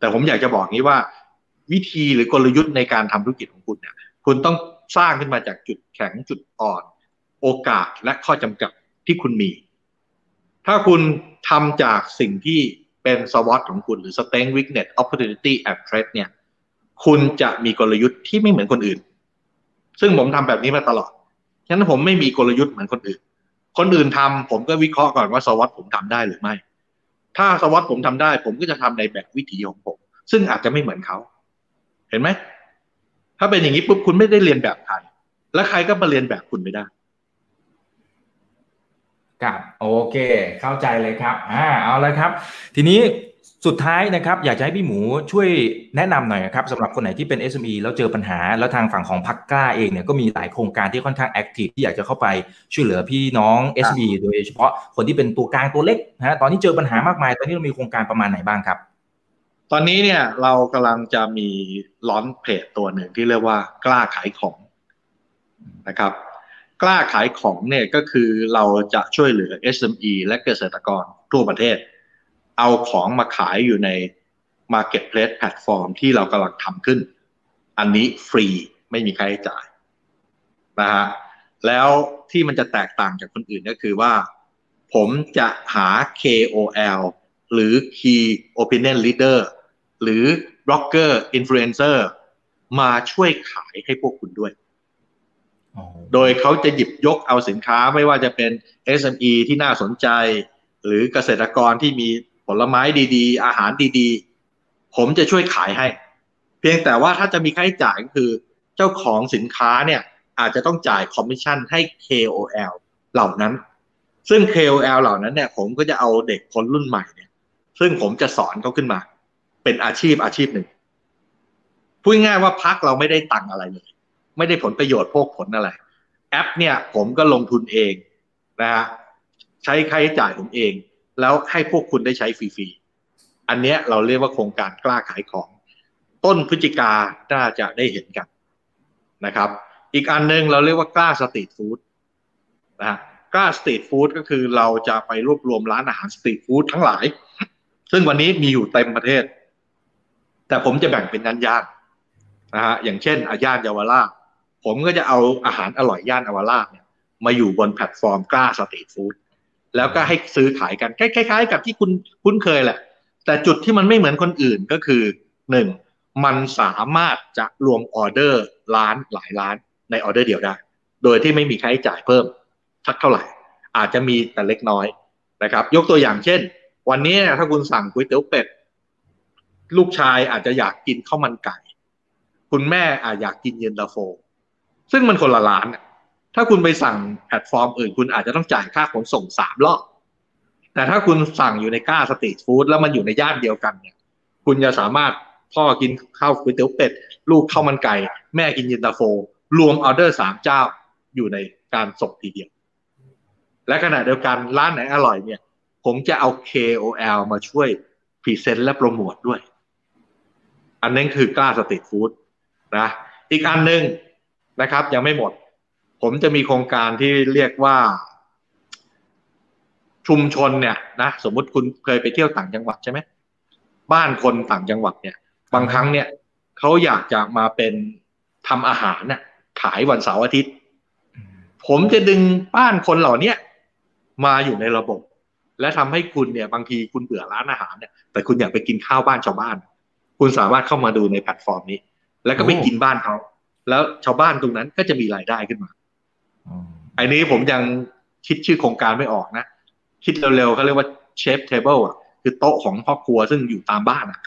แต่ผมอยากจะบอกนี้ว่า วิธีหรือกลยุทธ์ในการทำธุรกิจของคุณเนี่ย คุณต้องสร้างขึ้นมาจากจุดแข็งจุดอ่อน โอกาสและข้อจำกัดที่คุณมี ถ้าคุณทำจากสิ่งที่เป็น SWOT ของคุณหรือ Strength Weakness Opportunity and Threat เนี่ย คุณจะมีกลยุทธ์ที่ไม่เหมือนคนอื่น ซึ่งผมทำแบบนี้มาตลอดฉะนั้นผมไม่มีกลยุทธ์เหมือนคนอื่น คนอื่นทำผมก็วิเคราะห์ก่อนว่าสวอตผมทำได้หรือไม่ ถ้าสวอตผมทำได้ ผมก็จะทำในแบบวิถีของผม ซึ่งอาจจะไม่เหมือนเขา เห็นไหม ถ้าเป็นอย่างนี้ปุ๊บคุณไม่ได้เรียนแบบใคร และใครก็มาเรียนแบบคุณไม่ได้ครับโอเค เข้าใจเลยครับอ่าเอาเลยครับ ทีนี้ สุดท้ายนะครับอยากจะให้พี่หมูช่วยแนะนำหน่อยครับสำหรับคนไหนที่เป็น SME แล้วเจอปัญหา แล้วทางฝั่งของพักกล้าเองเนี่ยก็มีหลายโครงการที่ค่อนข้างแอคทีฟที่อยากจะเข้าไปช่วยเหลือพี่น้อง SME โดยเฉพาะคนที่เป็นตัวกลางตัวเล็กนะฮะตอนนี้เจอปัญหามากมาย ตอนนี้เรามีโครงการประมาณไหนบ้างครับ ตอนนี้เนี่ยเรากำลังจะมีล้อนเพจตัวหนึ่งที่เรียกว่ากล้าขายของนะครับ กล้าขายของเนี่ยก็คือเราจะช่วยเหลือ SME และเกษตรกรทั่วประเทศ เอาของมาขายอยู่ใน Marketplace แพลตฟอร์มที่เรากำลังทำขึ้น อันนี้ฟรีไม่มีค่าใช้จ่ายนะฮะแล้วที่มันจะแตกต่างจากคนอื่นก็คือว่า ผมจะหา KOL หรือ Key Opinion Leader หรือ Blogger Influencer มาช่วยขายให้พวกคุณด้วย โดยเขาจะหยิบยกเอาสินค้าไม่ว่าจะเป็น SME ที่น่าสนใจ หรือเกษตรกรที่มีผ ลไม้ดีๆ อาหารดีๆ ผมจะช่วยขายให้ เพียงแต่ว่าถ้าจะมีค่าใช้จ่ายก็คือเจ้าของสินค้าเนี่ยอาจจะต้องจ่ายคอมมิชชั่นให้ KOL เหล่านั้น ซึ่ง KOL เหล่านั้นเนี่ยผมก็จะเอาเด็กคนรุ่นใหม่เนี่ย ซึ่งผมจะสอนเขาขึ้นมา เป็นอาชีพอาชีพหนึ่งพูดง่ายว่าพรรคเราไม่ได้ตังอะไรเลย ไม่ได้ผลประโยชน์พวกผลอะไร แอปเนี่ยผมก็ลงทุนเองนะฮะใช้ค่าใช้จ่ายผมเอง แล้วให้พวกคุณได้ใช้ฟรีๆ อันเนี้ยเราเรียกว่าโครงการกล้าขายของ ต้นพฤศจิกาน่าจะได้เห็นกันนะครับ อีกอันหนึ่งเราเรียกว่ากล้าสตรีทฟู้ดนะฮะกล้าสตรีทฟู้ดก็คือเราจะไปรวบรวมร้านอาหารสตรีทฟู้ดทั้งหลาย ซึ่งวันนี้มีอยู่เต็มประเทศ แต่ผมจะแบ่งเป็นย่านย่านนะฮะอย่างเช่นอาย่านเยาวราชผมก็จะเอาอาหารอร่อยย่านเยาวราชเนี่ยมาอยู่บนแพลตฟอร์มกล้าสตรีทฟู้ด แล้วก็ให้ซื้อขายกันคล้ายๆ กับที่คุณคุ้นเคยแหละ แต่จุดที่มันไม่เหมือนคนอื่นก็คือหนึ่งมันสามารถจะรวมออเดอร์ร้านหลายร้านในออเดอร์เดียวได้ โดยที่ไม่มีค่าใช้จ่ายเพิ่มสักเท่าไหร่ อาจจะมีแต่เล็กน้อยนะครับ ยกตัวอย่างเช่น วันนี้ถ้าคุณสั่งก๋วยเตี๋ยวเป็ดลูกชายอาจจะอยากกินข้าวมันไก่ คุณแม่อาจอยากกินเย็นตาโฟ ซึ่งมันคนละร้าน ถ้าคุณไปสั่งแพลตฟอร์มอื่น คุณอาจจะต้องจ่ายค่าขนส่งสามรอบ แต่ถ้าคุณสั่งอยู่ในกล้าสตรีทฟู้ดแล้วมันอยู่ในย่านเดียวกันเนี่ย คุณจะสามารถพ่อกินข้าวก๋วยเตี๋ยวเป็ด ลูกข้าวมันไก่ แม่กินเย็นตาโฟ รวมออเดอร์สามเจ้าอยู่ในการส่งทีเดียว และขณะเดียวกันร้านไหนอร่อยเนี่ย ผมจะเอา KOL มาช่วย present และโปรโมทด้วย อันนั้นคือกล้าสตรีทฟู้ดนะ อีกอันหนึ่งนะครับ ยังไม่หมด ผมจะมีโครงการที่เรียกว่า ชุมชนเนี่ยนะสมมุติคุณเคยไปเที่ยวต่างจังหวัดใช่ไหมบ้านคนต่างจังหวัดเนี่ย บางครั้งเนี่ยเขาอยากจะมาเป็นทำอาหารน่ะขายวันเสาร์อาทิตย์ ผมจะดึงบ้านคนเหล่าเนี้ยมาอยู่ในระบบ และทำให้คุณเนี่ย บางทีคุณเบื่อร้านอาหารเนี่ยแต่คุณอยากไปกินข้าวบ้านชาวบ้าน คุณสามารถเข้ามาดูในแพลตฟอร์มนี้ แล้วก็ไปกินบ้านเขาแล้วชาวบ้านตรงนั้นก็จะมีรายได้ขึ้นมา อันนี้ผมยังคิดชื่อโครงการไม่ออกนะ คิดเร็วๆเขาเรียกว่าเชฟเทเบิลอะคือโต๊ะของพ่อครัวซึ่งอยู่ตามบ้านอะ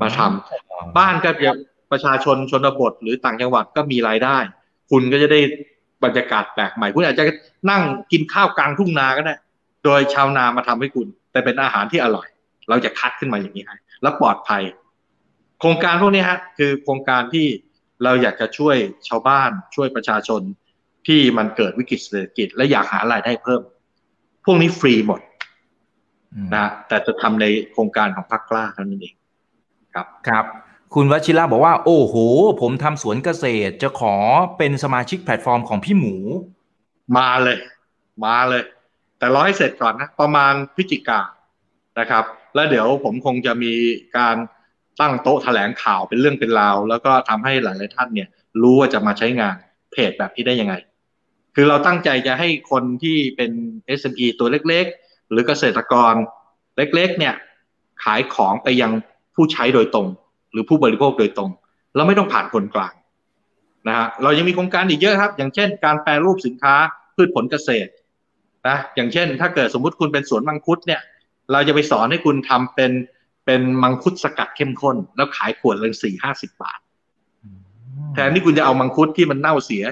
มาทำบ้านก็จะประชาชนชนบทหรือต่างจังหวัดก็มีรายได้ คุณก็จะได้บรรยากาศแปลกใหม่ คุณอาจจะนั่งกินข้าวกลางทุ่งนาก็ได้โดยชาวนามาทำให้คุณ แต่เป็นอาหารที่อร่อย เราจะคัดขึ้นมาอย่างนี้ให้แล้วปลอดภัย โครงการพวกนี้ฮะ คือโครงการที่เราอยากจะช่วยชาวบ้านช่วยประชาชน ที่มันเกิดวิกฤตเศรษฐกิจ และอยากหารายได้เพิ่ม พวกนี้ฟรีหมดนะแต่จะทำในโครงการของพรรคกล้าเท่านั้นเองครับครับ คุณวชิระบอกว่า โอ้โห ผมทำสวนเกษตรจะขอเป็นสมาชิกแพลตฟอร์มของพี่หมู มาเลย มาเลย แต่รอให้เสร็จก่อนนะ ประมาณพฤศจิกานะครับ แล้วเดี๋ยวผมคงจะมีการตั้งโต๊ะแถลงข่าวเป็นเรื่องเป็นราว แล้วก็ทำให้หลายๆท่านเนี่ย รู้ว่าจะมาใช้งานเพจแบบนี้ได้ยังไง คือเราตั้งใจจะให้คนที่เป็น SME ตัวเล็กๆ หรือเกษตรกรเล็กๆ เนี่ยขายของไปยังผู้ใช้โดยตรง หรือผู้บริโภคโดยตรงเราไม่ต้องผ่านคนกลางนะฮะเรายังมีโครงการอีกเยอะครับ อย่างเช่น การแปรรูปสินค้าพืชผลเกษตรนะอย่างเช่น ถ้าเกิดสมมุติคุณเป็นสวนมังคุดเนี่ย เราจะไปสอนให้คุณทำเป็นเป็นมังคุดสกัดเข้มข้น แล้วขายขวดละสี่ห้าสิบบาทแทนที่คุณจะเอามังคุดที่มันเน่าเสีย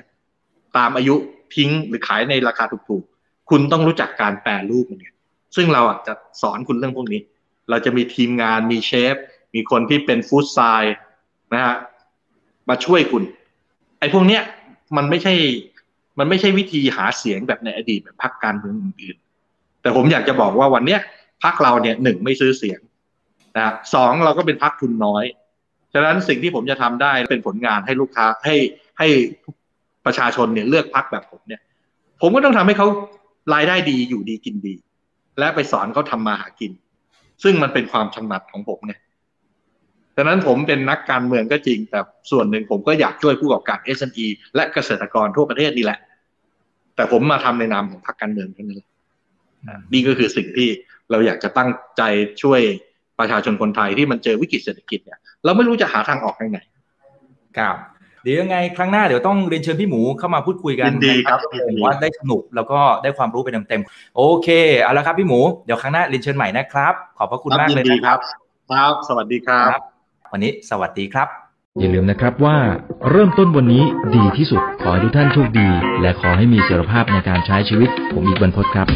ตามอายุ ทิ้งหรือขายในราคาถูกๆ คุณต้องรู้จักการแปรรูปมันเนี่ยซึ่งเราอะจะสอนคุณเรื่องพวกนี้ เราจะมีทีมงานมีเชฟ มีคนที่เป็นฟู้ดไซน์นะฮะมาช่วยคุณ ไอ้พวกเนี้ยมันไม่ใช่มันไม่ใช่วิธีหาเสียงแบบในอดีตแบบพรรคการเมืองอื่นๆ แต่ผมอยากจะบอกว่าวันเนี้ยพรรคเราเนี่ยหนึ่งไม่ซื้อเสียงนะสองเราก็เป็นพรรคทุนน้อย ฉะนั้นสิ่งที่ผมจะทำได้เป็นผลงานให้ลูกค้าให้ให้ ประชาชนเนี่ยเลือกพักแบบผมเนี่ย ผมก็ต้องทำให้เขารายได้ดีอยู่ดีกินดี และไปสอนเขาทำมาหากิน ซึ่งมันเป็นความถนัดของผมเนี่ยฉะนั้นผมเป็นนักการเมืองก็จริง แต่ส่วนหนึ่งผมก็อยากช่วยผู้ประกอบการ SME และเกษตรกรทั่วประเทศนี่แหละ แต่ผมมาทำในนามของพรรคการเมืองเท่านั้นนี่ก็คือสิ่งที่เราอยากจะตั้งใจช่วยประชาชนคนไทยที่มันเจอวิกฤตเศรษฐกิจเนี่ยเราไม่รู้จะหาทางออกยังไงครับ เดี๋ยวยังไงครั้งหน้าเดี๋ยวต้องเรียนเชิญพี่หมูเข้ามาพูดคุยกันยินดีครับผมว่าได้สนุกแล้วก็ได้ความรู้ไปเต็มๆโอเคเอาละครับพี่หมูเดี๋ยวครั้งหน้าเรียนเชิญใหม่นะครับ ขอบพระคุณมากเลยยินดีนะคครัรับบครับ สวัสดีครับ วันนี้สวัสดีครับ อย่าลืมนะครับว่าเริ่มต้นวันนี้ดีที่สุดขอให้ทุกท่านโชคดี และขอให้มีเสถียรภาพในการใช้ชีวิต ผมอีกบรรพตครับ